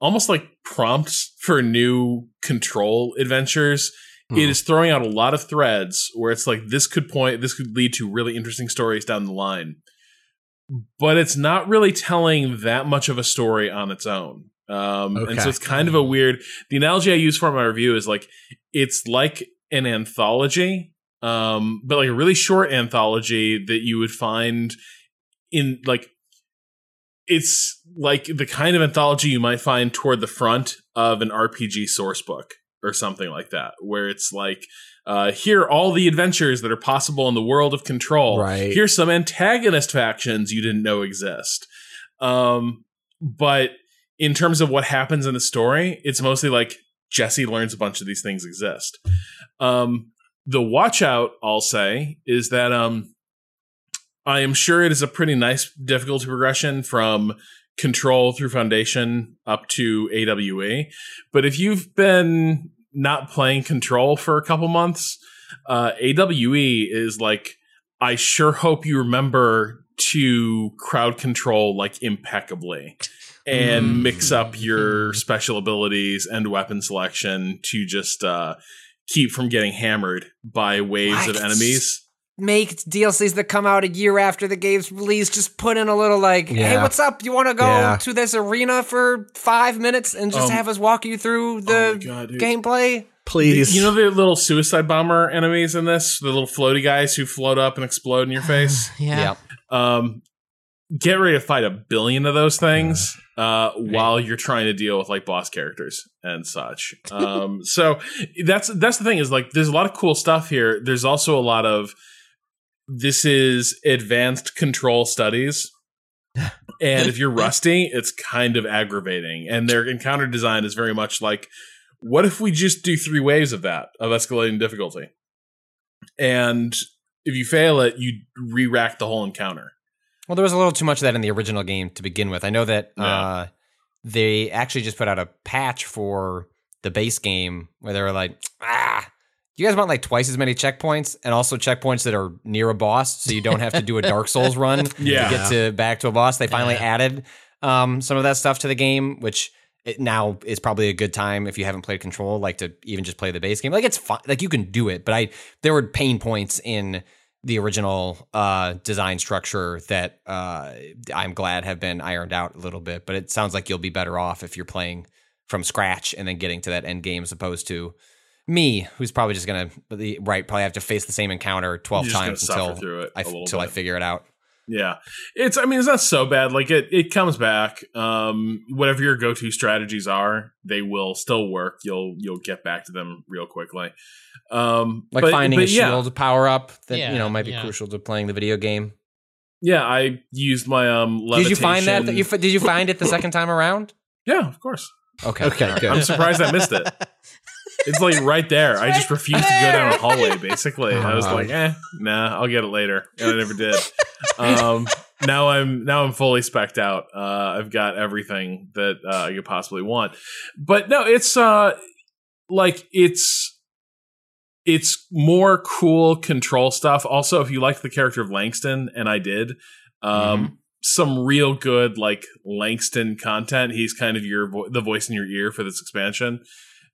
almost like prompts for new control adventures. It is throwing out a lot of threads where it's like this could point this could lead to really interesting stories down the line. But it's not really telling that much of a story on its own. Um, and so it's kind of a weird the analogy i use for my review is like it's like an anthology um, but like a really short anthology that you would find in like it's like the kind of anthology you might find toward the front of an RPG source book. or something like that, where it's like, uh, here are all the adventures that are possible in the world of control. Right. Here's some antagonist factions you didn't know exist. Um, but in terms of what happens in the story, it's mostly like Jesse learns a bunch of these things exist. Um, the watch out, I'll say, is that um, I am sure it is a pretty nice difficulty progression from control through foundation up to AWE. But if you've been not playing control for a couple months, uh, AWE is like, I sure hope you remember to crowd control like impeccably and mix up your special abilities and weapon selection to just uh, keep from getting hammered by waves of enemies. Make DLCs that come out a year after the game's release. Just put in a little like, hey, what's up? You want to go Yeah. to this arena for five minutes and just Um, have us walk you through the oh God, gameplay? Please. You know the little suicide bomber enemies in this, the little floaty guys who float up and explode in your face. Yeah. um, get ready to fight a billion of those things uh, while you're trying to deal with like boss characters and such. Um, so that's that's the thing is like there's a lot of cool stuff here. There's also a lot of this is advanced control studies. And if you're rusty, it's kind of aggravating. And their encounter design is very much like, what if we just do three waves of that, of escalating difficulty? And if you fail it, you re rack the whole encounter. Well, there was a little too much of that in the original game to begin with. I know that Yeah. uh, they actually just put out a patch for the base game where they were like, ah, you guys want like twice as many checkpoints and also checkpoints that are near a boss so you don't have to do a Dark Souls run Yeah. to get to back to a boss. They finally Yeah. added um, some of that stuff to the game, which it now is probably a good time if you haven't played Control, like to even just play the base game. Like it's fine, like you can do it, but I there were pain points in the original uh, design structure that uh, I'm glad have been ironed out a little bit. But it sounds like you'll be better off if you're playing from scratch and then getting to that end game as opposed to me, who's probably just gonna right probably have to face the same encounter twelve You're times until through it I a little until I figure it out. Yeah. It's I mean it's not so bad. Like it it comes back. Um whatever your go-to strategies are, they will still work. You'll you'll get back to them real quickly. Um Like but- finding but a yeah. shield power up that you know might be yeah. crucial to playing the video game. Yeah, I used my um Did you find that? that you, did you find it the second time around? Yeah, of course. Okay. Okay, good. I'm surprised I missed it. It's like right there. I just refused to go down a hallway. Basically, I was Oh. like, "Eh, nah, I'll get it later," and I never did. Um, now I'm now I'm fully specked out. Uh, I've got everything that uh, I could possibly want. But no, it's uh, like it's it's more cool control stuff. Also, if you like the character of Langston, and I did, um, some real good like Langston content. He's kind of your vo- the voice in your ear for this expansion.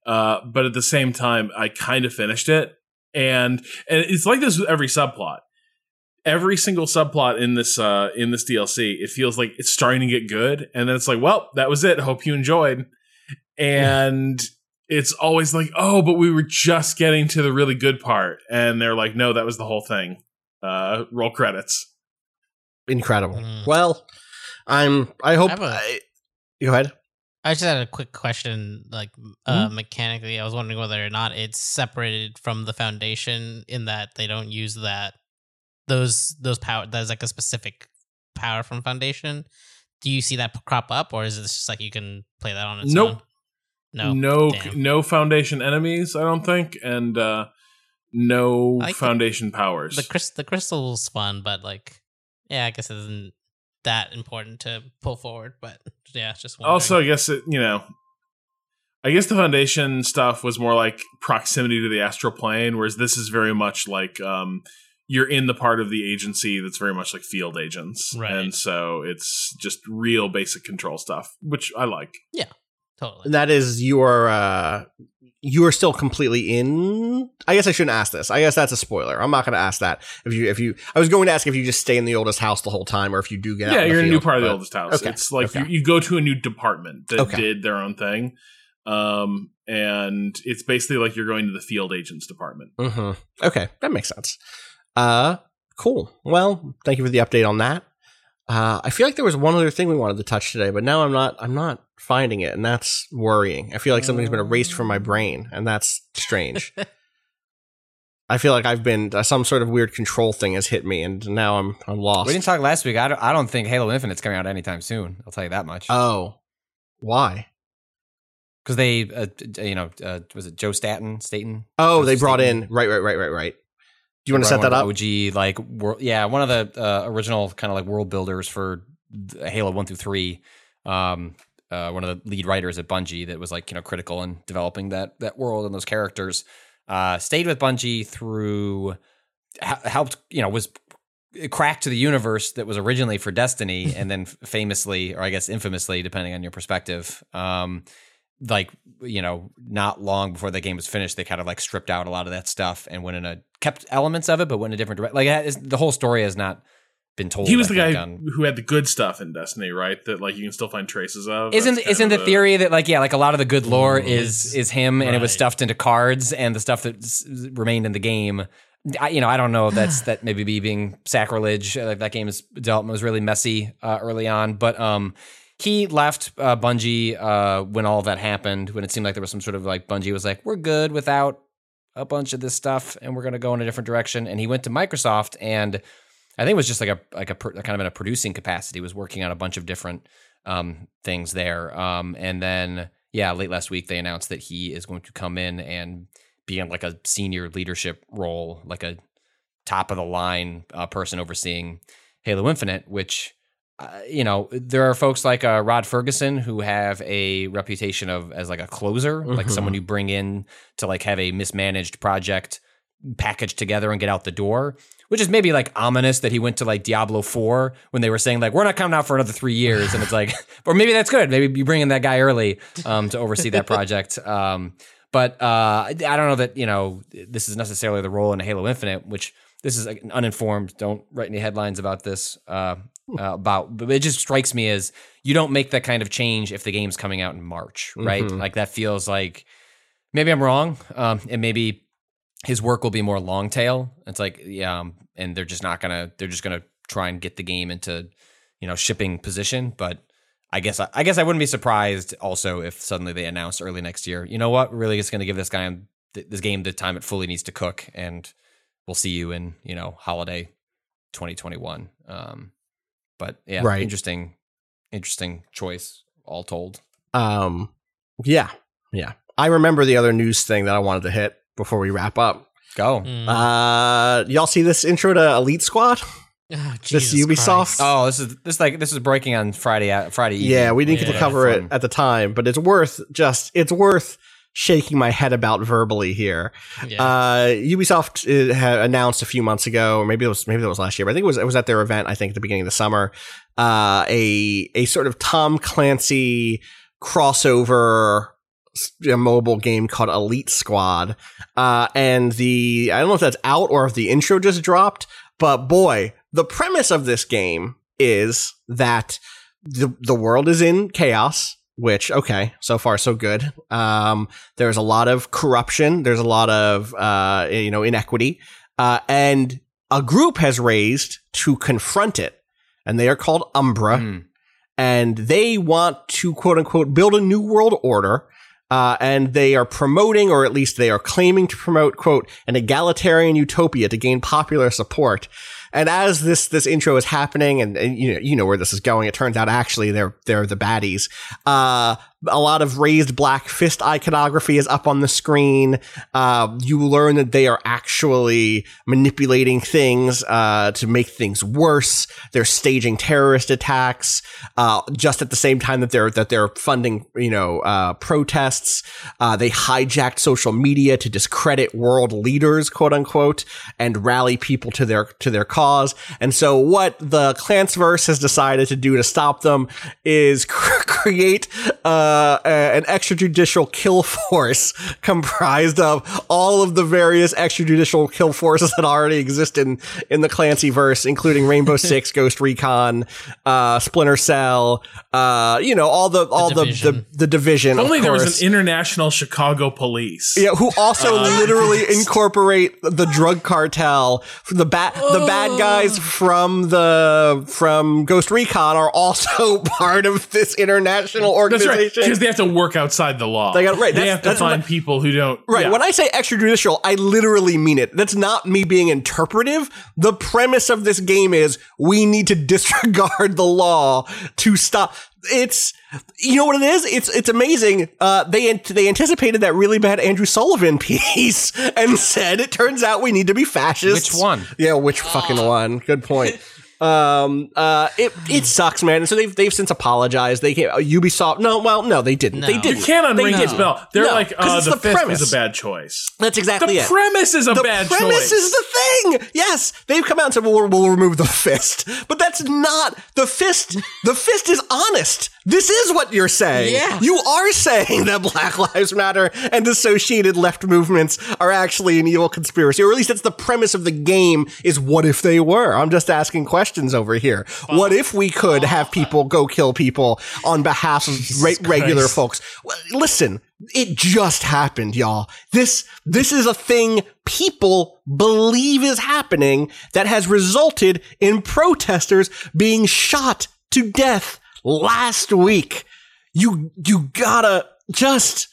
Uh, but at the same time, I kind of finished it, and and it's like this with every subplot. Every single subplot in this uh, in this DLC, it feels like it's starting to get good, and then it's like, well, that was it. Hope you enjoyed. And it's always like, oh, but we were just getting to the really good part, and they're like, no, that was the whole thing. Uh, roll credits. Incredible. Mm. Well, I'm. I hope. I have a- I- go ahead. I just had a quick question, like uh, mechanically. I was wondering whether or not it's separated from the foundation in that they don't use that those those power. That's like a specific power from foundation. Do you see that crop up, or is it just like you can play that on its Nope. own? No, no Damn. no foundation enemies i don't think and uh no like the- foundation powers The crys- the crystal's fun, but like, yeah, I guess it isn't that important to pull forward. But yeah, it's just wondering. also i guess it you know i guess the foundation stuff was more like proximity to the astral plane whereas this is very much like um you're in the part of the agency that's very much like field agents Right. and so it's just real basic control stuff which i like Yeah, totally. And that is your. Uh, you are still completely in. I guess I shouldn't ask this. I guess that's a spoiler. I'm not going to ask that. If you, if you, I was going to ask if you just stay in the oldest house the whole time, or if you do get. yeah you're in a new part of the oldest house okay, it's like okay. you, you go to a new department that Okay. did their own thing um and it's basically like you're going to the field agents department hmm Okay, that makes sense. Uh, cool. Well, thank you for the update on that. Uh, I feel like there was one other thing we wanted to touch today, but now I'm not. I'm not finding it, and that's worrying. I feel like something's been erased from my brain, and that's strange. I feel like I've been uh, some sort of weird control thing has hit me, and now I'm I'm lost. We didn't talk last week. I don't, I don't think Halo Infinite's coming out anytime soon. I'll tell you that much. oh, why? Because they, uh, you know, uh, was it Joe Staten? Staten? Oh, Joseph they brought Staten? in right, right, right, right, right. Do you want to set that up? OG, like, world, yeah, one of the uh, original kind of like world builders for Halo one through three. Um, uh, one of the lead writers at Bungie that was like you know critical in developing that that world and those characters. Uh, stayed with Bungie through helped you know was cracked to the universe that was originally for Destiny, and then famously, or I guess infamously, depending on your perspective, um, like you know, not long before the game was finished, they kind of like stripped out a lot of that stuff and went in a kept elements of it, but went in a different direction. Like it has- the whole story has not been told. He was I the guy on- who had the good stuff in Destiny, right? That like you can still find traces of. isn't isn't of the theory that like yeah like a lot of the good lore Mm, is is him and it was stuffed into cards and the stuff that remained in the game I, you know I don't know that's that maybe be being sacrilege Like that game's development was really messy uh, early on but um he left uh, Bungie uh, when all that happened when it seemed like there was some sort of like Bungie was like we're good without a bunch of this stuff and we're going to go in a different direction and he went to Microsoft and I think it was just like a like a kind of in a producing capacity. Was working on a bunch of different um, things there, um, and then yeah, late last week they announced that he is going to come in and be in like a senior leadership role, like a top of the line uh, person overseeing Halo Infinite, which. Uh, you know, there are folks like uh, Rod Fergusson who have a reputation of as like a closer, like Mhm. someone you bring in to like have a mismanaged project packaged together and get out the door which is maybe like ominous that he went to like Diablo 4 when they were saying like we're not coming out for another 3 years and it's like or maybe that's good maybe you bring in that guy early um, to oversee that project um, but uh, I don't know that you know this is necessarily the role in Halo Infinite which this is like, uninformed don't write any headlines about this uh, uh, about but it just strikes me as you don't make that kind of change if the game's coming out in March right Mhm. like that feels like maybe I'm wrong um, and maybe his work will be more long tail. It's like, yeah, um, and they're just not gonna. They're just gonna try and get the game into, you know, shipping position. But I guess I, I guess I wouldn't be surprised also if suddenly they announced early next year. You know what? Really just gonna give this guy th- this game the time it fully needs to cook, and we'll see you in you know holiday 2021. Um, but yeah, Right. interesting, interesting choice. All told, Um, yeah, yeah. I remember the other news thing that I wanted to hit before we wrap up. go. Mm. Uh, y'all see this intro to Elite Squad? Oh, this Jesus Ubisoft- Christ. Oh, this is this like this is breaking on Friday uh, Friday evening. Yeah, we didn't get to Yeah. cover it at the time, but it's worth just it's worth shaking my head about verbally here. Yeah. Uh, Ubisoft uh, had announced a few months ago, or maybe it was maybe it was last year, but I think it was it was at their event. I think at the beginning of the summer, uh, a a sort of Tom Clancy crossover a mobile game called Elite Squad. Uh, and the I don't know if that's out or if the intro just dropped, but boy, the premise of this game is that the the world is in chaos which okay so far so good um there's a lot of corruption there's a lot of uh you know inequity uh and a group has raised to confront it and they are called umbra Mm. and they want to quote unquote build a new world order uh, and they are promoting, or at least they are claiming to promote, quote, an egalitarian utopia to gain popular support. And as this this intro is happening, and, and you know you know where this is going, it turns out actually they're they're the baddies. Uh, a lot of raised black fist iconography is up on the screen. Uh, you learn that they are actually manipulating things uh, to make things worse. They're staging terrorist attacks uh, just at the same time that they're that they're funding you know uh, protests. Uh, they hijacked social media to discredit world leaders, quote unquote, and rally people to their to their cause. And so, what the Clansverse has decided to do to stop them is create uh, uh, an extrajudicial kill force comprised of all of the various extrajudicial kill forces that already exist in, in the Clancy verse, including Rainbow Six, Ghost Recon, uh, Splinter Cell, uh, you know, all the, all the, the, the division. If only of there course. was an international Chicago police. Yeah, who also Uh, literally incorporate the drug cartel. The bad the bad guys from the from Ghost Recon are also part of this international That's right, organization. Because they have to work outside the law. They got- right, They that's- have to find I- people who don't. Right. yeah. When I say extrajudicial, I literally mean it. That's not me being interpretive. The premise of this game is we need to disregard the law to stop. It's you know what it is. It's it's amazing. Uh, they they anticipated that really bad Andrew Sullivan piece and said it turns out we need to be fascists. Which one? Yeah, which fucking one? Good point. Um, uh, it it sucks, man. And so they've they've since apologized. They can't, uh, Ubisoft. No, well, no, they didn't. They No. didn't. you can't They unring his didn't. bell. They're No, like, 'cause uh, it's the, fifth premise. is a bad choice. That's exactly the it. premise is a the bad premise choice. Premise is the thing. Yes, they've come out and said, "Well, we'll, we'll remove the fist," but that's not the fist. The fist is honest. This is what you're saying. Yeah. you are saying that Black Lives Matter and associated left movements are actually an evil conspiracy, or at least that's the premise of the game. Is what if they were? I'm just asking questions over here. What if we could have people go kill people on behalf of re- regular folks? Well, listen, it just happened, y'all. This this is a thing people believe is happening that has resulted in protesters being shot to death last week. You you gotta just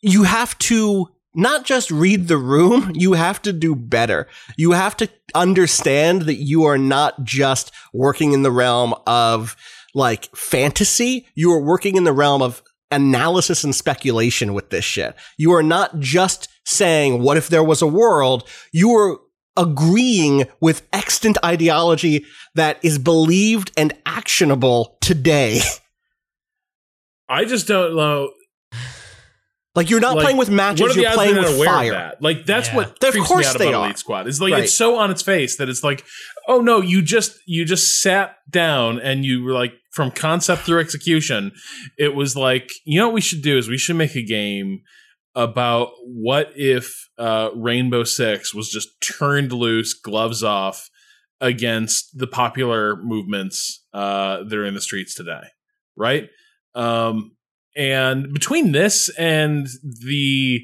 you have to not just read the room, you have to do better. You have to understand that you are not just working in the realm of like fantasy, you are working in the realm of analysis and speculation with this shit. You are not just saying, what if there was a world? You are agreeing with extant ideology that is believed and actionable today. I just don't know. Like you're not like, playing with what matches, are you're odds playing they're not with aware of fire. that? Like that's Yeah. what Of creeps course me out they about are. Elite Squad. It's like Right. it's so on its face that it's like, oh no, you just you just sat down and you were like from concept through execution. It was like, you know what we should do is we should make a game about what if uh, Rainbow Six was just turned loose, gloves off, against the popular movements uh, that are in the streets today, right? Um, and between this and the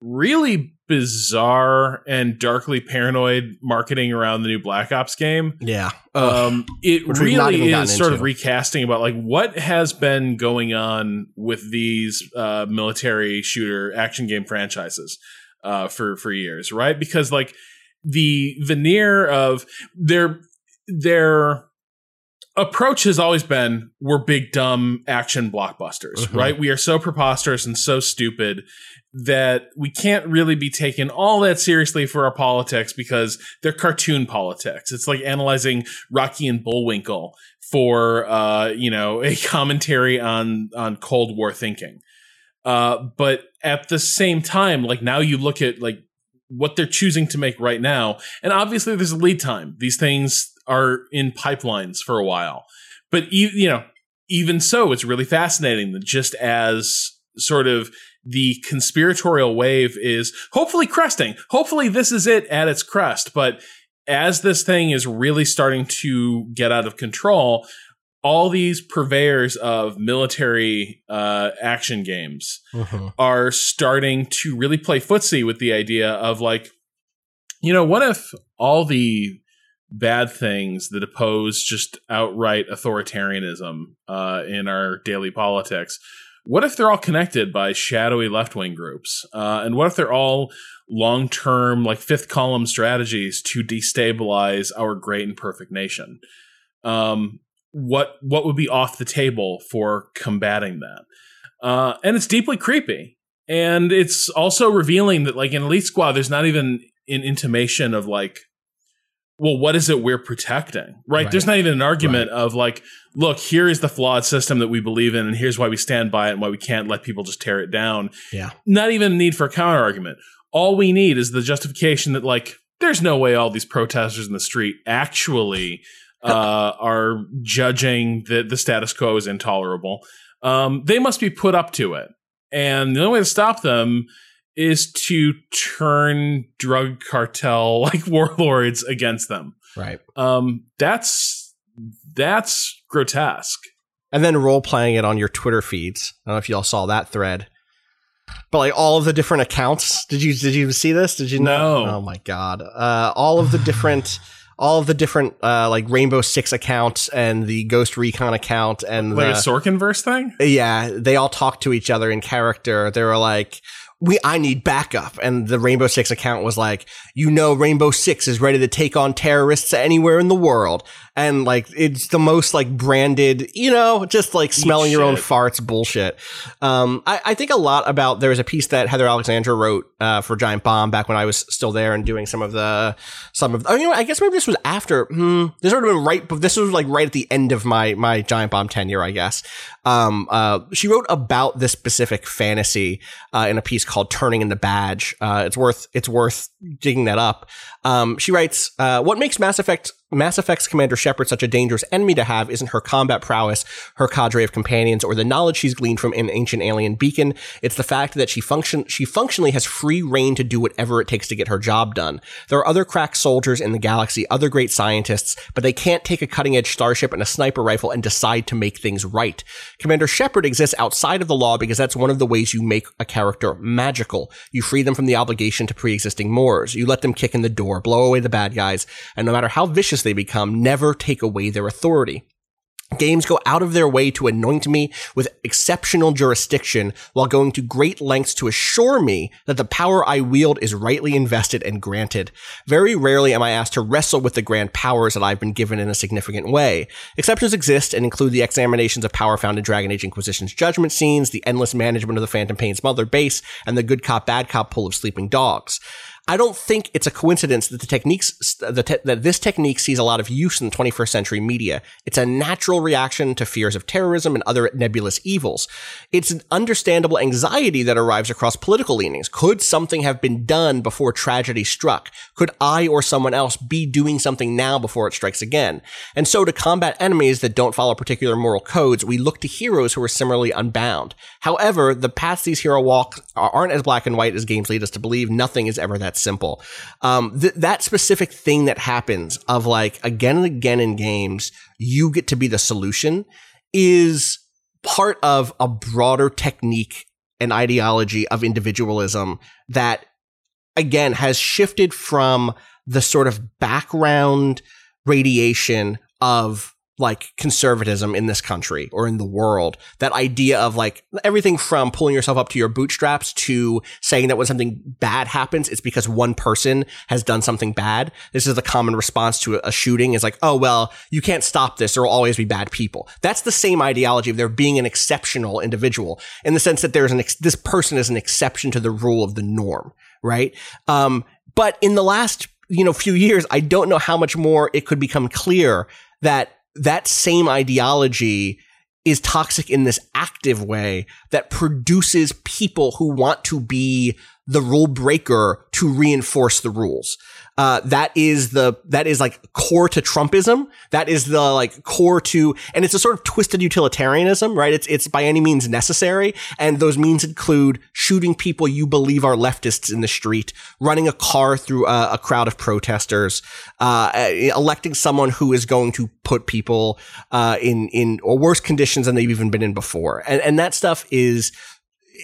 really bizarre and darkly paranoid marketing around the new Black Ops game, Yeah. Um, it Which really is sort of recasting about like what has been going on with these uh, military shooter action game franchises uh, for for years, right? Because like the veneer of their their approach has always been we're big dumb action blockbusters Mhm. right we are so preposterous and so stupid that we can't really be taken all that seriously for our politics because they're cartoon politics it's like analyzing rocky and bullwinkle for uh you know a commentary on on cold war thinking uh but at the same time like now you look at like what they're choosing to make right now. And obviously there's a lead time. These things are in pipelines for a while. But e- you know, even so, it's really fascinating that just as sort of the conspiratorial wave is hopefully cresting. Hopefully this is it at its crest, but as this thing is really starting to get out of control, all these purveyors of military uh, action games Mhm. are starting to really play footsie with the idea of like, you know, what if all the bad things that oppose just outright authoritarianism uh, in our daily politics, what if they're all connected by shadowy left wing groups? Uh, and what if they're all long term, like fifth column strategies to destabilize our great and perfect nation? Um, what what would be off the table for combating that? Uh, and it's deeply creepy. And it's also revealing that, like in Elite Squad, there's not even an intimation of like, well, what is it we're protecting? Right? Right. There's not even an argument of like, look, here is the flawed system that we believe in, and here's why we stand by it and why we can't let people just tear it down. Yeah. Not even a need for a counter argument. All we need is the justification that, like, there's no way all these protesters in the street actually uh, are judging that the status quo is intolerable. um, they must be put up to it. And the only way to stop them is to turn drug cartel like warlords against them. Right. Um, that's that's grotesque. And then role playing it on your Twitter feeds. I don't know if y'all saw that thread. But like all of the different accounts, did you did you see this? Did you know? No. Oh my god! Uh, all of the different, all of the different uh, like Rainbow Six accounts and the Ghost Recon account and Like the, a Sorkin verse thing? yeah, they all talk to each other in character. They were like, "We, I need backup," and the Rainbow Six account was like, "You know, Rainbow Six is ready to take on terrorists anywhere in the world," and like it's the most like branded, you know, just like smelling your own farts bullshit. Um, I, I think a lot about there was a piece that Heather Alexandra wrote uh, for Giant Bomb back when I was still there and doing some of the some of. Oh, you know, I guess maybe this was after. Hmm, this would have been right, but this was like right at the end of my my Giant Bomb tenure, I guess. Um, uh, she wrote about this specific fantasy uh, in a piece called "Turning in the Badge." Uh, it's worth it's worth digging that up. Um, she writes, uh, "What makes Mass Effect Mass Effect's Commander Shepard such a dangerous enemy to have isn't her combat prowess, her cadre of companions, or the knowledge she's gleaned from an ancient alien beacon. It's the fact that she function she functionally has free reign to do whatever it takes to get her job done. There are other crack soldiers in the galaxy, other great scientists, but they can't take a cutting edge starship and a sniper rifle and decide to make things right. Commander Shepard exists outside of the law because that's one of the ways you make a character magical. You free them from the obligation to pre-existing mores. You let them kick in the door, blow away the bad guys, and no matter how vicious they become, never take away their authority. Games go out of their way to anoint me with exceptional jurisdiction while going to great lengths to assure me that the power I wield is rightly invested and granted. Very rarely am I asked to wrestle with the grand powers that I've been given in a significant way. Exceptions exist and include the examinations of power found in Dragon Age Inquisition's judgment scenes, the endless management of the Phantom Pain's mother base, and the good cop bad cop pull of sleeping dogs. I don't think it's a coincidence that the techniques the te- that this technique sees a lot of use in the 21st century media. It's a natural reaction to fears of terrorism and other nebulous evils. It's an understandable anxiety that arrives across political leanings. Could something have been done before tragedy struck? Could I or someone else be doing something now before it strikes again? And so to combat enemies that don't follow particular moral codes, we look to heroes who are similarly unbound. However, the paths these heroes walk aren't as black and white as games lead us to believe. Nothing is ever that simple. Um, th- that specific thing that happens of like again and again in games, you get to be the solution is part of a broader technique and ideology of individualism that again has shifted from the sort of background radiation of like conservatism in this country or in the world. That idea of like everything from pulling yourself up to your bootstraps to saying that when something bad happens, it's because one person has done something bad. This is the common response to a shooting is like, oh, well, you can't stop this. There will always be bad people. That's the same ideology of there being an exceptional individual in the sense that there's an, ex- this person is an exception to the rule of the norm, right? Um, but in the last, you know, few years, I don't know how much more it could become clear that that same ideology is toxic in this active way that produces people who want to be the rule breaker to reinforce the rules. Uh, that is the, that is like core to Trumpism. That is the like core to, and it's a sort of twisted utilitarianism, right? It's, it's by any means necessary. And those means include shooting people you believe are leftists in the street, running a car through a, a crowd of protesters, uh, electing someone who is going to put people, uh, in, in or worse conditions than they've even been in before. And, and that stuff is,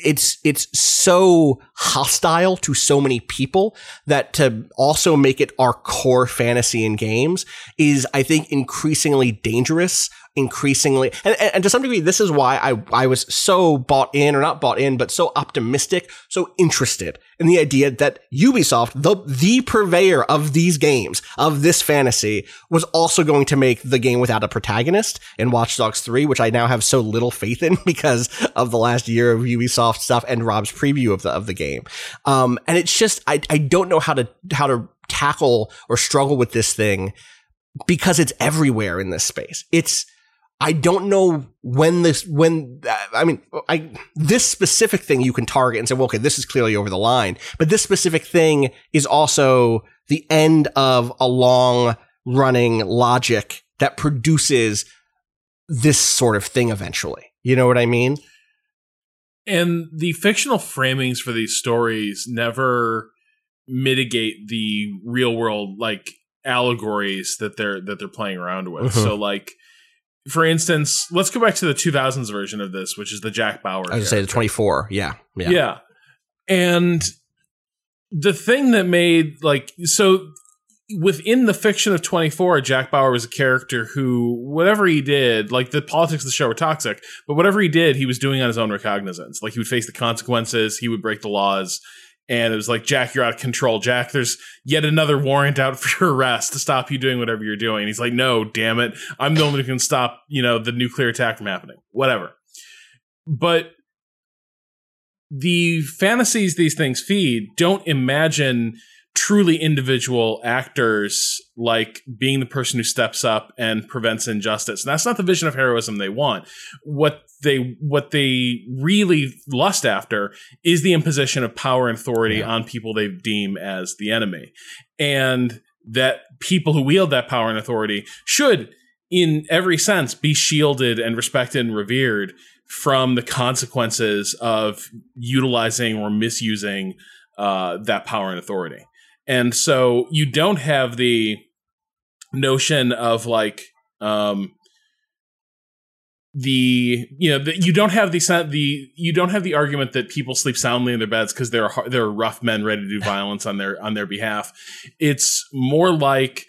it's it's so hostile to so many people that to also make it our core fantasy in games is I think increasingly dangerous increasingly and, and to some degree this is why I I was so bought in or not bought in but so optimistic so interested in the idea that Ubisoft the the purveyor of these games of this fantasy was also going to make the game without a protagonist in Watch Dogs 3 which I now have so little faith in because of the last year of Ubisoft stuff and Rob's preview of the of the game. Um and it's just I I don't know how to how to tackle or struggle with this thing because it's everywhere in this space. It's I don't know when this, when, I mean, I, this specific thing you can target and say, well, okay, this is clearly over the line, but this specific thing is also the end of a long running logic that produces this sort of thing eventually. You know what I mean? and the fictional framings for these stories never mitigate the real world like allegories that they're that they're playing around with. Mhm. So like for instance, let's go back to the 2000s version of this, which is the Jack Bauer. I was say the 24. Yeah. Yeah. Yeah. And the thing that made like so within the fiction of 24 Jack Bauer was a character who whatever he did like the politics of the show were toxic but whatever he did he was doing on his own recognizance like he would face the consequences he would break the laws and it was like Jack you're out of control. Jack there's yet another warrant out for your arrest to stop you doing whatever you're doing. And he's like no damn it. I'm the only one who can stop you know the nuclear attack from happening. Whatever. But the fantasies these things feed don't imagine truly individual actors like being the person who steps up and prevents injustice. And that's not the vision of heroism they want. What they what they really lust after is the imposition of power and authority on people they deem as the enemy. And that people who wield that power and authority should in every sense be shielded and respected and revered from the consequences of utilizing or misusing uh, that power and authority. And so you don't have the notion of like um, the you know the, you don't have the the you don't have the argument that people sleep soundly in their beds because there are there are rough men ready to do violence on their on their behalf. It's more like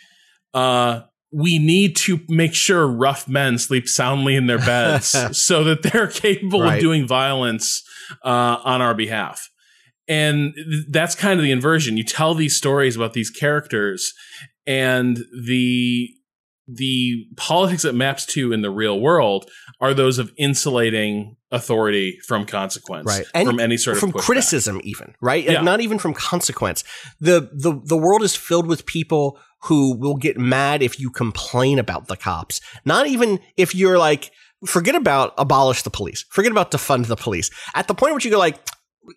uh, we need to make sure rough men sleep soundly in their beds so that they're capable Right. of doing violence uh, on our behalf. And that's kind of the inversion. You tell these stories about these characters, and the the politics it maps to in the real world are those of insulating authority from consequence, Right. And from any sort of from pushback. criticism even, right? Yeah. not even from consequence. The the the world is filled with people who will get mad if you complain about the cops. Not even if you're like forget about abolish the police. Forget about defund the police. At the point at which you go like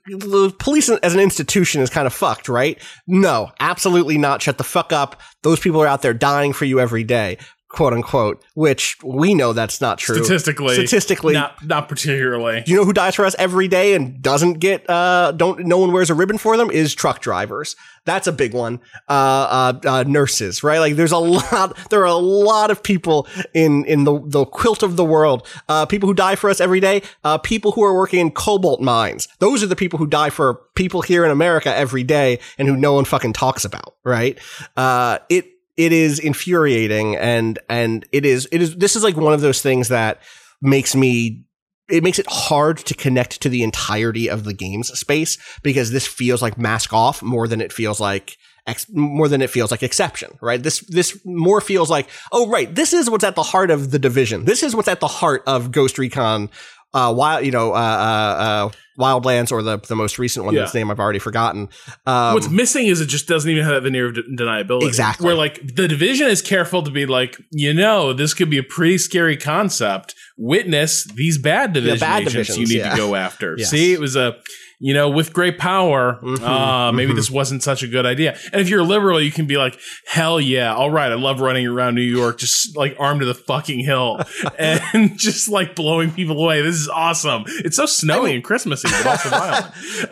the police as an institution is kind of fucked, right? No, absolutely not. Shut the fuck up. Those people are out there dying for you every day, quote unquote, which we know that's not true. Statistically, statistically, not not particularly. you know who dies for us every day and doesn't get uh don't no one wears a ribbon for them is truck drivers. That's a big one. Uh, uh, uh nurses, right? Like there's a lot there are a lot of people in in the the quilt of the world. Uh people who die for us every day, uh people who are working in cobalt mines. Those are the people who die for people here in America every day and who no one fucking talks about, right? Uh it it is infuriating and and it is it is this is like one of those things that makes me it makes it hard to connect to the entirety of the game's space because this feels like mask off more than it feels like ex- more than it feels like exception, right? This this more feels like oh right, this is what's at the heart of the division. This is what's at the heart of Ghost Recon, uh, wild you know uh, uh, uh, Wildlands or the the most recent one Yeah. whose name I've already forgotten. Um, What's missing is it just doesn't even have that veneer of de- deniability. Exactly. Where like the division is careful to be like, you know, this could be a pretty scary concept. Witness these bad division bad agents divisions, you need yeah. to go after. Yes. See, it was a you know, with great power, Mhm, uh, maybe mhm. this wasn't such a good idea. And if you're a liberal, you can be like, hell yeah, all right, I love running around New York, just like armed to the fucking hill and just like blowing people away. This is awesome. It's so snowy and Christmassy, but also violent.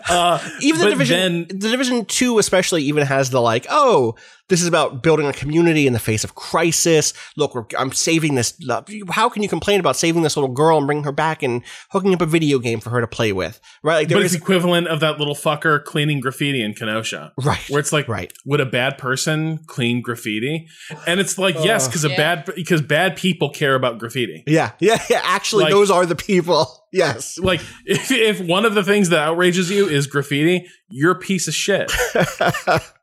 Uh, even the division then- the division 2 especially even has the like oh this is about building a community in the face of crisis look i'm saving this how can you complain about saving this little girl and bringing her back and hooking up a video game for her to play with right like there but is it's equivalent of that little fucker cleaning graffiti in Kenosha. Right. Where it's like, Right. would a bad person clean graffiti? And it's like, yes, because a bad because bad people care about graffiti. yeah yeah yeah actually Like- those are the people yes Like if, if one of the things that outrages you is graffiti, you're a piece of shit.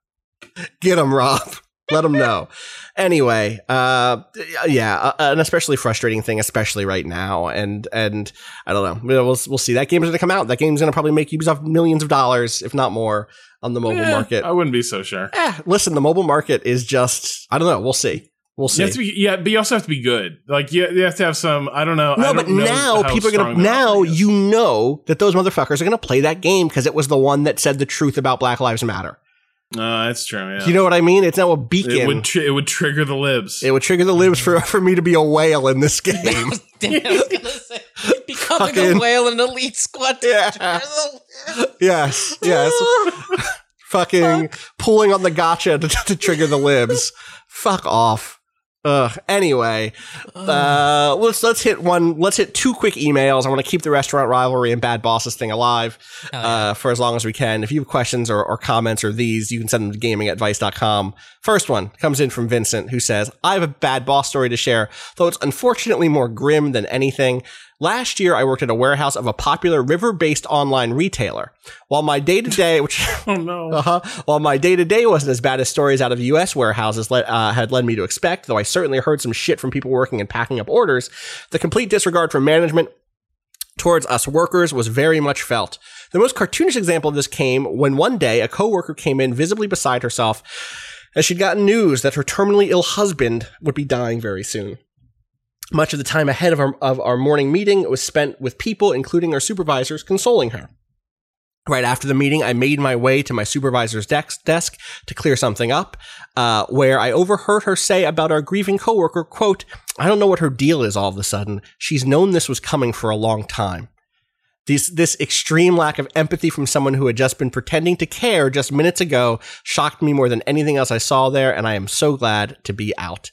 get them rob let them know anyway uh yeah uh, an especially frustrating thing especially right now and and i don't know we'll, we'll see that game's gonna come out that game's gonna probably make ubisoft millions of dollars if not more on the mobile Eh, market I wouldn't be so sure. eh, listen, the mobile market is just I don't know. We'll see. We'll see. to be, yeah, but you also have to be good. Like you, you have to have some. I don't know. I no, don't but know now people are gonna now you know that those motherfuckers are gonna play that game because it was the one that said the truth about Black Lives Matter. Uh, that's true. Yeah. You know what I mean? It's now a beacon. it would tri- it would trigger the libs. It would trigger the libs for for me to be a whale in this game. Damn, I was gonna say, Becoming Fucking- a whale in elite squad. Yeah. yes, yes. Fucking pulling on the gotcha to, to trigger the libs. Fuck off. Ugh. Anyway, uh, let's let's hit one. Let's hit two quick emails. I want to keep the restaurant rivalry and bad bosses thing alive uh, for as long as we can. If you have questions or, or comments or these, you can send them to gaming at vice.com. First one comes in from Vincent, who says, "I have a bad boss story to share, though it's unfortunately more grim than anything." Last year, I worked at a warehouse of a popular river-based online retailer. While my day-to-day, which Oh no. uh-huh. While my day to day wasn't as bad as stories out of U.S. warehouses le- uh, had led me to expect, though I certainly heard some shit from people working and packing up orders, the complete disregard from management towards us workers was very much felt. The most cartoonish example of this came when one day a coworker came in visibly beside herself as she'd gotten news that her terminally ill husband would be dying very soon. Much of the time ahead of our, of our morning meeting was spent with people, including our supervisors, consoling her. Right after the meeting, I made my way to my supervisor's desk, to clear something up, uh, where I overheard her say about our grieving coworker, quote, I don't know what her deal is all of a sudden. She's known this was coming for a long time. This, this extreme lack of empathy from someone who had just been pretending to care just minutes ago shocked me more than anything else I saw there, and I am so glad to be out.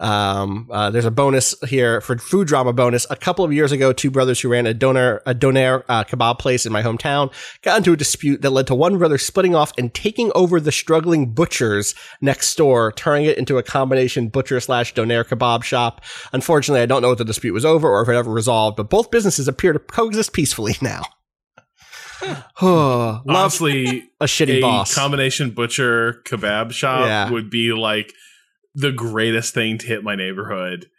Um, uh, there's a bonus here for food drama bonus. A couple of years ago, two brothers who ran a doner a doner uh, kebab place in my hometown got into a dispute that led to one brother splitting off and taking over the struggling butchers next door, turning it into a combination butcher slash doner kebab shop. Unfortunately, I don't know if the dispute was over or if it ever resolved, but both businesses appear to coexist peacefully now. Love Honestly, a shitty a boss. combination butcher kebab shop Yeah. would be like the greatest thing to hit my neighborhood.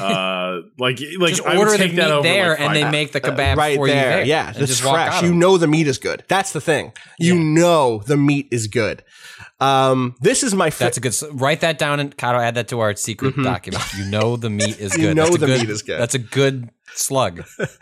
Uh, like like Just I order would the take that meat over there like and they make the Uh, kebab right for you there. there. Yeah, and it's fresh. You know the meat is good. That's the thing. You know the meat is good. Um, this is my fa- That's a good. Write that down and Kato add that to our secret document. You know the meat is good. You know That's a the good- meat is good. That's a good slug.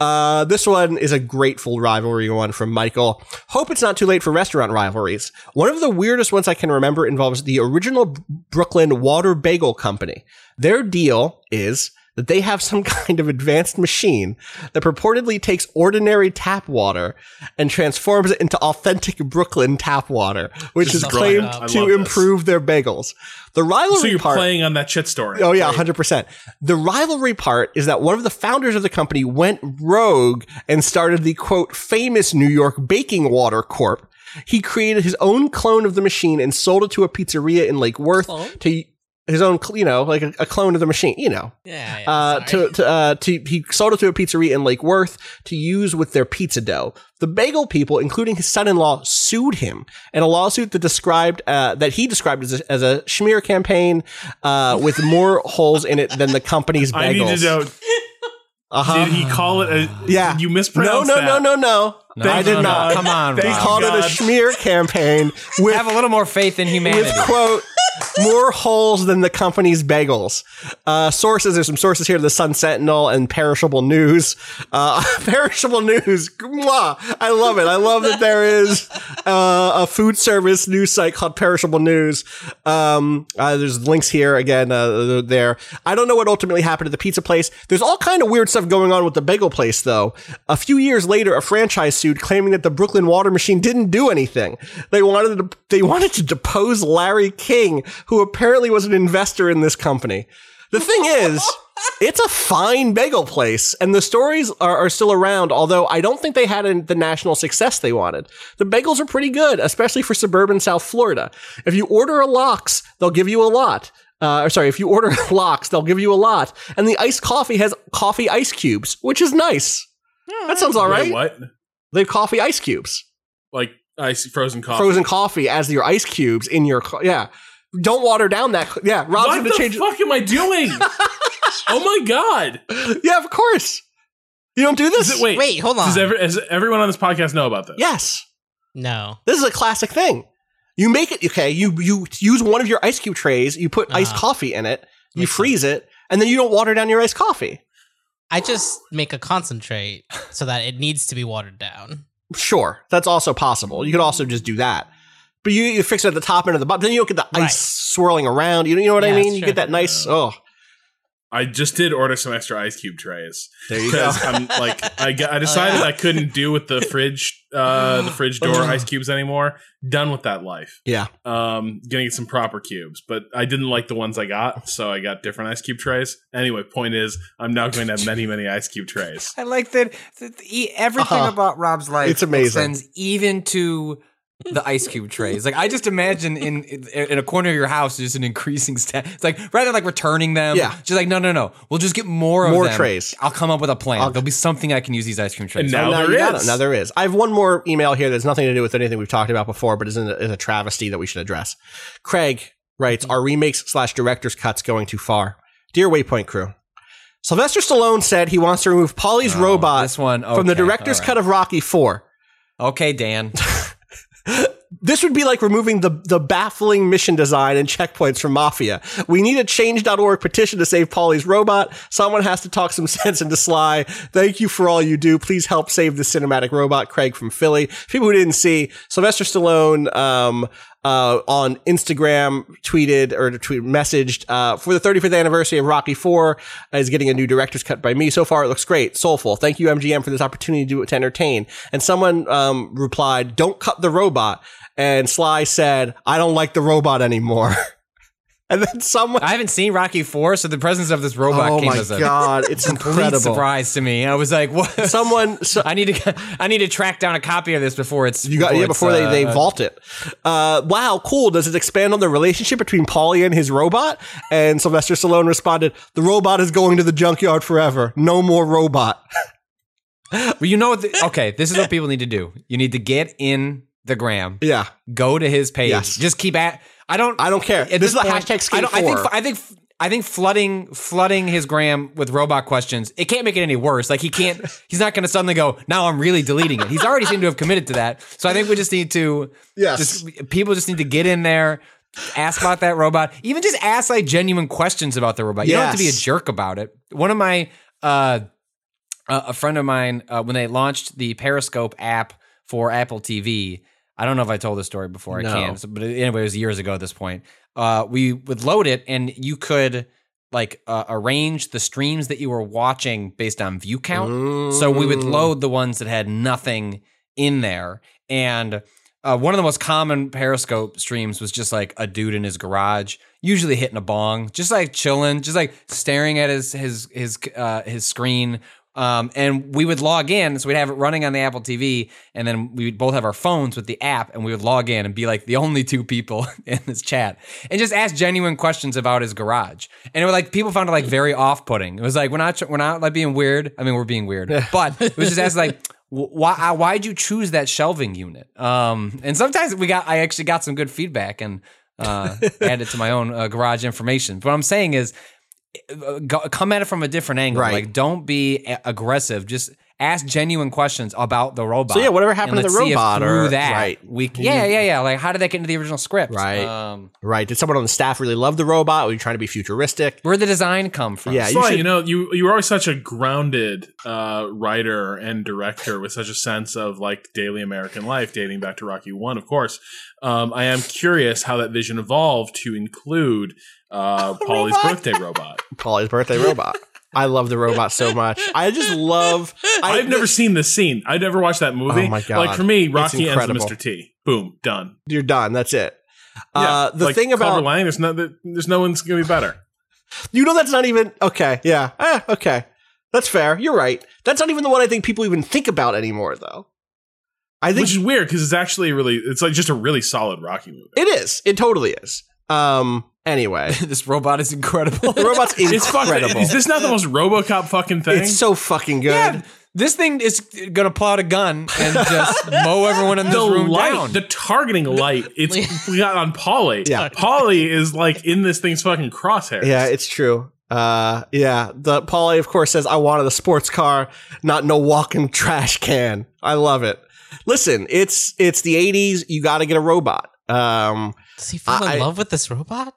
Uh, this one is a grateful rivalry one from Michael. Hope it's not too late for restaurant rivalries. One of the weirdest ones I can remember involves the original Brooklyn Water Bagel Company. Their deal is that they have some kind of advanced machine that purportedly takes ordinary tap water and transforms it into authentic Brooklyn tap water, which This is is claimed brilliant. To love this. improve their bagels. The rivalry So you're part, playing on that shit story. Oh yeah, hundred percent. The rivalry part is that one of the founders of the company went rogue and started the quote famous New York Baking Water Corp. He created his own clone of the machine and sold it to a pizzeria in Lake Worth to his own, cl- you know, like a, a clone of the machine, you know. Yeah, yeah, Uh, to to uh, to he sold it to a pizzeria in Lake Worth to use with their pizza dough. The bagel people, including his son-in-law, sued him in a lawsuit that described uh, that he described as a, as a smear campaign uh, with more holes in it than the company's bagels. I need to know. Uh-huh. Did he call it a? Yeah. You No, mispronounced no, that. no, no, no. No, I did no, not. Come on, He Rob. called it a God. smear campaign with Have a little more faith in humanity. with quote more holes than the company's bagels. Uh, sources there's some sources here: the Sun Sentinel and Perishable News. Uh, Perishable News, mwah, I love it. I love that there is uh, a food service news site called Perishable News. Um, uh, there's links here again. Uh, there. I don't know what ultimately happened to the pizza place. There's all kind of weird stuff going on with the bagel place, though. A few years later, a franchise sued, claiming that the Brooklyn Water Machine didn't do anything. They wanted to, they wanted to depose Larry King, who apparently was an investor in this company. The thing is, it's a fine bagel place, and the stories are, are still around. Although I don't think they had a, the national success they wanted. The bagels are pretty good, especially for suburban South Florida. If you order a lox, they'll give you a lot. Uh, or sorry, if you order lox, they'll give you a lot. And the iced coffee has coffee ice cubes, which is nice. That sounds all right. What? They have coffee ice cubes, Like ice frozen coffee. frozen coffee as your ice cubes in your co- yeah. Don't water down that. co- Yeah, Rob's What gonna change. What the change. fuck am I doing? oh my god! Yeah, of course. You don't do this. It, wait, Wait, hold on. Does, every, does everyone on this podcast know about this? Yes, No. this is a classic thing. You make it okay. You you use one of your ice cube trays. You put iced Uh-huh. coffee in it. You Makes freeze it, and then you don't water down your iced coffee. I just make a concentrate so that it needs to be watered down. Sure, that's also possible. You could also just do that. But you, you fix it at the top end of the bottom. Then you don't get the ice Right. swirling around. You know, you know what I mean? You true. get that nice. Oh, I just did order some extra ice cube trays There you go. because I'm like I, I decided I couldn't do with the fridge uh the fridge door ice cubes anymore. Done with that life. Yeah. Um, gonna get some proper cubes, but I didn't like the ones I got, so I got different ice cube trays. Anyway, point is, I'm now going to have many, many ice cube trays. I like that, that e- everything Uh-huh. about Rob's life It's amazing. extends even to the ice cube trays. Like I just imagine in in a corner of your house just an increasing stat. It's like rather than like returning them, Yeah. just like no, no, no. We'll just get more of More them. trays. I'll come up with a plan. I'll- There'll be something I can use these ice cream trays. And for. now Oh, there you got is. Now there is. I have one more email here that's nothing to do with anything we've talked about before, but is, in a, is a travesty that we should address. Craig writes, "Are remakes slash director's cuts going too far?" Dear Waypoint crew, Sylvester Stallone said he wants to remove Paulie's Oh, robot this one, from the director's all right. cut of Rocky Four. Okay, Dan. This would be like removing the, the baffling mission design and checkpoints from Mafia. We need a change.org petition to save Paulie's robot. Someone has to talk some sense into Sly. Thank you for all you do. Please help save the cinematic robot, Craig from Philly. People who didn't see, Sylvester Stallone, um, uh, on Instagram tweeted or tweet messaged, uh, for the 35th anniversary of Rocky 4 is getting a new director's cut by me. So far, it looks great. Soulful. Thank you, MGM, for this opportunity to, to entertain. And someone, um, replied, don't cut the robot. And Sly said, I don't like the robot anymore. and then someone, I haven't seen Rocky Four, so the presence of this robot oh came my as a God, it's incredible. surprise to me. I was like, "What?" Someone, so, I need to, I need to track down a copy of this before it's You got yeah before they, uh, they vault it. Uh, wow, cool. Does it expand on the relationship between Paulie and his robot? And Sylvester Stallone responded, "The robot is going to the junkyard forever. No more robot." Well, you know what? The, okay, this is what people need to do. You need to get in the gram, Yeah, go to his page, Yes. just keep at. I don't. I don't care. This is the hashtag skate I, I think. I think. I think flooding flooding his gram with robot questions it can't make it any worse. Like he can't. He's not going to suddenly go. Now I'm really deleting it. He's already seemed to have committed to that. So I think we just need to. Yes. Just people just need to get in there. Ask about that robot. Even just ask like genuine questions about the robot. You don't have to be a jerk about it. One of my uh, a a friend of mine uh, when they launched the Periscope app for Apple TV. I don't know if I told this story before. No. I can't. But anyway, it was years ago at this point. Uh, we would load it, and you could like uh, arrange the streams that you were watching based on view count. So we would load the ones that had nothing in there, and uh, one of the most common Periscope streams was just like a dude in his garage, usually hitting a bong, just like chilling, just like staring at his his his uh, his screen. Um, and we would log in, so we'd have it running on the Apple TV, and then we would both have our phones with the app, and we would log in and be like the only two people in this chat, and just ask genuine questions about his garage. And it was like people found it like very off-putting. It was like we're not we're not like being weird. I mean, we're being weird, but it was just asked like why why'd you choose that shelving unit? Um, and sometimes we got I actually got some good feedback and uh, added to my own uh, garage information. But what I'm saying is, uh, come at it from a different angle. Right. Like, don't be a- aggressive. Just ask genuine questions about the robot. So, yeah, whatever happened And to the let's see if robot through or- that right. we can, yeah yeah yeah like how did that get into the original script? Right. Um, right. Did someone on the staff really love the robot? Were you trying to be futuristic? where did the design come from? Yeah, That's you why, should- you know, you you were always such a grounded uh, writer and director with such a sense of like daily American life, dating back to Rocky One, of course. Um, I am curious how that vision evolved to include uh, Paulie's birthday robot. Paulie's birthday robot. I love the robot so much. I just love. I, I've never seen this scene. I've never watched that movie. Oh my God. Like for me, Rocky ends with. Mr. T. Boom, done. You're done. That's it. Yeah, uh, the like thing about Lang, there's no there's no one's gonna be better. you know that's not even okay. Yeah. Eh, okay. That's fair. You're right. That's not even the one I think people even think about anymore, though. I think Which is weird because it's actually really it's like just a really solid Rocky movie. it is. It totally is. Um. Anyway, this robot is incredible. the robot's It's fucking. incredible. Is this not the most RoboCop fucking thing? It's so fucking good. Yeah, this thing is gonna pull out a gun and just mow everyone in this the room light, down. the targeting light. It's we got on Paulie. Yeah. Paulie is like in this thing's fucking crosshairs. Yeah, it's true. Uh, yeah. The Paulie, of course, says, "I wanted a sports car, not no walking trash can." I love it. Listen, it's it's the '80s. You got to get a robot. Um, Does he fall I- in love with this robot?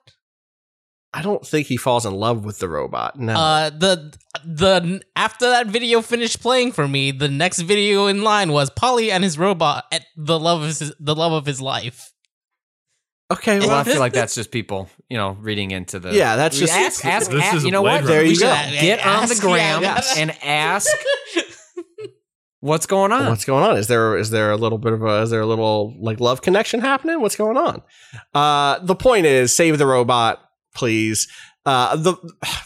I don't think he falls in love with the robot. No. Uh, the the after that video finished playing for me, the next video in line was Paulie and his robot at the love of his, the love of his life. Okay, Well, well, I feel like that's just people, you know, reading into the. Yeah, that's just- ask. ask, This ask- is you know what? There you go. Get on the Ask, gram yeah. and ask what's going on. what's going on? Is there is there a little bit of a is there a little like love connection happening? What's going on? Uh, the point is, save the robot, please. Uh, the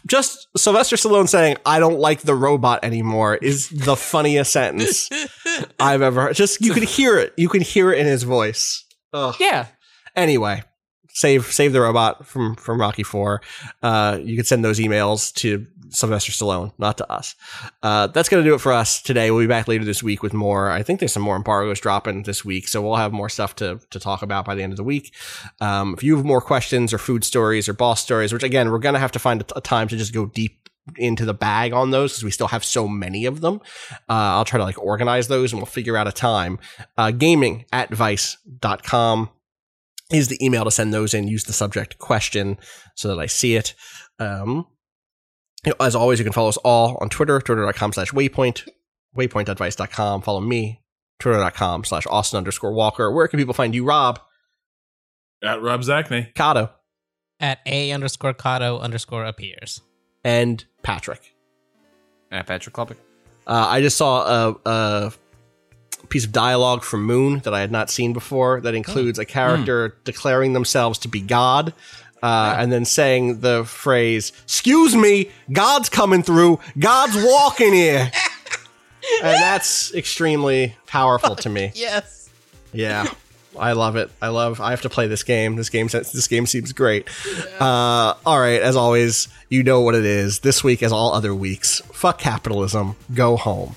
just Sylvester Stallone saying "I don't like the robot anymore" is the funniest sentence I've ever heard. Just you can hear it. You can hear it in his voice. Ugh. yeah. Anyway, save save the robot from from Rocky Four. Uh, you can send those emails to Sylvester Stallone, not to us. Uh, that's gonna do it for us today. We'll be back later this week with more. I think there's some more embargoes dropping this week, so we'll have more stuff to to talk about by the end of the week. Um, if you have more questions or food stories or boss stories, which again we're gonna have to find a time to just go deep into the bag on those because we still have so many of them. Uh, I'll try to like organize those and we'll figure out a time. Uh, gaming at vice.com is the email to send those in. Use the subject question so that I see it. Um, you know, as always, you can follow us all on Twitter, twitter.com slash waypoint, waypoint.vice.com. Follow me, twitter.com slash Austin underscore Walker. Where can people find you, Rob? At Rob Zacny. Kato, At A underscore Kato underscore appears. and Patrick. At Patrick Klepek. Uh, I just saw a, a piece of dialogue from Moon that I had not seen before that includes a character declaring themselves to be God. Uh, and then saying the phrase, "Excuse me, God's coming through. God's walking here," and that's extremely powerful to me. Yes. Yeah, I love it. I love. I have to play this game. This game. This game seems great. Uh, all right. As always, you know what it is. This week, as all other weeks, fuck capitalism. Go home.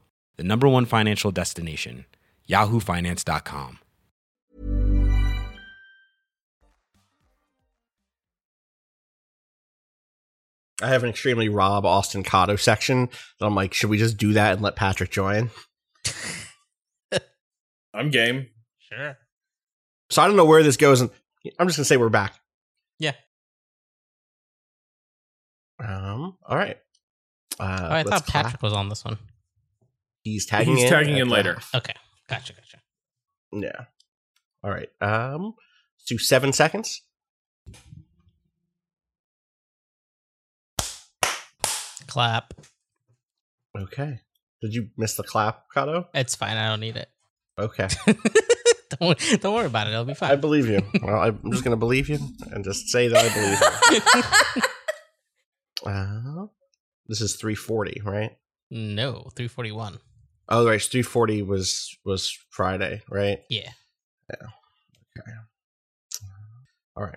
the number one financial destination, yahoofinance.com. I have an extremely Rob Austin Cotto section that I'm like, should we just do that and let Patrick join? I'm game. Sure. So I don't know where this goes, and I'm just gonna say we're back. Yeah. Um. All right. Uh, Oh, I let's thought clap. Patrick was on this one. He's tagging He's in. tagging in the later. half. Okay. Gotcha. Gotcha. Yeah. All right. Um. Let's do seven seconds. Clap. Okay. Did you miss the clap, Kato? It's fine. I don't need it. Okay. don't, worry, don't worry about it. It'll be fine. I believe you. Well, I'm just gonna believe you and just say that I believe you. uh, this is 340, right? no, 341. Oh, right. 340 was was Friday, right? Yeah. Yeah. Okay. All right.